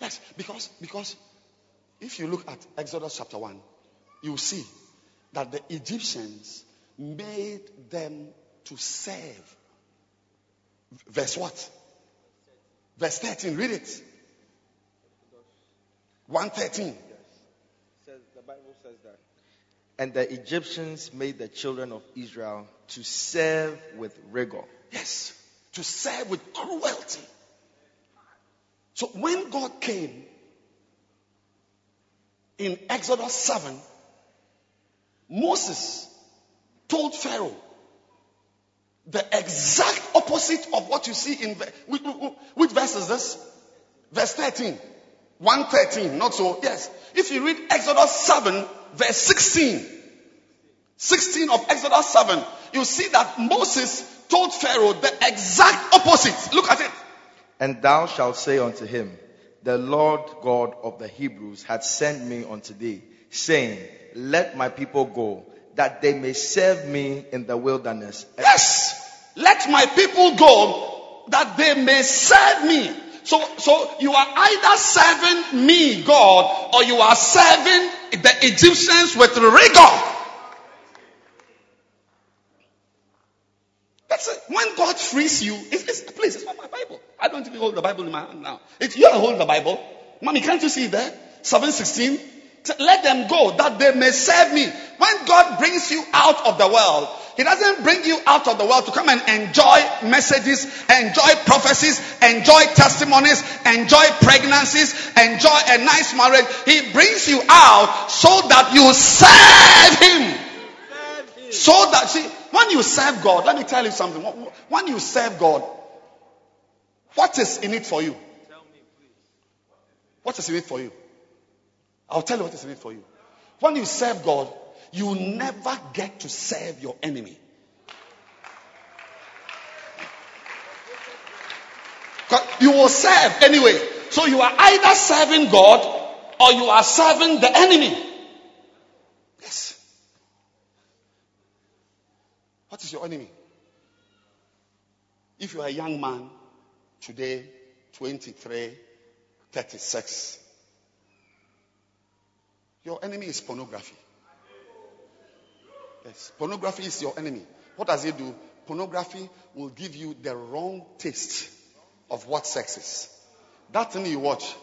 Yes, because because if you look at Exodus chapter 1, you see that the Egyptians made them to serve. Verse what? Verse 13, read it. 113. Yes. Says, the Bible says that. And the Egyptians made the children of Israel to serve with rigor. Yes, to serve with cruelty. So when God came in Exodus 7, Moses told Pharaoh the exact opposite of what you see in which, which verse is this? Verse 13. 113, not so. Yes. If you read Exodus 7, verse 16, 16 of Exodus 7, you see that Moses told Pharaoh the exact opposite. Look at it. And thou shalt say unto him, The Lord God of the Hebrews hath sent me unto thee, saying, Let my people go, that they may serve me in the wilderness. Yes! Let my people go, that they may serve me. So, so you are either serving me, God, or you are serving the Egyptians with rigor. When God frees you, it's, it's, please, it's not my Bible. I don't even hold the Bible in my hand now. It's, you holding the Bible. Mommy, can't you see there? 716. Let them go that they may serve me. When God brings you out of the world, He doesn't bring you out of the world to come and enjoy messages, enjoy prophecies, enjoy testimonies, enjoy pregnancies, enjoy a nice marriage. He brings you out so that you serve Him. So that, see, when you serve God, let me tell you something. When you serve God, what is in it for you? Tell me, please. What is in it for you? I'll tell you what is in it for you. When you serve God, you never get to serve your enemy. You will serve anyway. So you are either serving God or you are serving the enemy. What is your enemy? If you are a young man today, 23, 36, your enemy is pornography. Yes, pornography is your enemy. What does it do? Pornography will give you the wrong taste of what sex is. That thing you watch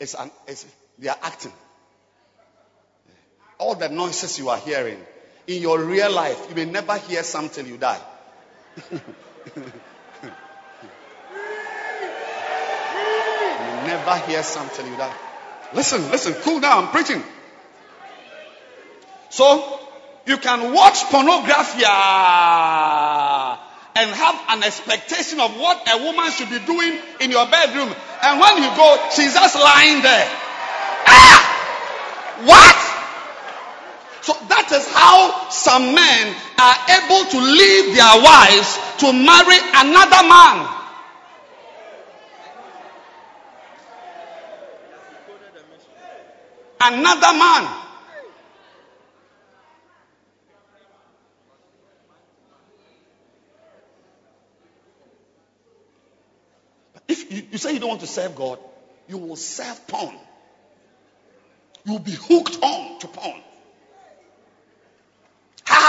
is an is they are acting. All the noises you are hearing in your real life, you may never hear something you die. you never hear something you die. Listen, listen, cool down, I'm preaching. So you can watch pornography ah, and have an expectation of what a woman should be doing in your bedroom. And when you go, she's just lying there. Ah! What? So that is how some men are able to leave their wives to marry another man. Another man. If you, you say you don't want to serve God, you will serve porn. You will be hooked on to porn.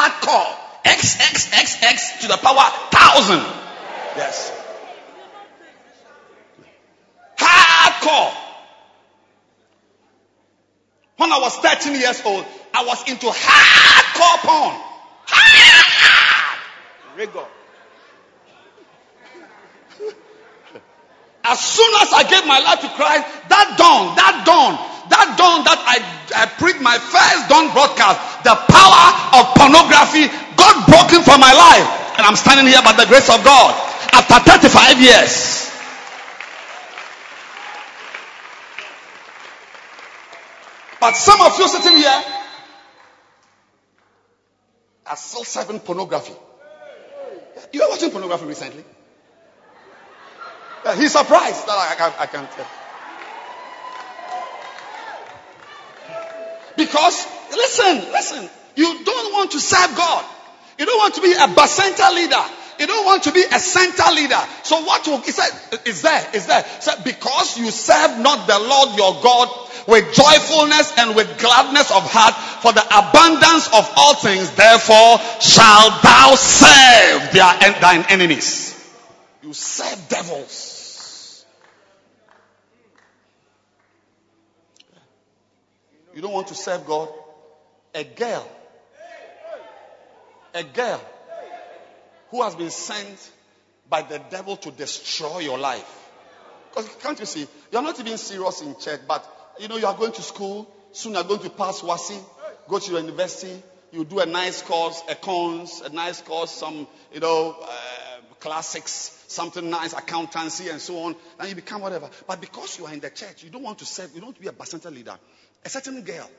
Hardcore. X, X, X, X to the power thousand. Yes. Hardcore. When I was 13 years old, I was into hardcore porn. Hard. Rigor. As soon as I gave my life to Christ, that dawn, that dawn, that dawn that I, I preached my first dawn broadcast, the power of pornography got broken from my life. And I'm standing here by the grace of God after 35 years. But some of you sitting here are still serving pornography. You are watching pornography recently? He's surprised that I, I, can't, I can't Because, listen, listen, you don't want to serve God. You don't want to be a bacenta leader. You don't want to be a center leader. So what will, he said, is there, is there. Said, because you serve not the Lord your God with joyfulness and with gladness of heart for the abundance of all things, therefore shalt thou serve thine enemies. You serve devils. You don't want to serve God. A girl, a girl who has been sent by the devil to destroy your life. Because can't you see? You're not even serious in church, but you know you are going to school. Soon you're going to pass WASSCE, go to university. You do a nice course, a cons, a nice course, some you know uh, classics, something nice, accountancy, and so on. And you become whatever. But because you are in the church, you don't want to serve. You don't want to be a bacenta leader. A certain girl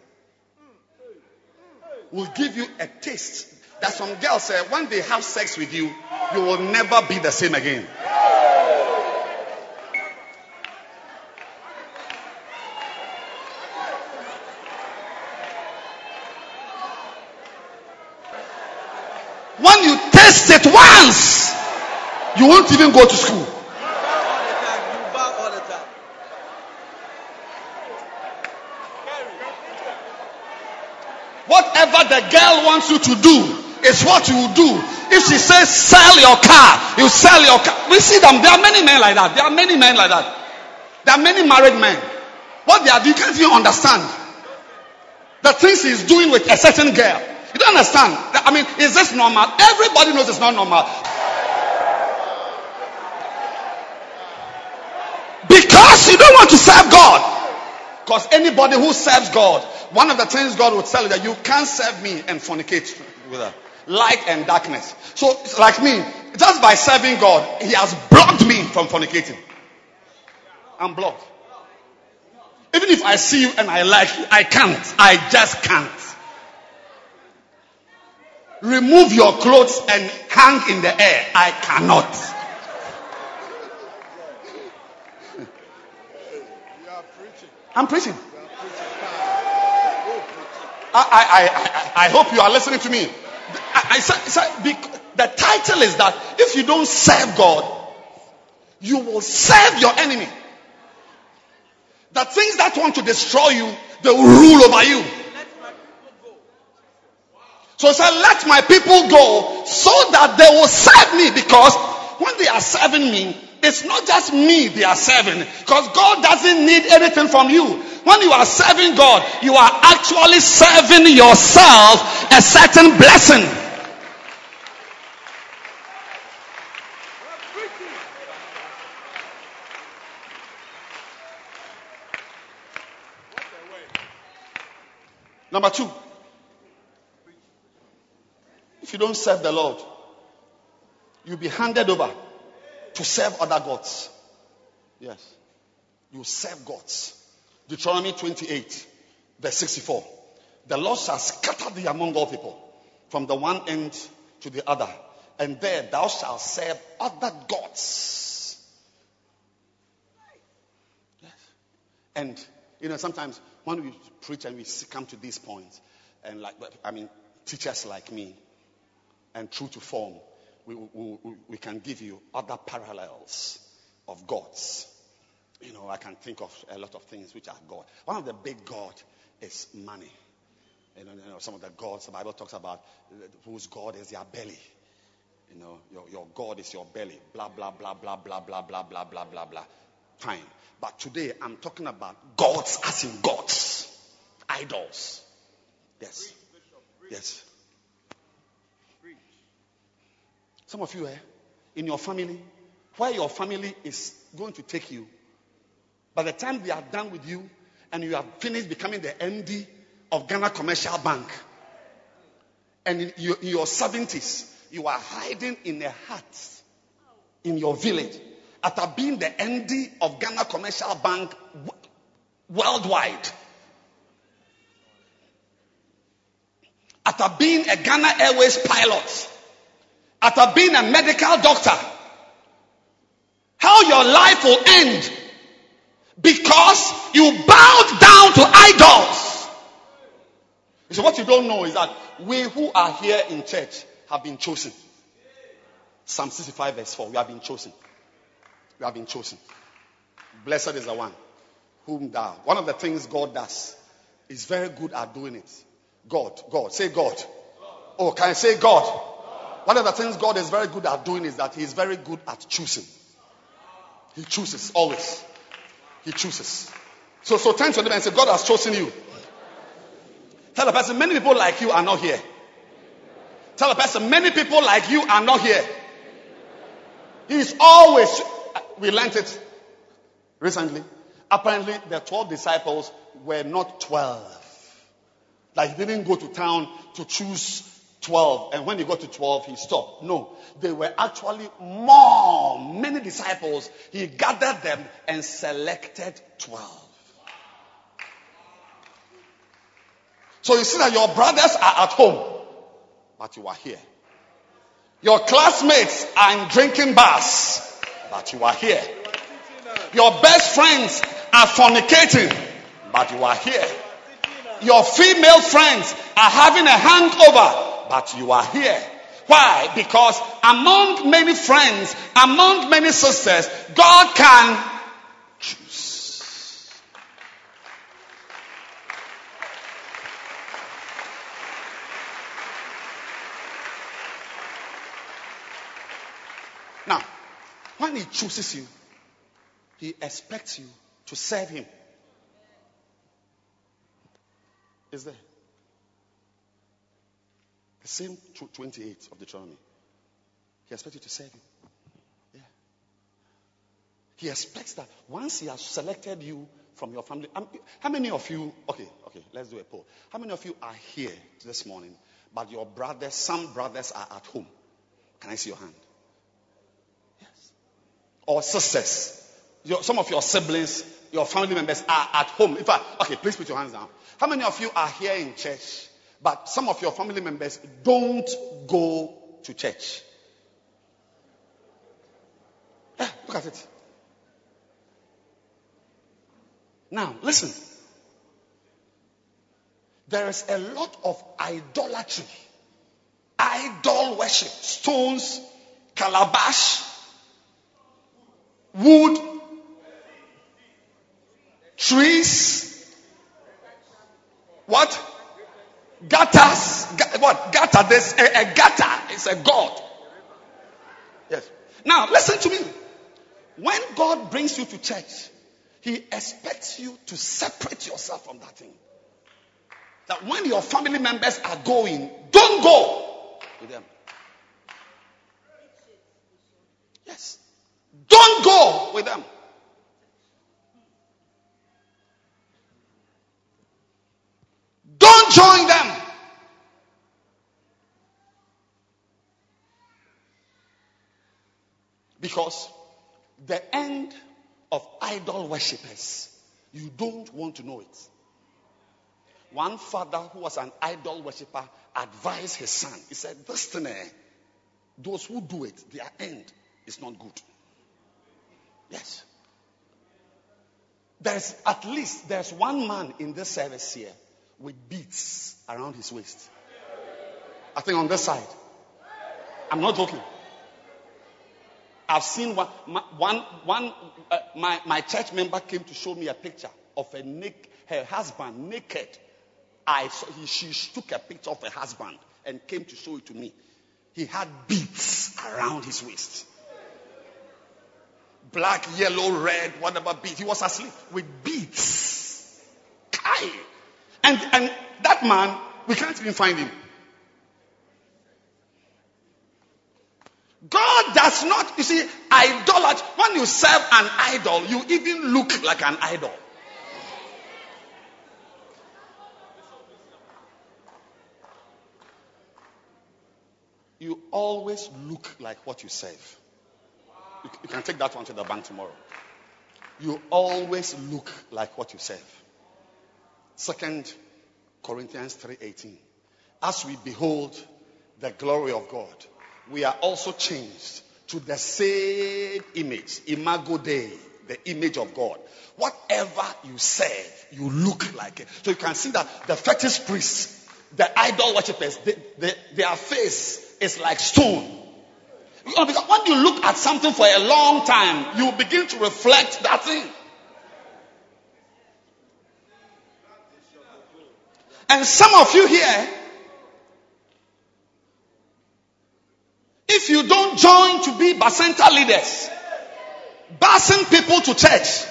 will give you a taste that some girls say when they have sex with you, you will never be the same again. When you taste it once, you won't even go to school. Whatever the girl wants you to do is what you will do. If she says sell your car, you sell your car. We see them. There are many men like that. There are many men like that. There are many married men. What they are doing, you can't even understand. The things he's doing with a certain girl. You don't understand. I mean, is this normal? Everybody knows it's not normal. Because you don't want to serve God. Because anybody who serves God, one of the things God would tell you that you can't serve me and fornicate with her. Light and darkness. So, like me, just by serving God, He has blocked me from fornicating. I'm blocked. Even if I see you and I like you, I can't. I just can't. remove your clothes and hang in the air. I cannot. I'm preaching. I, I, I, I hope you are listening to me. I, I the title is that if you don't serve God, you will serve your enemy. The things that want to destroy you, they will rule over you. So he said, let my people go so that they will serve me because when they are serving me, it's not just me they are serving because God doesn't need anything from you. When you are serving God, you are actually serving yourself a certain blessing. Number two, if you don't serve the Lord, you'll be handed over to serve other gods. Yes. You serve gods. Deuteronomy 28, verse 64. The Lord shall scatter thee among all people, from the one end to the other, and there thou shalt serve other gods. Yes. And, you know, sometimes when we preach and we come to these points, and like, I mean, teachers like me, and true to form, we, we, we can give you other parallels of gods. You know, I can think of a lot of things which are God. One of the big God is money. You know, you know, some of the gods the Bible talks about uh, whose God is their belly. You know, your, your God is your belly. Blah, blah, blah, blah, blah, blah, blah, blah, blah, blah, blah. Fine. But today I'm talking about gods as in gods. Idols. Yes. Yes. Some of you, eh, in your family, where your family is going to take you, by the time they are done with you and you have finished becoming the MD of Ghana Commercial Bank, and in your, in your 70s, you are hiding in a hut in your village after being the MD of Ghana Commercial Bank worldwide. After being a Ghana Airways pilot after being a medical doctor, how your life will end because you bowed down to idols. So what you don't know is that we who are here in church have been chosen. Psalm 65 verse 4. We have been chosen. We have been chosen. Blessed is the one whom thou. One of the things God does is very good at doing it. God, God, say God. Oh, can I say God? One of the things God is very good at doing is that He is very good at choosing. He chooses always. He chooses. So, so turn to them and say, God has chosen you. Tell the person, many people like you are not here. Tell the person, many people like you are not here. He is always, we learned it recently. Apparently, the 12 disciples were not 12. Like he didn't go to town to choose 12. And when he got to 12, he stopped. No, they were actually more, many disciples. He gathered them and selected 12. So you see that your brothers are at home, but you are here. Your classmates are in drinking bars, but you are here. Your best friends are fornicating, but you are here. Your female friends are having a hangover, but you are here. Why? Because among many friends, among many sisters, God can choose. Now, when He chooses you, He expects you to serve Him. Is there? The same 28 of Deuteronomy. He expects you to serve him. Yeah. He expects that once he has selected you from your family. Um, how many of you, okay, okay, let's do a poll. How many of you are here this morning, but your brothers, some brothers are at home? Can I see your hand? Yes. Or sisters. Your, some of your siblings, your family members are at home. In fact, okay, please put your hands down. How many of you are here in church, But some of your family members don't go to church. Eh, look at it. Now, listen. There is a lot of idolatry, idol worship, stones, calabash, wood, trees, what? Gutters, what? Gutter, there's a, a gutter, is a god. Yes. Now, listen to me. When God brings you to church, He expects you to separate yourself from that thing. That when your family members are going, don't go with them. Yes. Don't go with them. Don't join them. Because the end of idol worshippers, you don't want to know it. One father who was an idol worshipper advised his son. He said, eh, those who do it, their end is not good. Yes. There's at least there's one man in this service here with beads around his waist. I think on this side. I'm not joking. I've seen one, my, one, one uh, my, my church member came to show me a picture of a naked, her husband naked. I saw, he, she took a picture of her husband and came to show it to me. He had beads around his waist. Black, yellow, red, whatever beads. He was asleep with beads. Kai. And, and that man, we can't even find him. God does not, you see, idolatry. When you serve an idol, you even look like an idol. You always look like what you serve. You, you can take that one to the bank tomorrow. You always look like what you serve. Second Corinthians 3:18. As we behold the glory of God, we are also changed to the same image, imago Dei, the image of God. Whatever you serve, you look like it. So you can see that the fetish priests, the idol worshippers, they, they, their face is like stone. You know, because when you look at something for a long time, you begin to reflect that thing. And some of you here, if you don't join to be Bacenta leaders, basing people to church,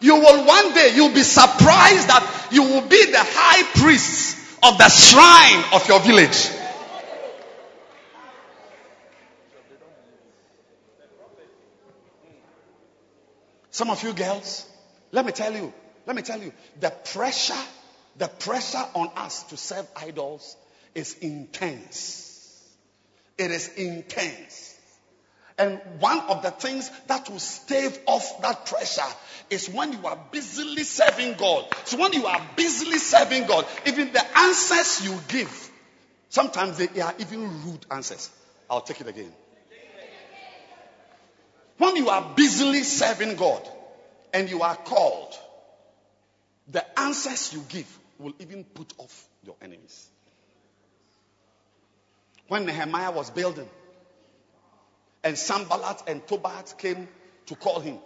you will one day, you'll be surprised that you will be the high priest of the shrine of your village. Some of you girls, let me tell you, let me tell you, the pressure, the pressure on us to serve idols is intense. It is intense. And one of the things that will stave off that pressure is when you are busily serving God. So when you are busily serving God, even the answers you give, sometimes they are even rude answers. I'll take it again. When you are busily serving God and you are called, the answers you give will even put off your enemies. When Nehemiah was building, and Sanballat and Tobias came to call him,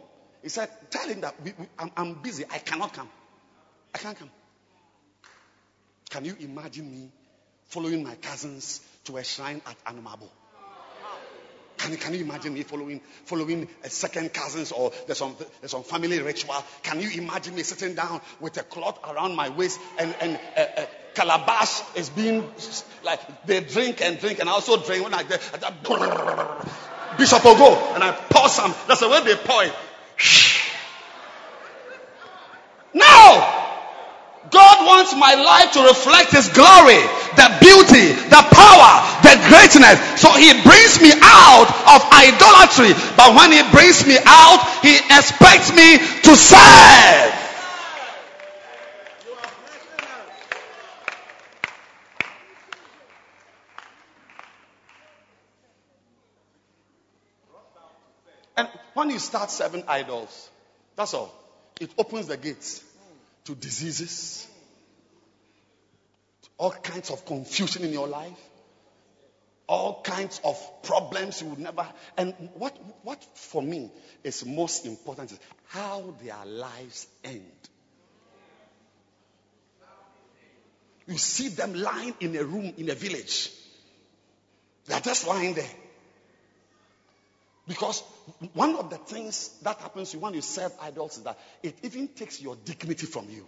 he said, Tell him that we, we, I'm, I'm busy. I cannot come. I can't come. Can you imagine me following my cousins to a shrine at Anomabo? Can, can you imagine me following following a second cousins or there's some there's some family ritual? Can you imagine me sitting down with a cloth around my waist and and uh, uh, calabash is being like they drink and drink and I also drink when I get Bishop will go and I pour some. That's the way they pour it. God wants my life to reflect His glory, the beauty, the power, the greatness. So He brings me out of idolatry. But when He brings me out, He expects me to serve. And when you start serving idols, that's all. It opens the gates to diseases, all kinds of confusion in your life, all kinds of problems you would never. And what, what for me is most important is how their lives end. You see them lying in a room in a village. They are just lying there. Because one of the things that happens when you serve idols is that it even takes your dignity from you.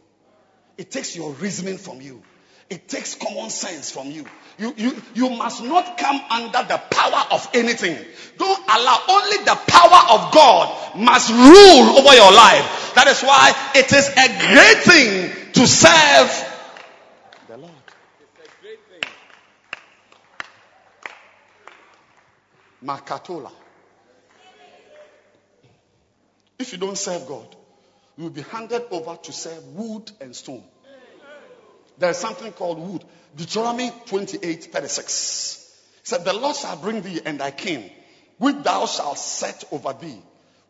It takes your reasoning from you. It takes common sense from you. You, you. you must not come under the power of anything. Don't allow only the power of God must rule over your life. That is why it is a great thing to serve the Lord. Great thing, Makatola. If you don't serve God, you will be handed over to serve wood and stone. There is something called wood. Deuteronomy 28 36 said, The Lord shall bring thee and thy king, which thou shalt set over thee,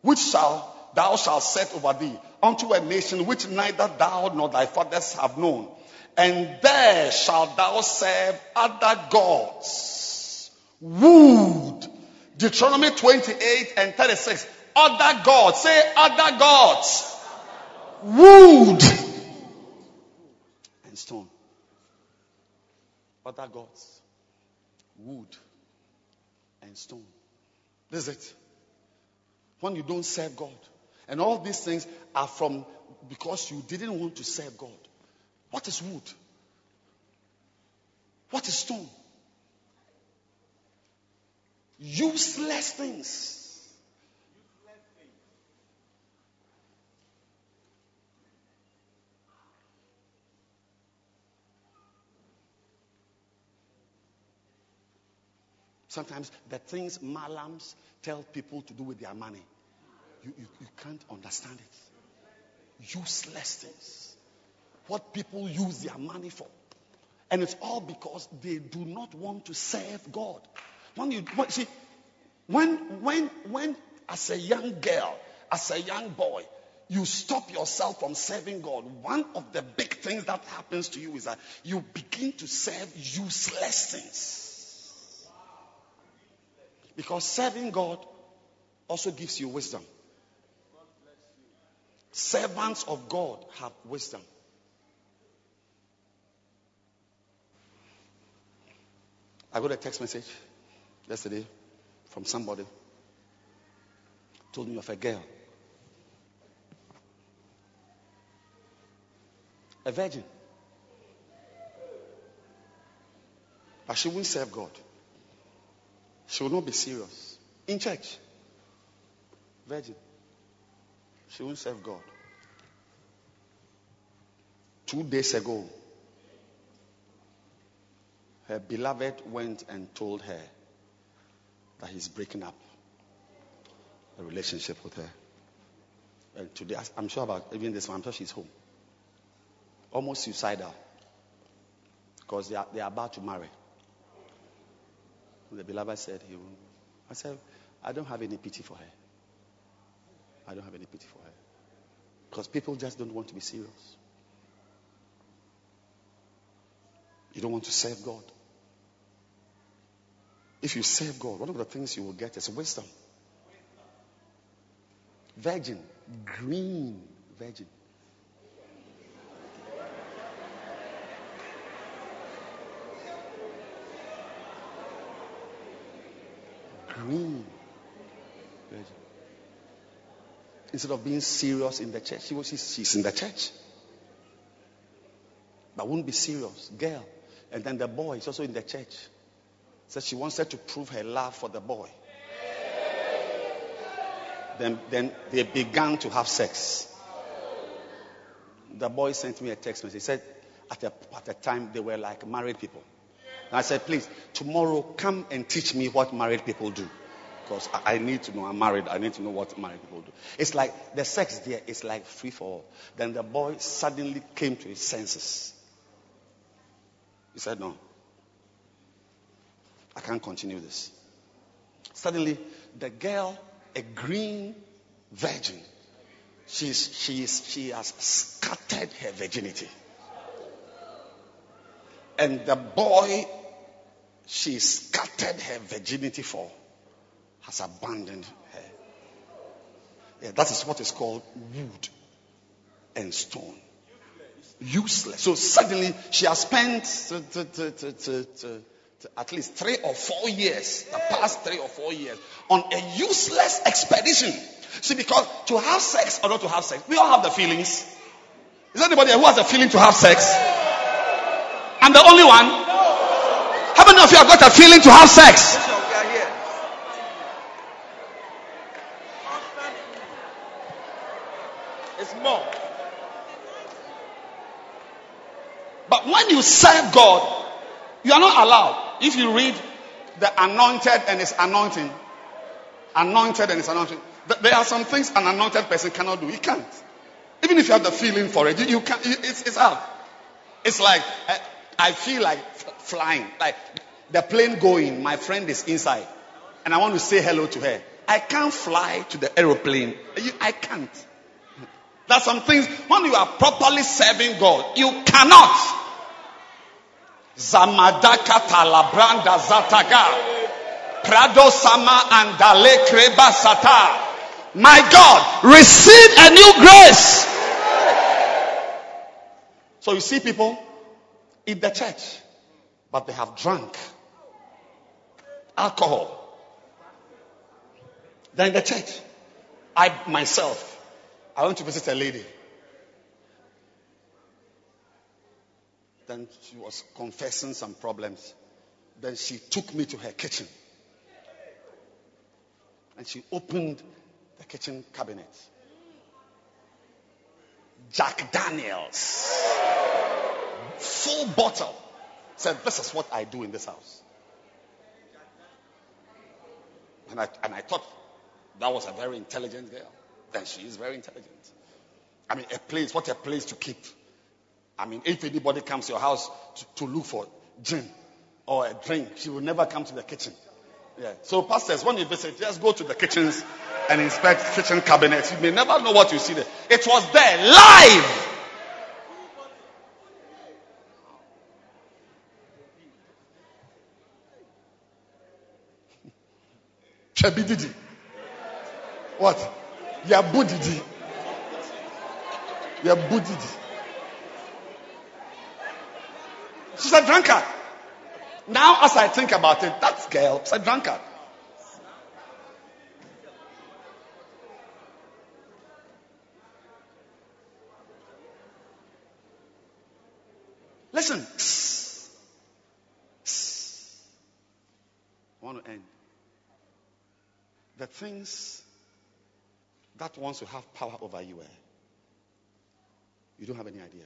which shall thou shalt set over thee, unto a nation which neither thou nor thy fathers have known. And there shalt thou serve other gods. Wood. Deuteronomy 28 and 36. Other gods. Say other gods. Wood and stone. Other gods. Wood and stone. This is it. When you don't serve God. And all these things are from because you didn't want to serve God. What is wood? What is stone? Useless things. Sometimes the things malams tell people to do with their money, you, you, you can't understand it. Useless things. What people use their money for. And it's all because they do not want to serve God. When you see, when when when as a young girl, as a young boy, you stop yourself from serving God, one of the big things that happens to you is that you begin to serve useless things. Because serving God also gives you wisdom. Servants of God have wisdom. I got a text message yesterday from somebody. Told me of a girl. A virgin. But she won't serve God. She will not be serious. In church. Virgin. She won't serve God. Two days ago, her beloved went and told her that he's breaking up a relationship with her. And today, I'm sure about even this one, I'm sure she's home. Almost suicidal. Because they are, they are about to marry. The beloved said he will. I said, I don't have any pity for her. I don't have any pity for her. Because people just don't want to be serious. You don't want to serve God. If you serve God, one of the things you will get is wisdom. Virgin, green virgin. Instead of being serious in the church, she was, she's in the church. But wouldn't be serious. Girl. And then the boy is also in the church. Said she wanted to prove her love for the boy. Then, then they began to have sex. The boy sent me a text message. He said, at the, at the time, they were like married people. I said, please, tomorrow come and teach me what married people do. Because I, I need to know. I'm married. I need to know what married people do. It's like the sex there is like free for all. Then the boy suddenly came to his senses. He said, no. I can't continue this. Suddenly, the girl a green virgin. She's, she's, she has scattered her virginity. And the boy she scattered her virginity for has abandoned her. Yeah, that is what is called wood and stone. Useless. So suddenly she has spent at least three or four years, the past three or four years, on a useless expedition. See, because to have sex or not to have sex, we all have the feelings. Is anybody who has a feeling to have sex? I'm the only one. Of you have got a feeling to have sex? It's more. But when you serve God, you are not allowed. If you read the anointed and his anointing, anointed and his anointing, there are some things an anointed person cannot do. He can't. Even if you have the feeling for it, you, can't. It's, it's out. It's like eh, I feel like flying, like the plane going. My friend is inside, and I want to say hello to her. I can't fly to the aeroplane. I can't. There's some things when you are properly serving God, you cannot. Zamadaka talabranda zataga. Prado sama andale kreba sata. My God, receive a new grace. So you see people in the church, but they have drunk alcohol. Then in the church, I myself, I went to visit a lady. Then she was confessing some problems. Then she took me to her kitchen. And she opened the kitchen cabinet. Jack Daniels. Full bottle. Said, This is what I do in this house. And I, and I thought that was a very intelligent girl. Then she is very intelligent. I mean, a place, what a place to keep. I mean, if anybody comes to your house to, to look for gin or a drink, she will never come to the kitchen. Yeah. So, pastors, when you visit, just go to the kitchens and inspect kitchen cabinets. You may never know what you see there. It was there live. Chabididi. What? Yabudidi. Yabudidi. She's a drunkard. Now, as I think about it, that girl is a drunkard. Listen. I want to end. The things that wants to have power over you, eh? you don't have any idea.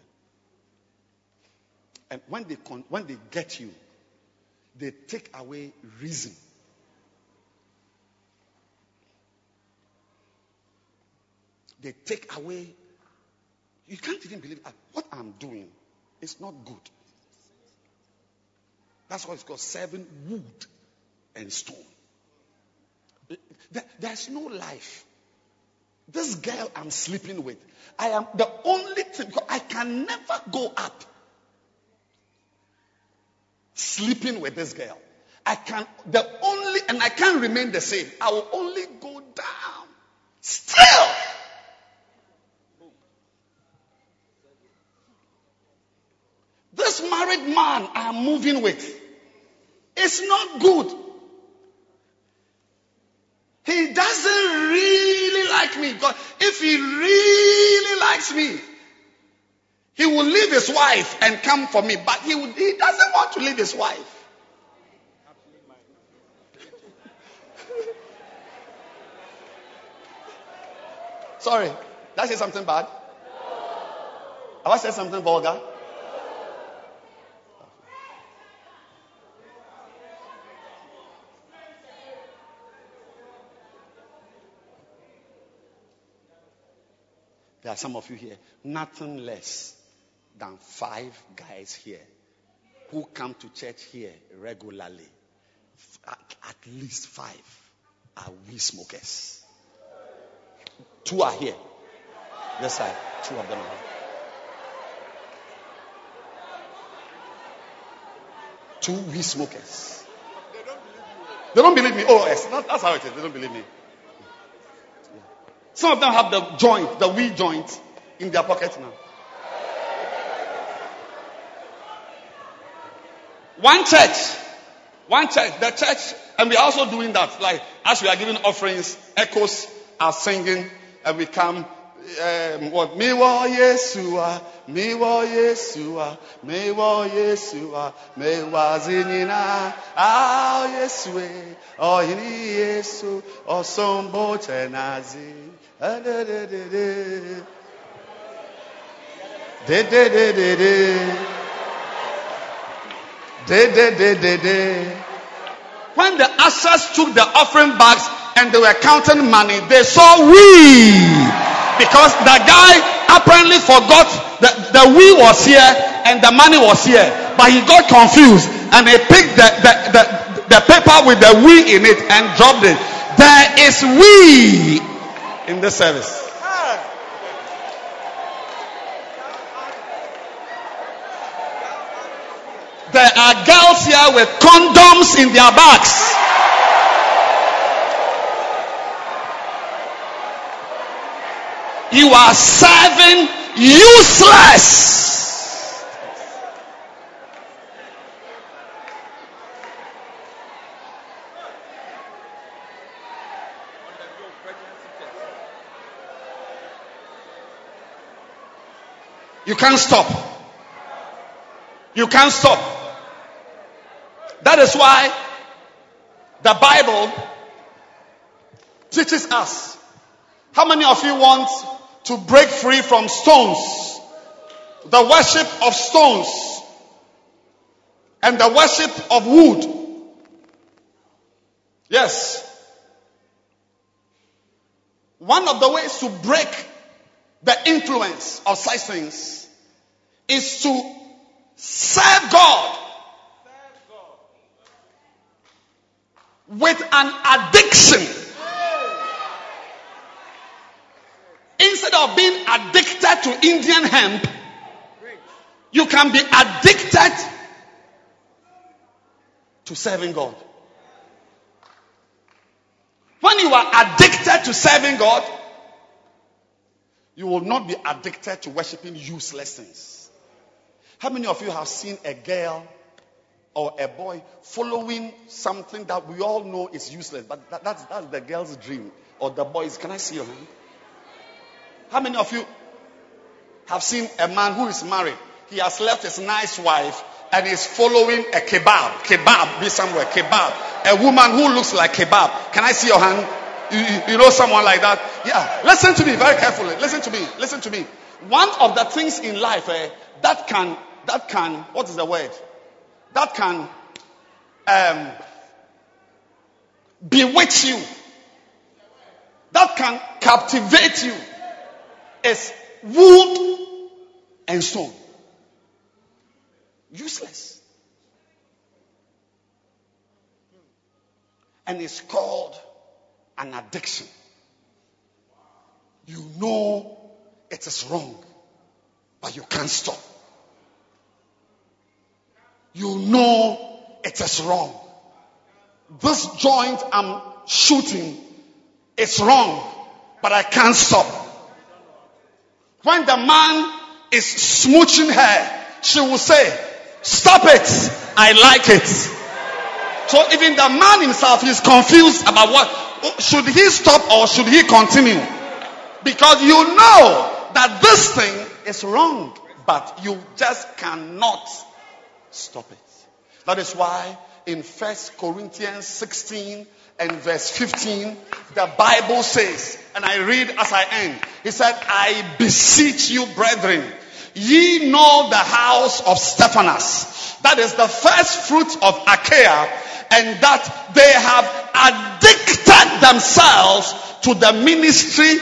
And when they, con- when they get you, they take away reason. They take away, you can't even believe what I'm doing is not good. That's why it's called seven wood and stone. There's no life. This girl I'm sleeping with, I am the only thing, I can never go up sleeping with this girl. I can, the only, and I can't remain the same. I will only go down. Still. This married man I'm moving with is not good. He doesn't really like me. God, if he really likes me, he will leave his wife and come for me, but he, would, he doesn't want to leave his wife. Sorry, did I say something bad? Have I said something vulgar? There are some of you here, nothing less than five guys here who come to church here regularly. At, least five are we smokers. Two are here. This side. Two of them are here. Two we smokers. They don't believe me. Oh, yes. That's how it is. They don't believe me. Some of them have the joint, the weed joint, in their pocket now. One church, one church, the church, and we're also doing that. Like as we are giving offerings, echoes are singing, and we come. Um, what wa Yesua, me wa Yesua, me wa zinina, ah Yesue, oh ini Yesu, oh sombo chenazi, When the ushers took the offering bags and they were counting money, they saw we. Because the guy apparently forgot that the we was here and the money was here. But he got confused and he picked the, the, the, the paper with the we in it and dropped it. There is we in this service. There are girls here with condoms in their bags. You are serving useless. You can't stop. You can't stop. That is why the Bible teaches us. How many of you want to break free from stones? The worship of stones and the worship of wood. Yes. One of the ways to break the influence of such things is to serve God with an addiction. Instead of being addicted to Indian hemp, you can be addicted to serving God. When you are addicted to serving God, you will not be addicted to worshiping useless things. How many of you have seen a girl or a boy following something that we all know is useless, but that, that's, that's the girl's dream or the boy's? Can I see your hand? How many of you have seen a man who is married? He has left his nice wife and is following a kebab. Kebab, be somewhere. Kebab. A woman who looks like kebab. Can I see your hand? You, you, know someone like that? Yeah. Listen to me very carefully. Listen to me. Listen to me. One of the things in life eh, that can, that can, what is the word? That can um, bewitch you. That can captivate you is wood and stone. Useless. And it's called an addiction. You know it is wrong, but you can't stop. You know it is wrong. This joint I'm shooting is wrong, but I can't stop. When the man is smooching her, she will say, Stop it. I like it. So even the man himself is confused about what should he stop or should he continue? Because you know that this thing is wrong, but you just cannot stop it. That is why in First Corinthians 16 and verse 15, the Bible says, and I read as I end, he said, I beseech you, brethren, ye know the house of Stephanas. That is the first fruit of Achaia, and that they have addicted themselves to the ministry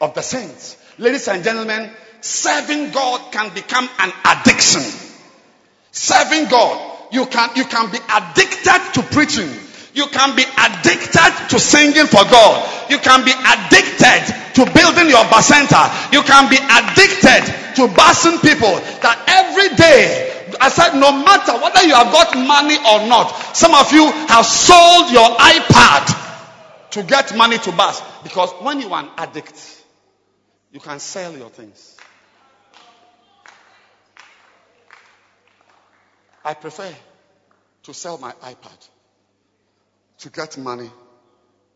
of the saints. Ladies and gentlemen, serving God can become an addiction. Serving God, you can, you can be addicted to preaching. You can be addicted to singing for God. You can be addicted to building your Bacenta. You can be addicted to busing people. That every day, I said, no matter whether you have got money or not, some of you have sold your iPad to get money to bus. Because when you are an addict, you can sell your things. I prefer to sell my iPad to get money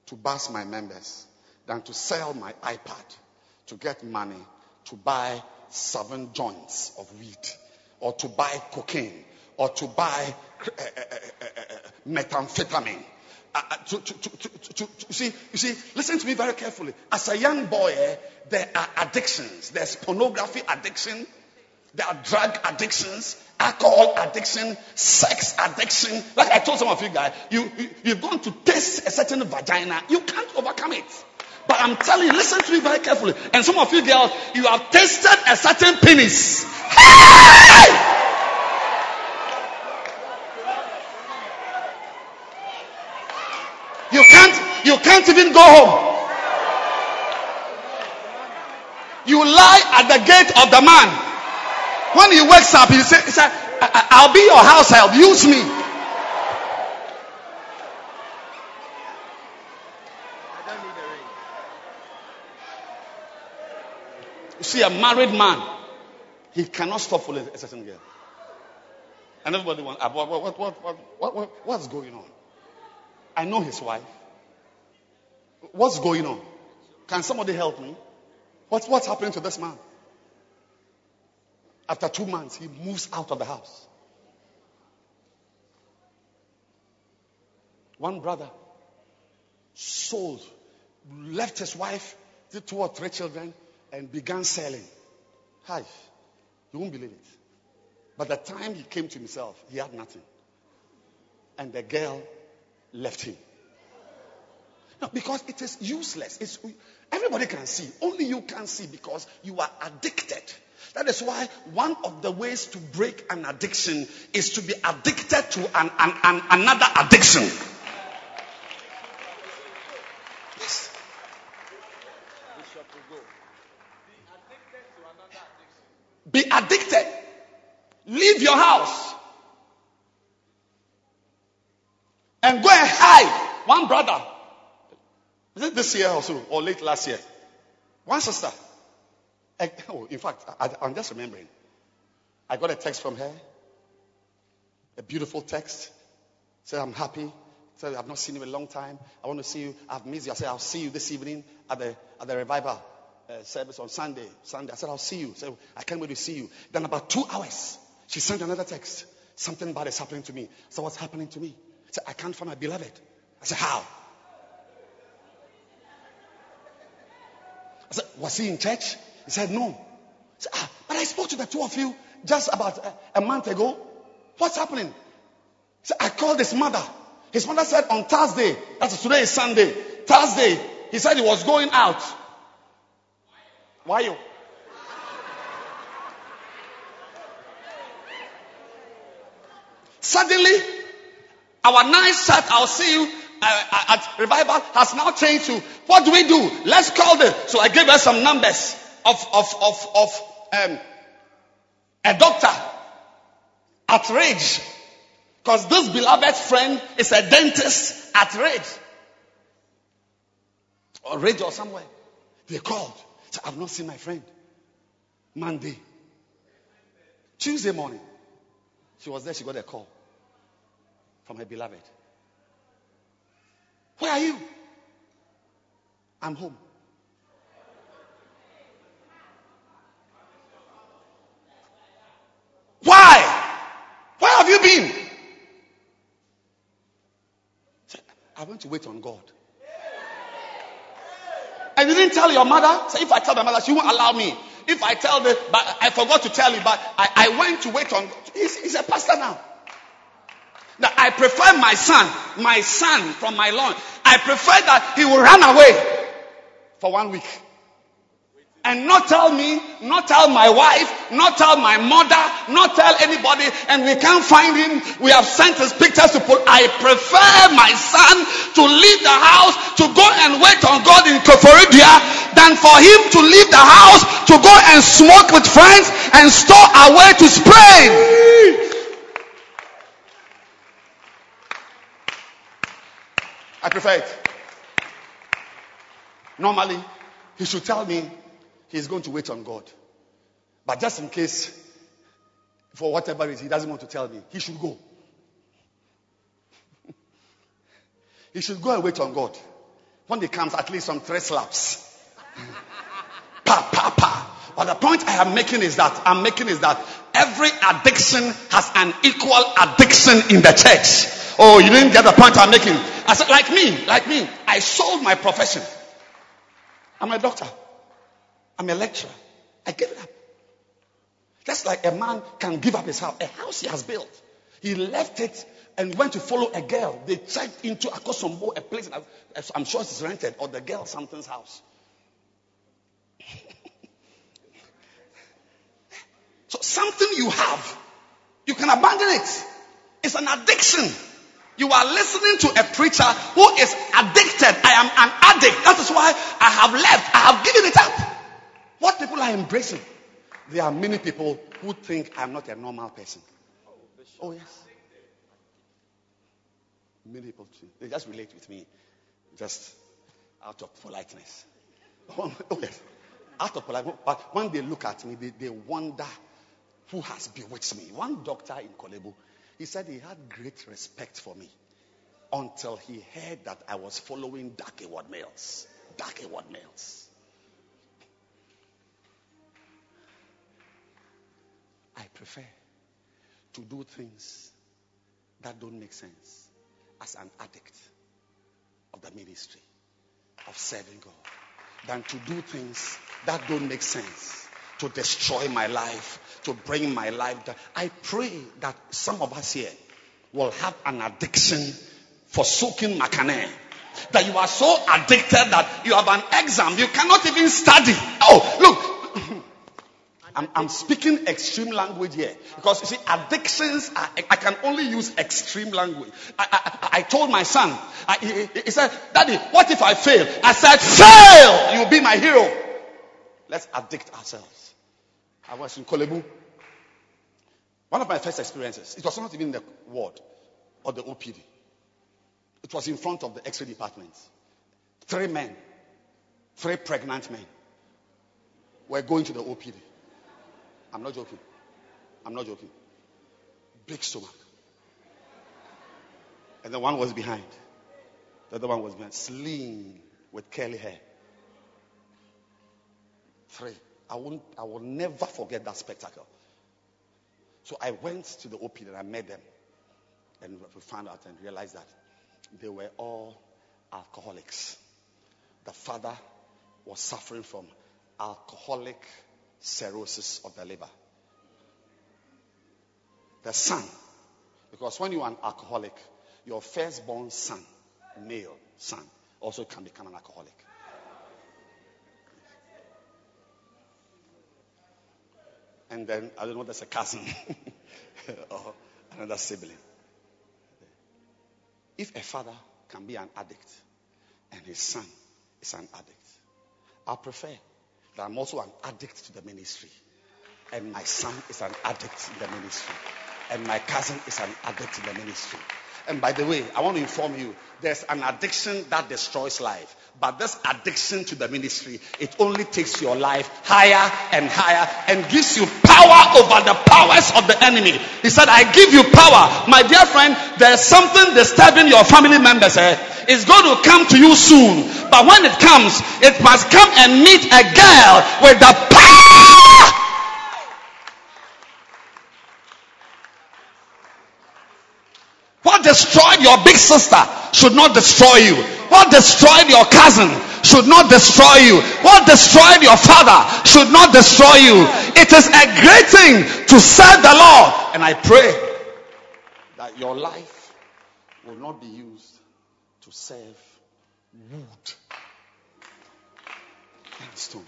to bus my members than to sell my iPad to get money to buy seven joints of weed or to buy cocaine or to buy uh, uh, uh, methamphetamine. To, to, to, you see, you see, listen to me very carefully. As a young boy, eh, there are addictions. There's pornography addiction. There are drug addictions alcohol addiction, sex addiction. Like I told some of you guys, you, you, have gone to taste a certain vagina. You can't overcome it. But I'm telling you, listen to me very carefully. And some of you girls, you have tasted a certain penis. Hey! You can't, you can't even go home. You lie at the gate of the man when he wakes up, he he said I'll be your house help. Use me. You see, a married man, he cannot stop fooling a certain girl. And everybody wants, ah, what, what, what, what, what, what's going on? I know his wife. What's going on? Can somebody help me? What's, what's happening to this man? After two months, he moves out of the house. One brother sold, left his wife, did two or three children, and began selling. Hi, you won't believe it. By the time he came to himself, he had nothing. And the girl left him. No, because it is useless. It's, everybody can see. Only you can see because you are addicted. That is why one of the ways to break an addiction is to be addicted to an, an, an another addiction. Yes. Be addicted. Leave your house. And go and hide. One brother. Is it this year also or late last year? One sister Oh, in fact, I, I'm just remembering. I got a text from her, a beautiful text. Said, I'm happy. Said, I've not seen you in a long time. I want to see you. I've missed you. I said, I'll see you this evening at the, at the revival uh, service on Sunday. Sunday. I said, I'll see you. Said, I can't wait to see you. Then about two hours, she sent another text. Something bad is happening to me. So what's happening to me? I said, I can't find my beloved. I said, how? I said, was he in church? He said, No. Said, ah, but I spoke to the two of you just about a, a month ago. What's happening? He said, I called his mother. His mother said on Thursday, that's today is Sunday. Thursday, he said he was going out. Why you? Suddenly, our nice set, I'll see you uh, at revival has now changed to what do we do? Let's call them. So I gave her some numbers of, of, of, of um, a doctor at Ridge. Because this beloved friend is a dentist at Ridge. Or Ridge or somewhere. They called. So I've not seen my friend. Monday. Tuesday morning. She was there. She got a call from her beloved. Where are you? I'm home. Why? Where have you been? I want to wait on God. I didn't tell your mother. Say, if I tell my mother, she won't allow me. If I tell the, but I forgot to tell you, but I, I went to wait on. He's, he's a pastor now. Now I prefer my son, my son from my lawn. I prefer that he will run away for one week and not tell me, not tell my wife, not tell my mother, not tell anybody, and we can't find him. We have sent his pictures to put. I prefer my son to leave the house to go and wait on God in Koforidua than for him to leave the house to go and smoke with friends and store away to Spain. I prefer it. Normally, he should tell me he's going to wait on God. But just in case, for whatever reason, he doesn't want to tell me, he should go. he should go and wait on God. When he comes, at least some three slaps. pa, pa, pa. But the point I am making is that, I'm making is that every addiction has an equal addiction in the church. Oh, you didn't get the point I'm making. I said, like me, like me, I sold my profession. I'm a doctor. I'm a lecturer. I gave it up. Just like a man can give up his house, a house he has built. He left it and went to follow a girl. They checked into Akosombo, a place, I'm sure it's rented, or the girl something's house. so something you have, you can abandon it. It's an addiction. You are listening to a preacher who is addicted. I am an addict. That is why I have left. I have given it up. What people are embracing? There are many people who think I'm not a normal person. Oh, yes. Many people, they just relate with me just out of politeness. Oh, oh, yes. Out of politeness. But when they look at me, they, they wonder who has bewitched me. One doctor in Korle Bu, he said he had great respect for me until he heard that I was following dark word males. Dark word males. I prefer to do things that don't make sense as an addict of the ministry of serving God than to do things that don't make sense to destroy my life, to bring my life down. I pray that some of us here will have an addiction for soaking macane. That you are so addicted that you have an exam, you cannot even study. Oh, look, I'm, I'm, speaking extreme language here because you see, addictions. Are, I can only use extreme language. I, I, I told my son. he, he, said, "Daddy, what if I fail?" I said, "Fail! You'll be my hero." Let's addict ourselves. I was in Korle Bu. One of my first experiences. It was not even the ward or the OPD. It was in front of the X-ray department. Three men, three pregnant men, were going to the OPD. I'm not joking. I'm not joking. Big stomach. And the one was behind. The other one was behind. Slim with curly hair. Three. I won't I will never forget that spectacle. So I went to the OP and I met them. And we found out and realized that they were all alcoholics. The father was suffering from alcoholic cirrhosis of the liver. The son, because when you are an alcoholic, your firstborn son, male son, also can become an alcoholic. And then, I don't know, there's a cousin or another sibling. If a father can be an addict and his son is an addict, I prefer that I'm also an addict to the ministry. And my son is an addict in the ministry. And my cousin is an addict in the ministry. And by the way, I want to inform you, there's an addiction that destroys life. But this addiction to the ministry, it only takes your life higher and higher and gives you power over the powers of the enemy. He said, I give you power. My dear friend, there's something disturbing your family members. Eh? It's going to come to you soon. But when it comes, it must come and meet a girl with the power. What destroyed your big sister should not destroy you. What destroyed your cousin should not destroy you. What destroyed your father should not destroy you. It is a great thing to serve the Lord. And I pray that your life will not be used serve wood and stones.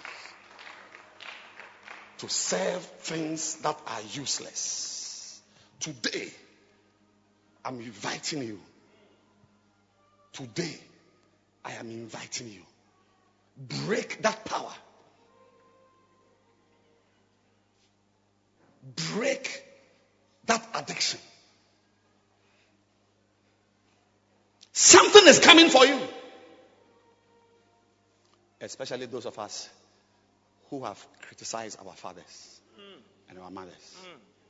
to serve things that are useless. Today, I'm inviting you. Today, I am inviting you. Break that power. Break that addiction. Something is coming for you. Especially those of us who have criticized our fathers and our mothers.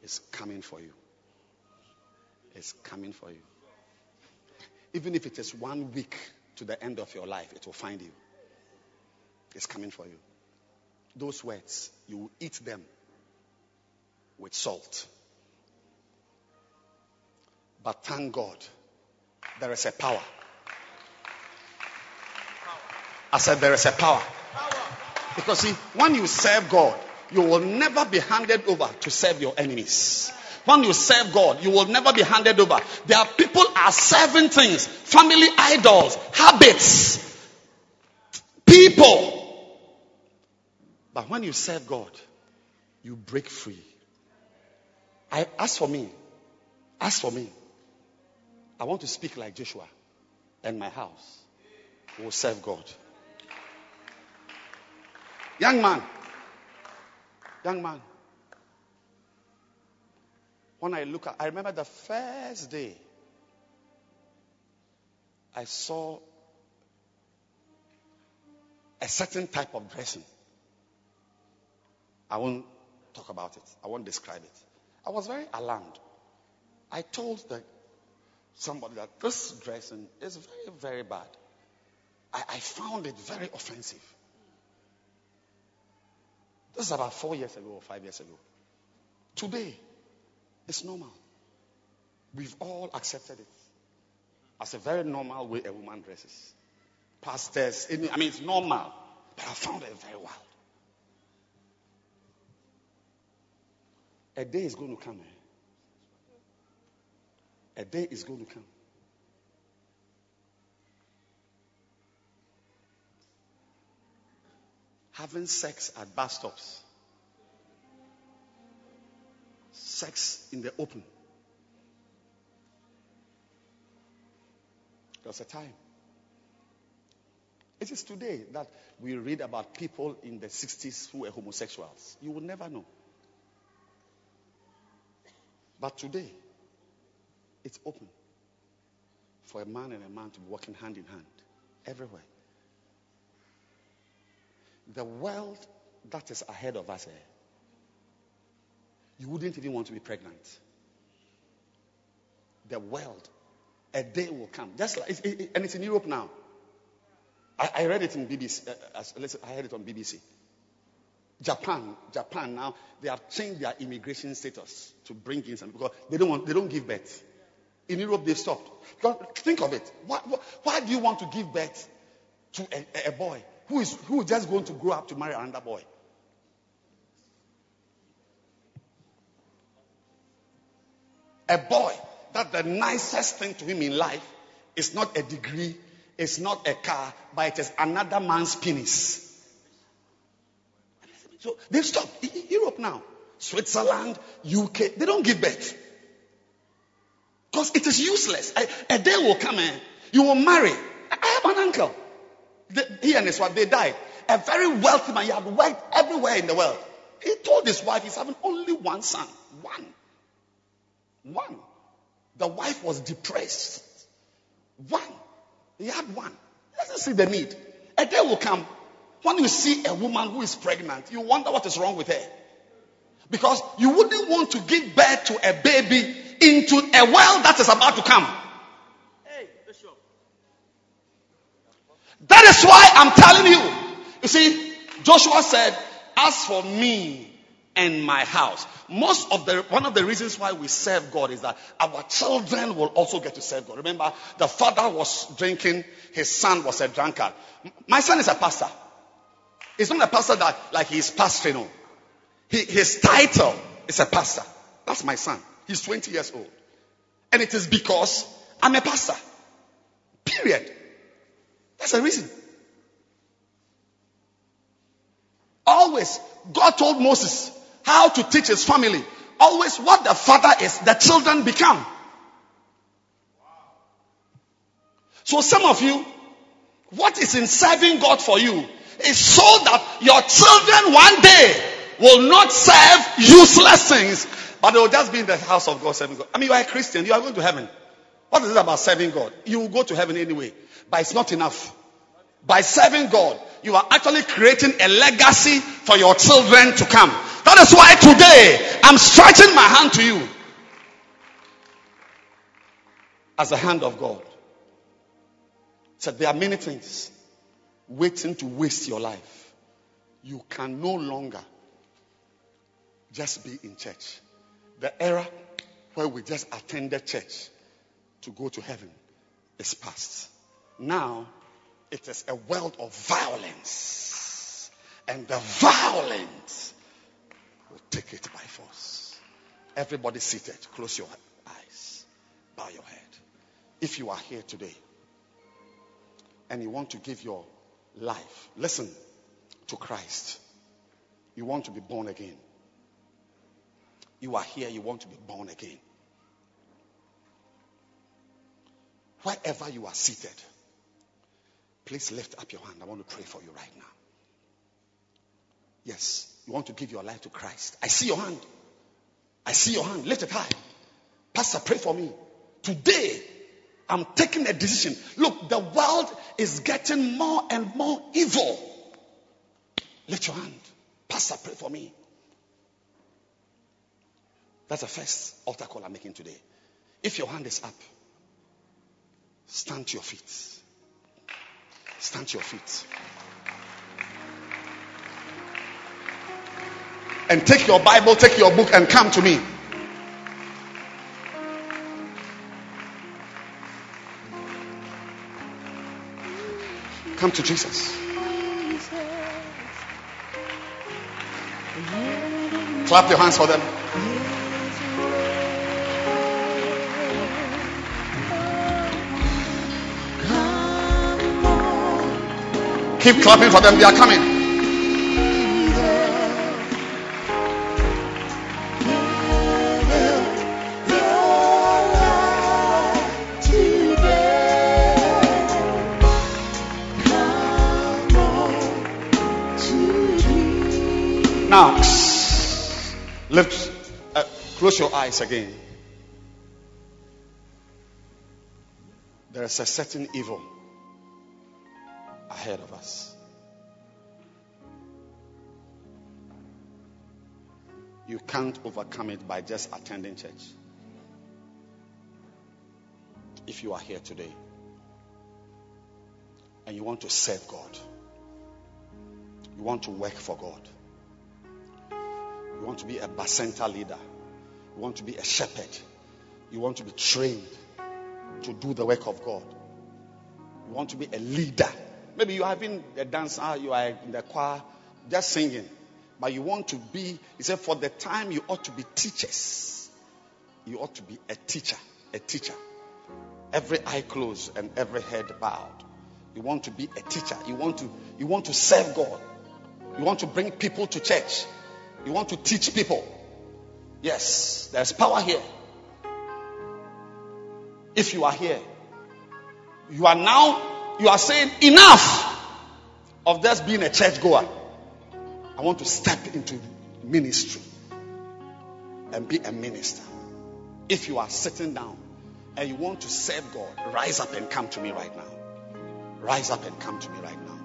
It's coming for you. It's coming for you. Even if it is one week to the end of your life, it will find you. It's coming for you. Those words, you will eat them with salt. But thank God, there is a power. I said, there is a power. Because see, when you serve God, you will never be handed over to serve your enemies. When you serve God, you will never be handed over. There are people are serving things, family idols, habits, people. But when you serve God, you break free. I, as for me, as for me, I want to speak like Joshua and my house will serve God. Young man, young man, when I look at, I remember the first day I saw a certain type of dressing. I won't talk about it. I won't describe it. I was very alarmed. I told the, somebody that this dressing is very, very bad. I, I found it very offensive. This is about four years ago or five years ago. Today, it's normal. We've all accepted it as a very normal way a woman dresses. Pastors, I mean, it's normal, but I found it very wild. A day is going to come. Eh? A day is going to come. Having sex at bus stops, sex in the open. There was a time. It is today that we read about people in the 60s who were homosexuals. You will never know. But today, it's open for a man and a man to be working hand in hand everywhere. The world that is ahead of us, eh, you wouldn't even want to be pregnant. The world, a day will come. Just like, it, it, and it's in Europe now. I, I read it in BBC. Uh, I heard it on BBC. Japan, Japan now they have changed their immigration status to bring in some because they don't want they don't give birth. In Europe they've stopped. Think of it. Why, why, why do you want to give birth to a, a boy who is who is just going to grow up to marry another boy? A boy that the nicest thing to him in life is not a degree, it's not a car, but it is another man's penis. So they've stopped. Europe now, Switzerland, UK, they don't give birth. Because it is useless. A, day will come in, you will marry. I have an uncle. The, he and his wife, they died. A very wealthy man, he had worked everywhere in the world. He told his wife he's having only one son. One. One. The wife was depressed. One. He had one. He doesn't see the need. A day will come. When you see a woman who is pregnant, you wonder what is wrong with her. Because you wouldn't want to give birth to a baby into a world that is about to come. That is why I'm telling you. You see, Joshua said, as for me and my house, most of the, one of the reasons why we serve God is that our children will also get to serve God. Remember, the father was drinking, his son was a drunkard. My son is a pastor. He's not a pastor that, like he's pastoring. No. He, his title is a pastor. That's my son. He's 20 years old. And it is because I'm a pastor. Period. That's the reason. Always, God told Moses, how to teach his family. Always what the father is, the children become. So some of you, what is in serving God for you is so that your children one day will not serve useless things, but they will just be in the house of God serving God. I mean, you are a Christian, you are going to heaven. What is it about serving God? You will go to heaven anyway, but it's not enough. By serving God, you are actually creating a legacy for your children to come. That is why today I'm stretching my hand to you as the hand of God. Said there are many things waiting to waste your life. You can no longer just be in church. The era where we just attended church to go to heaven is past. Now it is a world of violence. And the violence will take it by force. Everybody seated, close your eyes, bow your head. If you are here today and you want to give your life, listen to Christ. You want to be born again. You are here, you want to be born again. Wherever you are seated, please lift up your hand. I want to pray for you right now. Yes, you want to give your life to Christ. I see your hand. I see your hand. Lift it high. Pastor, pray for me. Today, I'm taking a decision. Look, the world is getting more and more evil. Lift your hand. Pastor, pray for me. That's the first altar call I'm making today. If your hand is up, stand to your feet. Stand to your feet. And take your Bible, take your book, and come to me. Come to Jesus. Clap your hands for them. Keep clapping for them. They are coming. Now, lift, uh, close your eyes again. There is a certain evil ahead of us. You can't overcome it by just attending church. If you are here today and you want to serve God, you want to work for God, you want to be a bacenta leader, you want to be a shepherd, you want to be trained to do the work of God, you want to be a leader Maybe you have been a dancer, you are in the choir, just singing. But you want to be, he said, for the time you ought to be teachers. You ought to be a teacher, a teacher. Every eye closed and every head bowed. You want to be a teacher. You want to, you want to serve God. You want to bring people to church. You want to teach people. Yes, there's power here. If you are here, you are now you are saying enough of just being a church goer. I want to step into ministry and be a minister. If you are sitting down and you want to serve God, rise up and come to me right now. Rise up and come to me right now.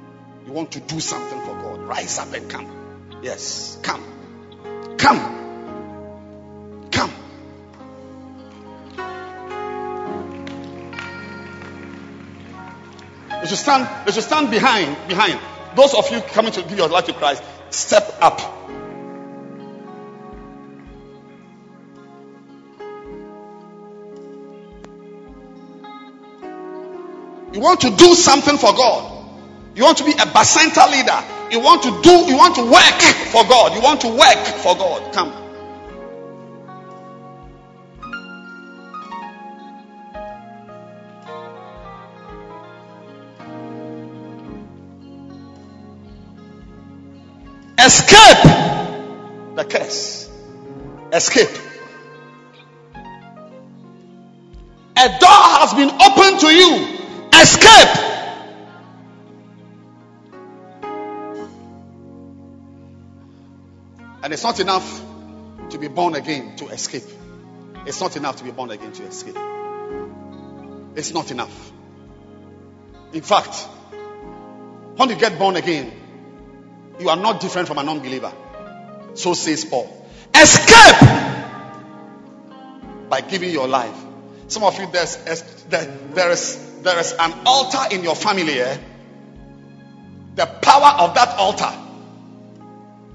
You want to do something for God, rise up and come. Yes, come. Come. Should stand, you should stand behind, behind. Those of you coming to give your life to Christ, step up. You want to do something for God. You want to be a bacenta leader. You want to do, you want to work for God. You want to work for God. Come. Escape the curse. Escape. A door has been opened to you. Escape. And it's not enough to be born again to escape. It's not enough to be born again to escape. It's not enough. In fact, when you get born again, you are not different from an unbeliever. So says Paul. Escape by giving your life. Some of you, there's, there, there, is, there is an altar in your family. Eh? The power of that altar,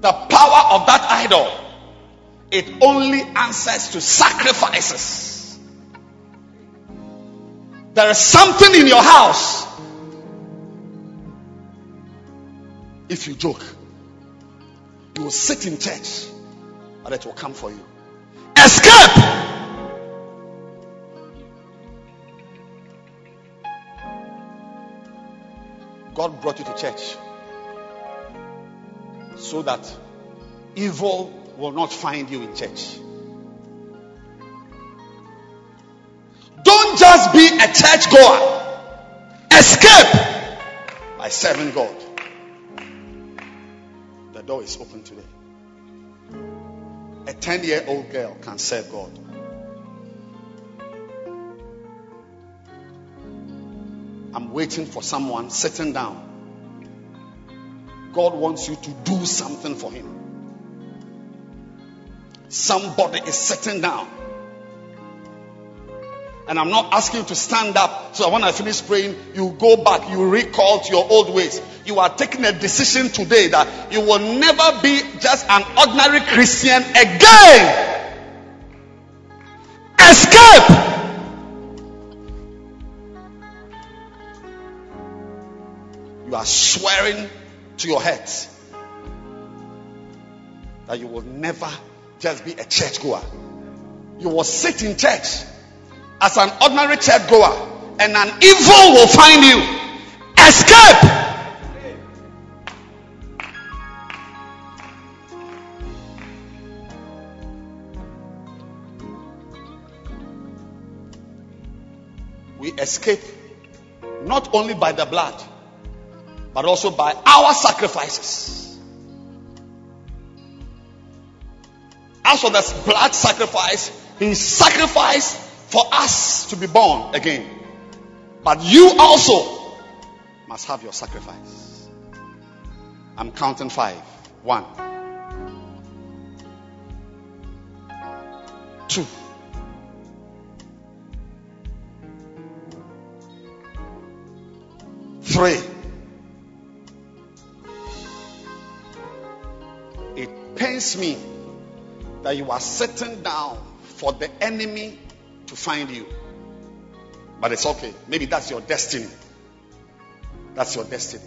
the power of that idol, it only answers to sacrifices. There is something in your house. If you joke, you will sit in church, and it will come for you. Escape! God brought you to church so that evil will not find you in church. Don't just be a church goer. Escape by serving God. The door is open today. A 10 year old girl can serve God. I'm waiting for someone sitting down. God wants you to do something for Him. Somebody is sitting down. And I'm not asking you to stand up so that when I finish praying, you go back, you recall to your old ways. You are taking a decision today that you will never be just an ordinary Christian again. Escape! You are swearing to your head that you will never just be a church goer. You will sit in church as an ordinary church goer and an evil will find you. Escape! Escape not only by the blood, but also by our sacrifices. As for the blood sacrifice, he sacrificed for us to be born again. But you also must have your sacrifice. I'm counting five. One, two, three. It pains me that you are sitting down for the enemy to find you. But it's okay. Maybe that's your destiny. That's your destiny.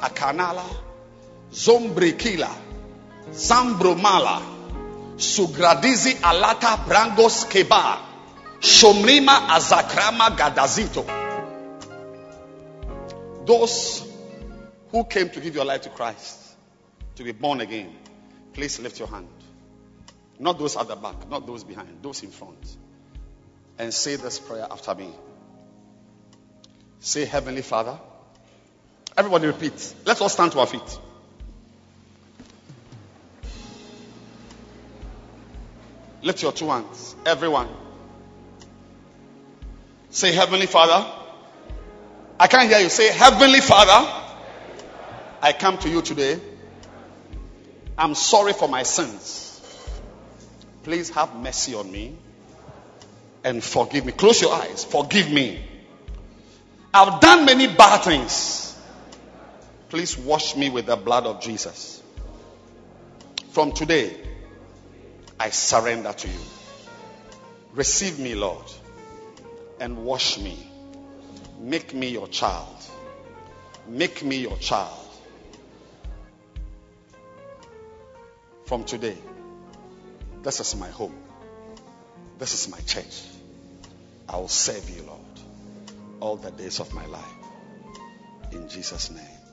Akanala. Zombrekila. Zambromala. Sugradizi alata brangos keba. Shomrima azakrama gadazito. Those who came to give your life to Christ, to be born again, please lift your hand. Not those at the back, not those behind, those in front. And say this prayer after me. Say, Heavenly Father. Everybody repeat. Let's all stand to our feet. Lift your two hands. Everyone. Say, Heavenly Father. I can't hear you. Say, Heavenly Father. I come to you today. I'm sorry for my sins. Please have mercy on me and forgive me. Close your eyes. Forgive me. I've done many bad things. Please wash me with the blood of Jesus. From today, I surrender to you. Receive me, Lord, and wash me. Make me your child. Make me your child. From today, this is my home. This is my church. I will serve you, Lord, all the days of my life. In Jesus' name.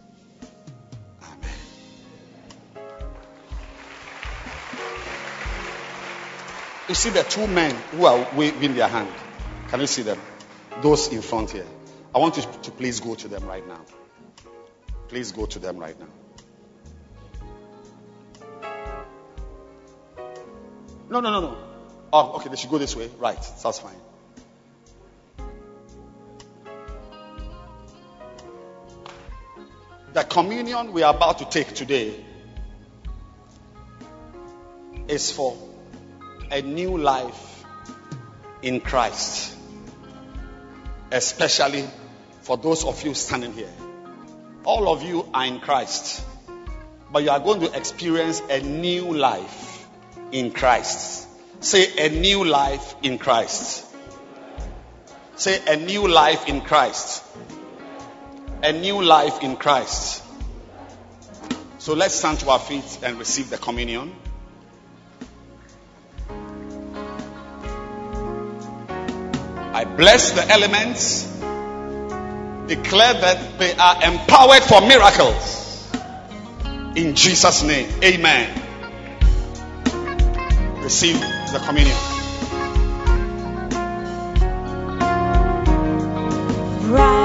You see the two men who are waving their hand. Can you see them? Those in front here. I want you to please go to them right now. Please go to them right now. No, no, no, no. Oh, okay, they should go this way. Right, that's fine. The communion we are about to take today is for a new life in Christ, especially for those of you standing here. All of you are in Christ, but you are going to experience a new life in Christ. Say a new life in Christ. Say a new life in Christ a new life in Christ. So let's stand to our feet and receive the communion. I bless the elements, declare that they are empowered for miracles. In Jesus' name, amen. Receive the communion. Brothers,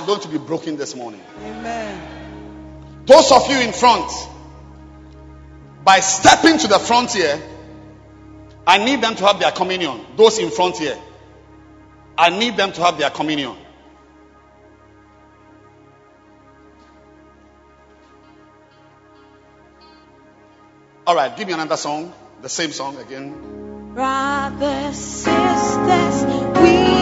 are going to be broken this morning. Amen. Those of you in front, by stepping to the front here, I need them to have their communion. Those in front here, I need them to have their communion. All right, give me another song. The same song again. Brothers, sisters, we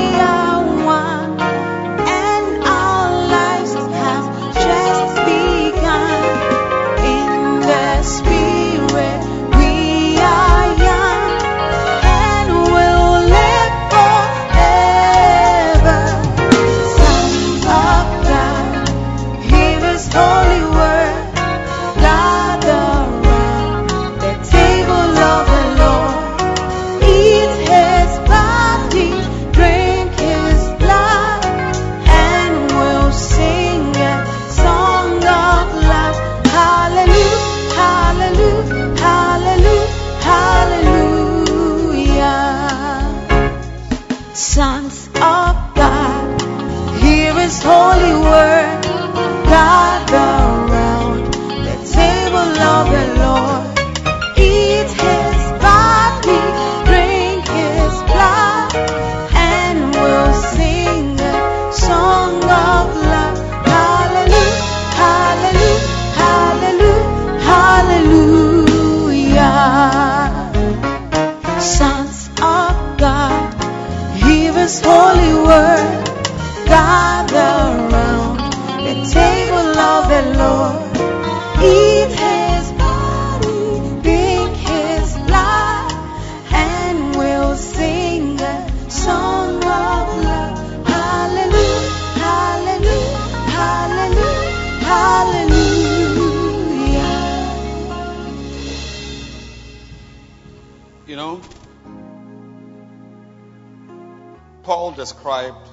described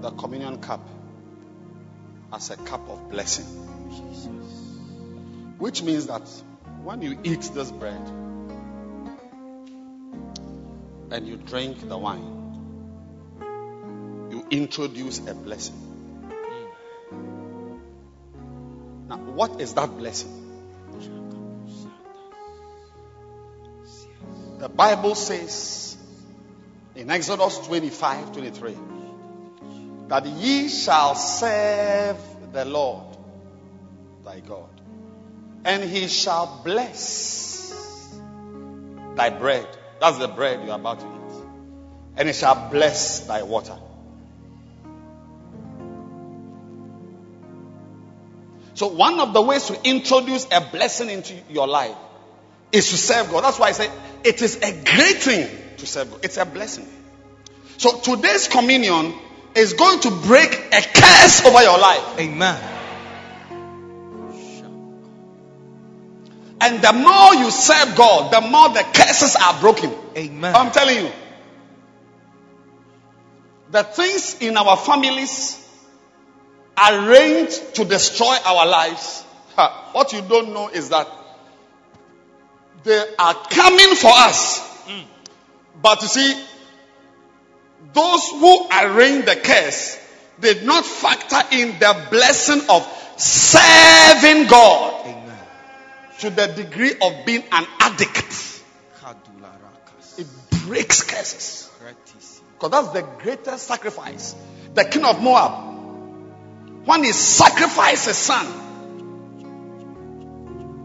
the communion cup as a cup of blessing. Which means that when you eat this bread and you drink the wine, you introduce a blessing. Now, what is that blessing? The Bible says in Exodus 25 23 that ye shall serve the Lord thy God, and he shall bless thy bread. That's the bread you're about to eat. And he shall bless thy water. So, one of the ways to introduce a blessing into your life is to serve God. That's why I say it is a great thing to serve. It's a blessing. So, today's communion is going to break a curse over your life. Amen. And the more you serve God, the more the curses are broken. Amen. I'm telling you. The things in our families are arranged to destroy our lives. What you don't know is that they are coming for us. Mm. But you see, those who arrange the curse did not factor in the blessing of serving God Amen. to the degree of being an addict. It breaks curses. Because that's the greatest sacrifice. The king of Moab, when he sacrificed his son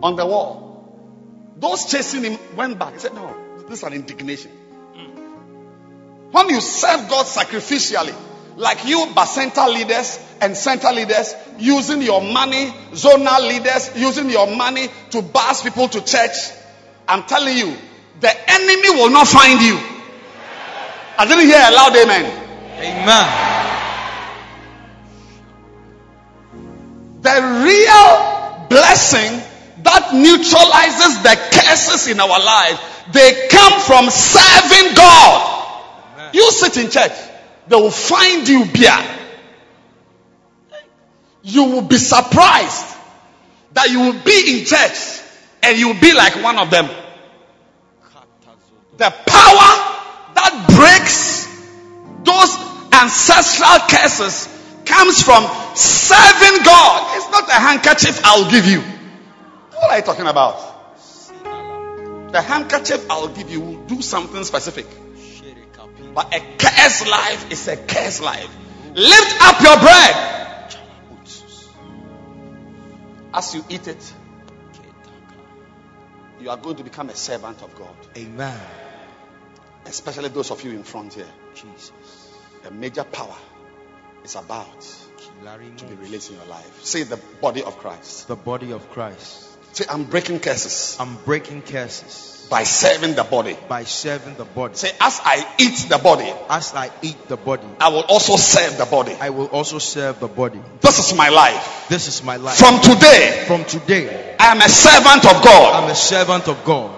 on the wall, those chasing him went back. He said, No, this is an indignation. When you serve God sacrificially, like you, Bacenta leaders and center leaders, using your money, zonal leaders, using your money to bus people to church, I'm telling you, the enemy will not find you. I didn't hear a loud amen. Amen. The real blessing that neutralizes the curses in our life, they come from serving God. You sit in church, they will find you beer. You will be surprised that you will be in church and you will be like one of them. The power that breaks those ancestral curses comes from serving God. It's not a handkerchief I'll give you. What are you talking about? The handkerchief I'll give you will do something specific. But a cursed life is a cursed life. Lift up your bread. As you eat it, you are going to become a servant of God. Amen. Especially those of you in front here. Jesus. A major power is about to be released in your life. Say the body of Christ. The body of Christ. Say, I'm breaking curses I'm breaking curses by serving the body. by serving the body. Say, as I eat the body, As I eat the body, I will also serve the body. I will also serve the body. This is my life. This is my life. From today, From today, I am a servant of God. I'm a servant of God.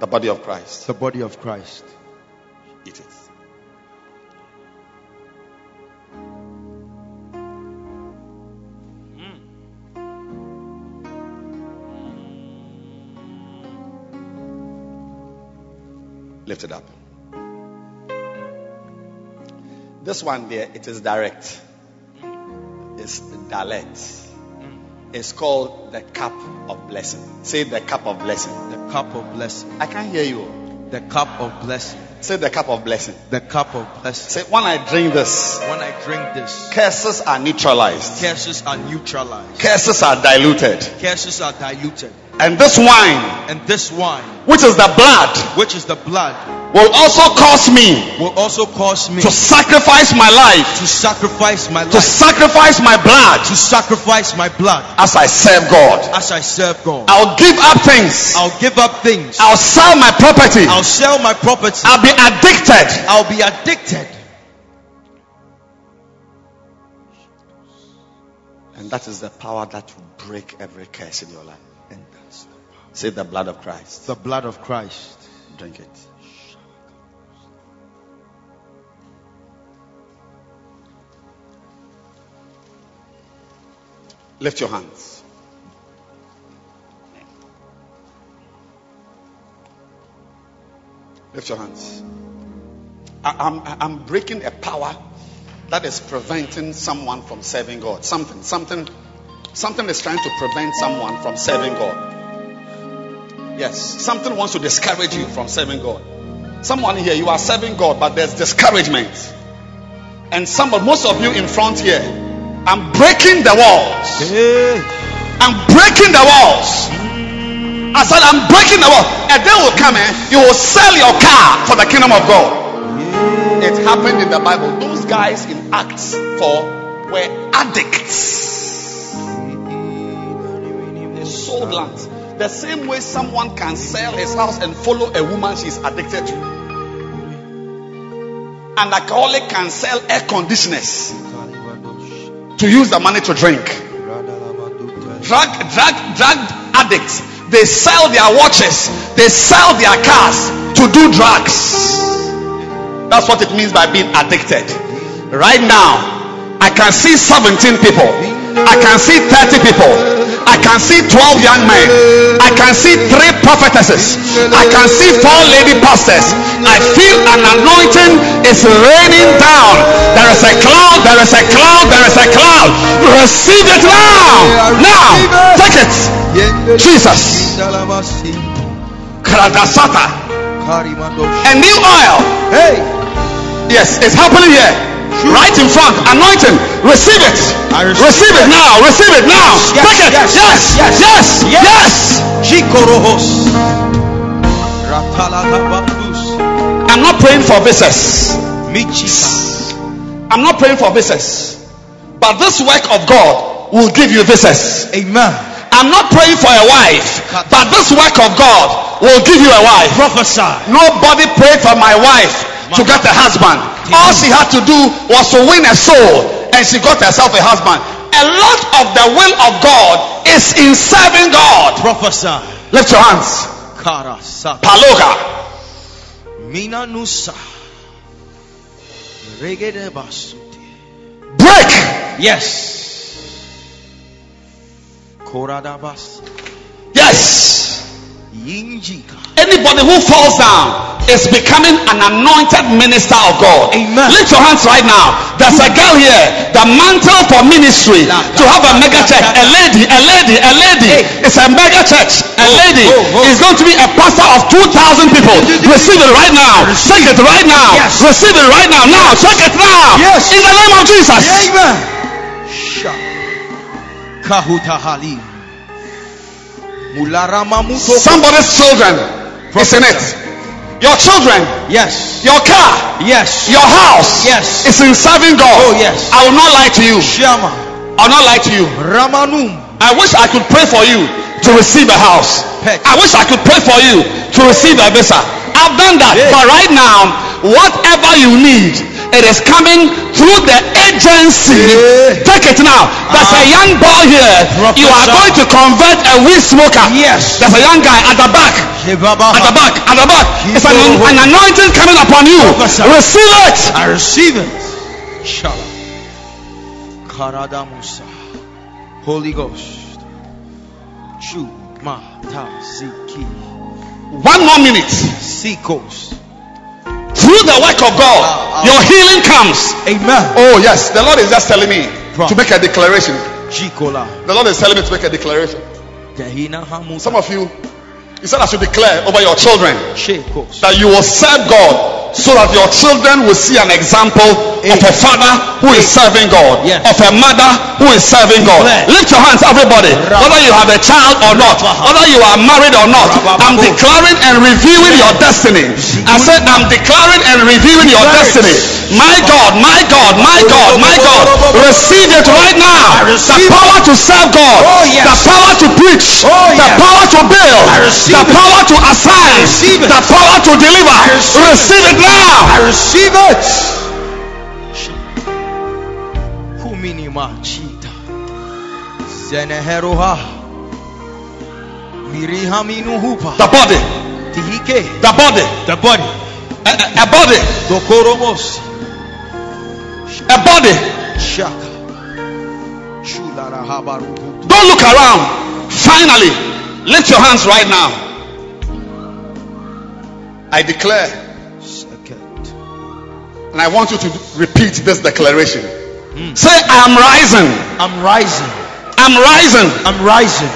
The body of Christ. The body of Christ. Eat it. Lift it up. This one there, it is direct. It's direct. It's called the cup of blessing. Say the cup of blessing. The cup of blessing. I can't hear you. The cup of blessing. Say the cup of blessing. The cup of blessing. Say when I drink this, When I drink this, curses are neutralized. curses are neutralized. Curses are diluted. Curses are diluted. And this wine, And this wine, which is the blood, which is the blood, will also cause me will also cause me to sacrifice my life, to sacrifice my life to sacrifice my blood to sacrifice my blood as I serve God. as I serve God. I'll give up things. I'll give up things. I'll sell my property. I'll sell my property. I'll be addicted. I'll be addicted. And that is the power that will break every curse in your life. And that's the power. Say the blood of Christ. The blood of Christ. Drink it. Lift your hands. Lift your hands. I, I'm, I'm breaking a power that is preventing someone from serving God. Something, something, something is trying to prevent someone from serving God. Yes, something wants to discourage you from serving God. Someone here, you are serving God, but there's discouragement. And some, of, most of you in front here, I'm breaking the walls. I'm breaking the walls. I said, I'm breaking the wall. A day will come and you will sell your car for the kingdom of God. It happened in the Bible. Those guys in Acts 4 were addicts. They sold land. The same way someone can sell his house and follow a woman she's addicted to. An alcoholic can sell air conditioners to use the money to drink. Drug, drug, drug addicts, they sell their watches, they sell their cars to do drugs. That's what it means by being addicted. Right now, I can see 17 people. I can see 30 people. I can see 12 young men. I can see three prophetesses. I can see four lady pastors. I feel an anointing is raining down. There is a cloud, there is a cloud, there is a cloud. Receive it now. Now, take it. Jesus. Kradasata. A new oil. Hey, Yes, it's happening here. Right in front. Anointing. Receive it. I receive Receive it now. Receive it now. Take it. yes, Yes. yes, Yes. Yes. Chikorohos. I'm not praying for visas. I'm not praying for visas. But this work of God will give you visas. Amen. I'm not praying for a wife. But this work of God will give you a wife. Prophesy. Nobody prayed for my wife to get a husband. All she had to do was to win a soul, and she got herself a husband. A lot of the will of God is in serving God. Professor, Lift your hands. Paloga. Mina nusa. Break. Yes. Yes. Yinjika. Anybody who falls down is becoming an anointed minister of God. Amen. Lift your hands right now. There's a girl here, the mantle for ministry to have a mega church. A lady, a lady, a lady. It's a mega church. A lady oh, oh. is going to be a pastor of 2,000 people. Receive it right now. Take it right now. Yes. Receive it right now. Now, take it now. Yes. In the name of Jesus. Amen. Mularama. Somebody's children is in it. Your children, Yes. your car, Yes. your house Yes. It's in serving God. Oh, yes. I will not lie to you. Shama. I'll not lie to you. Ramanum. I wish I could pray for you to receive a house. Pet. I wish I could pray for you to receive a visa. I've done that. Yeah. But right now, whatever you need, it is coming through the agency. Yeah. Take it now. There's a Ah. young boy here. You are going to convert a weed smoker. Yes. There's a young guy at the back. At the back, at the back. It's an, an anointing coming upon you. Receive it. I receive it. Karada Musa. Holy Ghost. Chu ma ta ziki. One more minute. Sikos. Through the work of God, Ah, ah. your healing comes. Amen. Oh, yes. The Lord is just telling me to make a declaration. Jikola. The Lord is telling me to make a declaration. Some of you, He said, I should declare over your children that you will serve God so that your children will see an example of a father who is serving God, Yes. of a mother who is serving God. Declare. Lift your hands, everybody. Whether you have a child or not, whether you are married or not, I'm declaring and reviewing your destiny. I said, I'm declaring and reviewing your destiny. My God, my God, my God, my God, receive it right now. The power to serve God, Oh, the power to preach, Oh, the power to build, the power to assign, the power to deliver. receive it. Now. I receive it. Kumini machita. Zeneheroha. Miriha minuhupa. The body, Tihike. the body, The body. a, a- a body, Dokoromos. a body Shaka. Don't look around. Finally, lift your hands right now. I declare, and I want you to repeat this declaration. Say, I am rising. I'm rising. I'm rising I'm rising.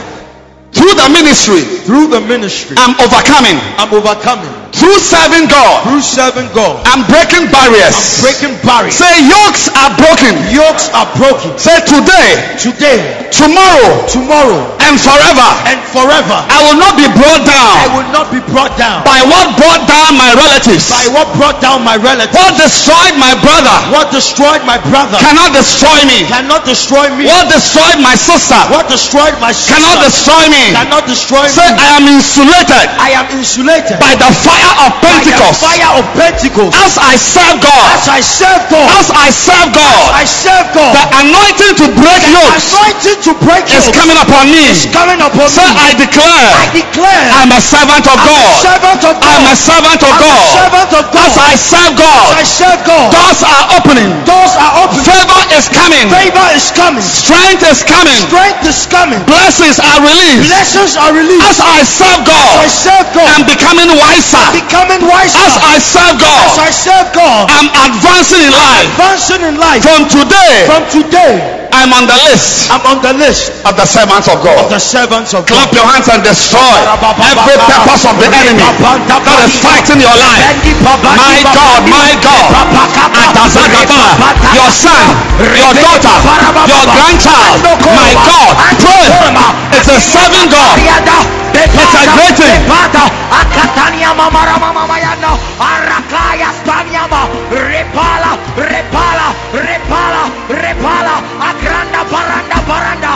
through the ministry. Through the ministry, I'm overcoming I'm overcoming. Through serving God. Through serving God, I'm breaking barriers. I'm breaking barriers. Say, yokes are broken. Yokes are broken. Say, today, Today, tomorrow, tomorrow, and forever. and forever, I will not be brought down. I will not be brought down by what brought down my relatives. by what brought down my relatives. What destroyed my brother What destroyed my brother cannot destroy me. cannot destroy me. What destroyed my sister What destroyed my sister cannot destroy me. cannot destroy Say, me. I am insulated I am insulated by the fire of by Pentecost. fire of Pentecost. As I serve God, As I serve God, as I serve God. as God, I serve God, the anointing to break yokes anointing to break is coming upon me. is coming upon Say, me. I I declare, declare I'm a servant of I'm a servant of God. I'm a servant of I'm a God. servant of God. As I serve As I God, serve God, doors are opening. doors are open. Favor is coming. Favor is coming. Strength is coming. Strength is coming. Blessings are released. Blessings are released. As I serve As I serve God, I'm becoming wiser. Becoming wiser. As I serve As God, I serve God, I'm advancing in life. advancing in life. From today, From today, I'm on the list I'm on the list of the servants of of God. the servants of Clap God. your hands and destroy every purpose of the enemy that is fighting your life. My God, my God, your son, your daughter, your grandchild, my God, pray. It's a serving God. It's a. Akatania mamara mama mayana arakaya staniama repala repala repala repala. Agranda baranda baranda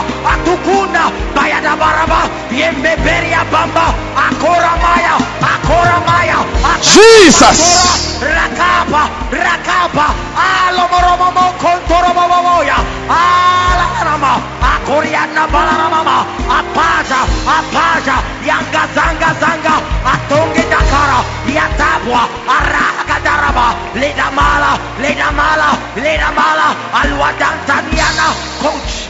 bayada baraba. Yembe beria bamba. Akora maya. Akora maya. Jesus. rakapa rakapa. Alomoromomo kontoromomoya alarama akoriana balarama apaja apaja yanga zanga zanga atonge dakara yatabwa arakadaraba ledamala ledamala ledamala alwadantaniana coach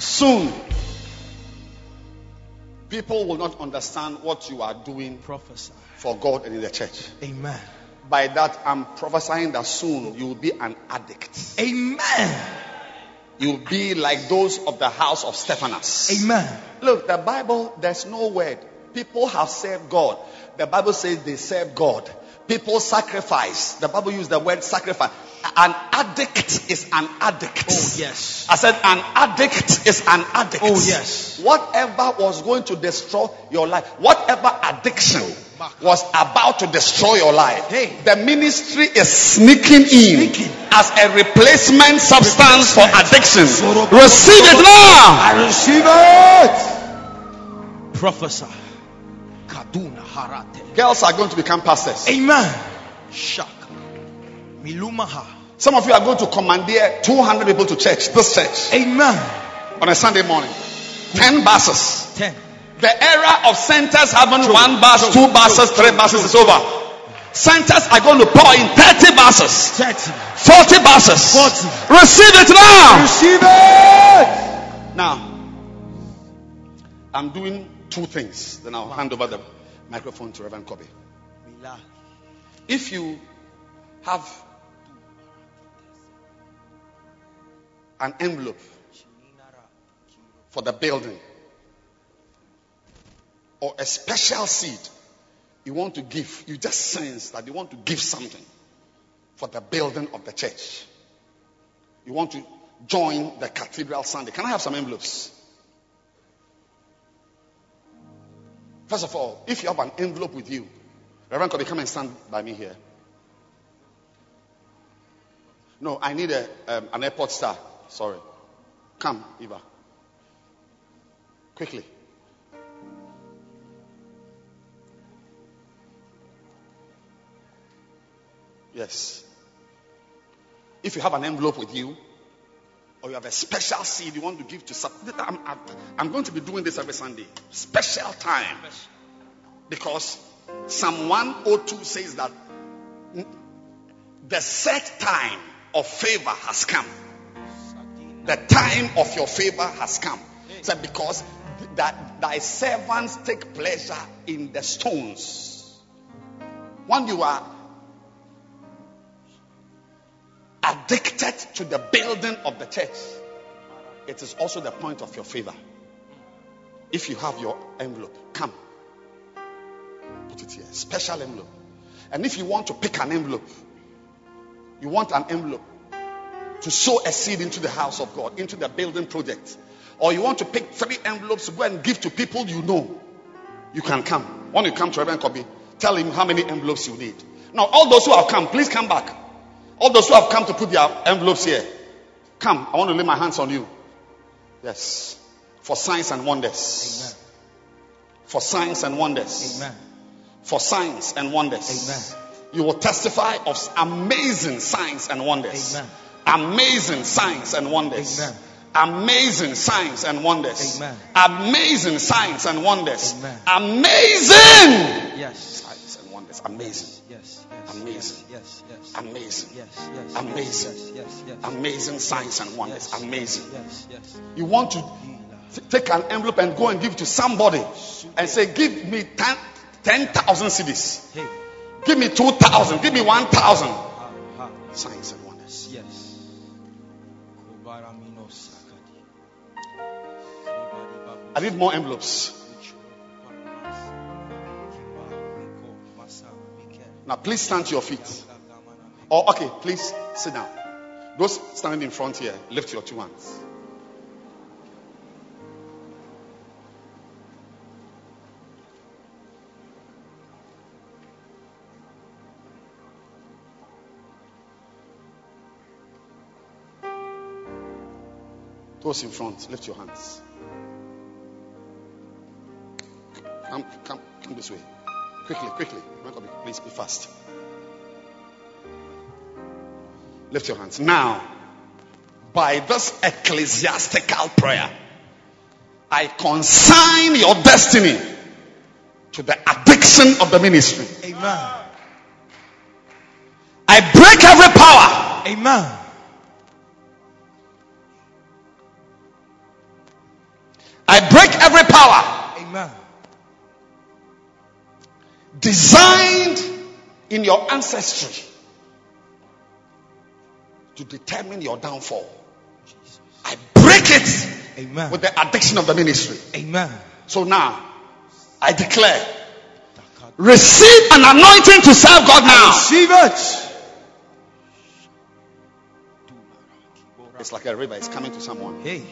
Soon, people will not understand what you are doing prophesy for God and in the church. amen By that, I'm prophesying that soon you will be an addict. amen You'll be like those of the house of Stephanas. amen Look, the Bible, there's no word. People have served God. The Bible says they serve God. People sacrifice. The Bible used the word sacrifice. An addict is an addict. oh yes I said, an addict is an addict. Oh, yes. Whatever was going to destroy your life, whatever addiction was about to destroy your life, the ministry is sneaking in as a replacement substance for addiction. Receive it now. I receive it. Professor. Kaduna harate. Girls are going to become pastors. Amen. Shaka. Milumaha. Some of you are going to commandeer 200 people to church, this church, Amen. on a Sunday morning. 10 buses. Ten. The era of centers having True. one bus, True. two buses, True. three buses is over. Centers are going to pour in 30 buses, Thirty. 40 buses. 40. Receive it now. Receive it. Now, I'm doing two things. Then I'll hand over the microphone to Reverend Kobe. If you have an envelope for the building or a special seed you want to give, you just sense that you want to give something for the building of the church. You want to join the cathedral Sunday. Can I have some envelopes? First of all, if you have an envelope with you, Reverend Kobe, come and stand by me here. No, I need a, um, an airport star. Sorry. Come, Eva. Quickly. Yes. If you have an envelope with you, or you have a special seed you want to give to I'm, I'm, I'm going to be doing this every Sunday. Special time. Because Psalm 102 says that the set time of favor has come. The time of your favor has come. Said, because that thy servants take pleasure in the stones. When you are addicted to the building of the church, it is also the point of your favor. If you have your envelope, come. Put it here. Special envelope. And if you want to pick an envelope, you want an envelope to sow a seed into the house of God, into the building project, or you want to pick three envelopes to go and give to people you know, you can come. When you come to Reverend Kobe, tell him how many envelopes you need. Now, all those who have come, please come back. All those who have come to put their envelopes here, come. I want to lay my hands on you. Yes. For signs and wonders. Amen. For signs and wonders. Amen. For signs and wonders. Amen. You will testify of amazing signs and wonders. Amen. Amazing signs and wonders. Amen. Amazing signs and wonders. Amen. Amazing signs and wonders. Amen. Amazing Yes. signs and wonders. Amazing. Amazing. Yes. Yes. Amazing. Yes. Yes. Amazing. Yes. Yes. Yes. Amazing signs and wonders. Yes. Amazing. Yes. Yes. You want to t- take an envelope and go and give it to somebody and say, Give me 10 10,000 cedis. Hey. Give me 2,000. Give me 1,000. Ha. Ha. Signs and wonders. Yes. I need more envelopes. Now, please stand to your feet. Or, okay, please sit down. Those standing in front here, lift your two hands. Those in front, lift your hands. Come, come, come this way. Quickly, quickly. Please be fast. Lift your hands. Now, by this ecclesiastical prayer, I consign your destiny to the addiction of the ministry. Amen. I break every power Amen. I break every power Amen. Designed in your ancestry to determine your downfall. I break it Amen. with the addiction of the ministry. Amen. So now, I declare, receive an anointing to serve God now. Receive it. It's like a river, it's coming to someone. Hey.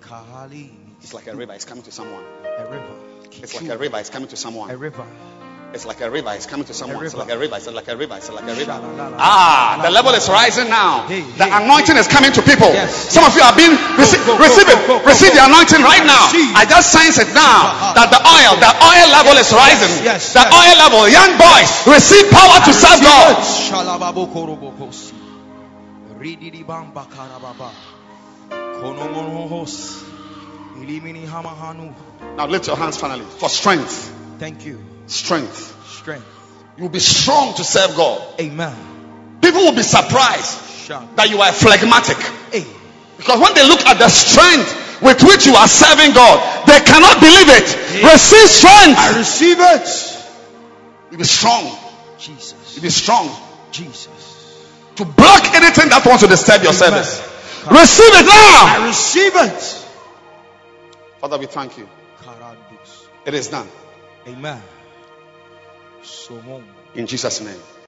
Kahali. It's like a river, it's coming to someone. A river. It's like a river, it's coming to someone. A river. It's like a river, it's coming to someone. It's like a river, it's like a river, it's like a river. Ah, the level is rising now. The anointing is coming to people. Some of you have been go, go, receive go, it, go, go, receive go. the anointing right now. I just sense it now that the oil, the oil level is rising. the oil level, young boys, receive power to serve God. Shalababokorobokosi. Rididibamba karababa. Konomonohos. Ilimini hamahanu. Now lift your hands finally for strength. Thank you. Strength. Strength. You'll be strong to serve God. Amen. People will be surprised that you are phlegmatic. Hey. Because when they look at the strength with which you are serving God, they cannot believe it. Receive strength. I receive it. You be strong. Jesus. You be strong Jesus. to block anything that wants to disturb your Amen. service. Receive it now. I receive it. Father, we thank you. It is done Amen. In Jesus' name.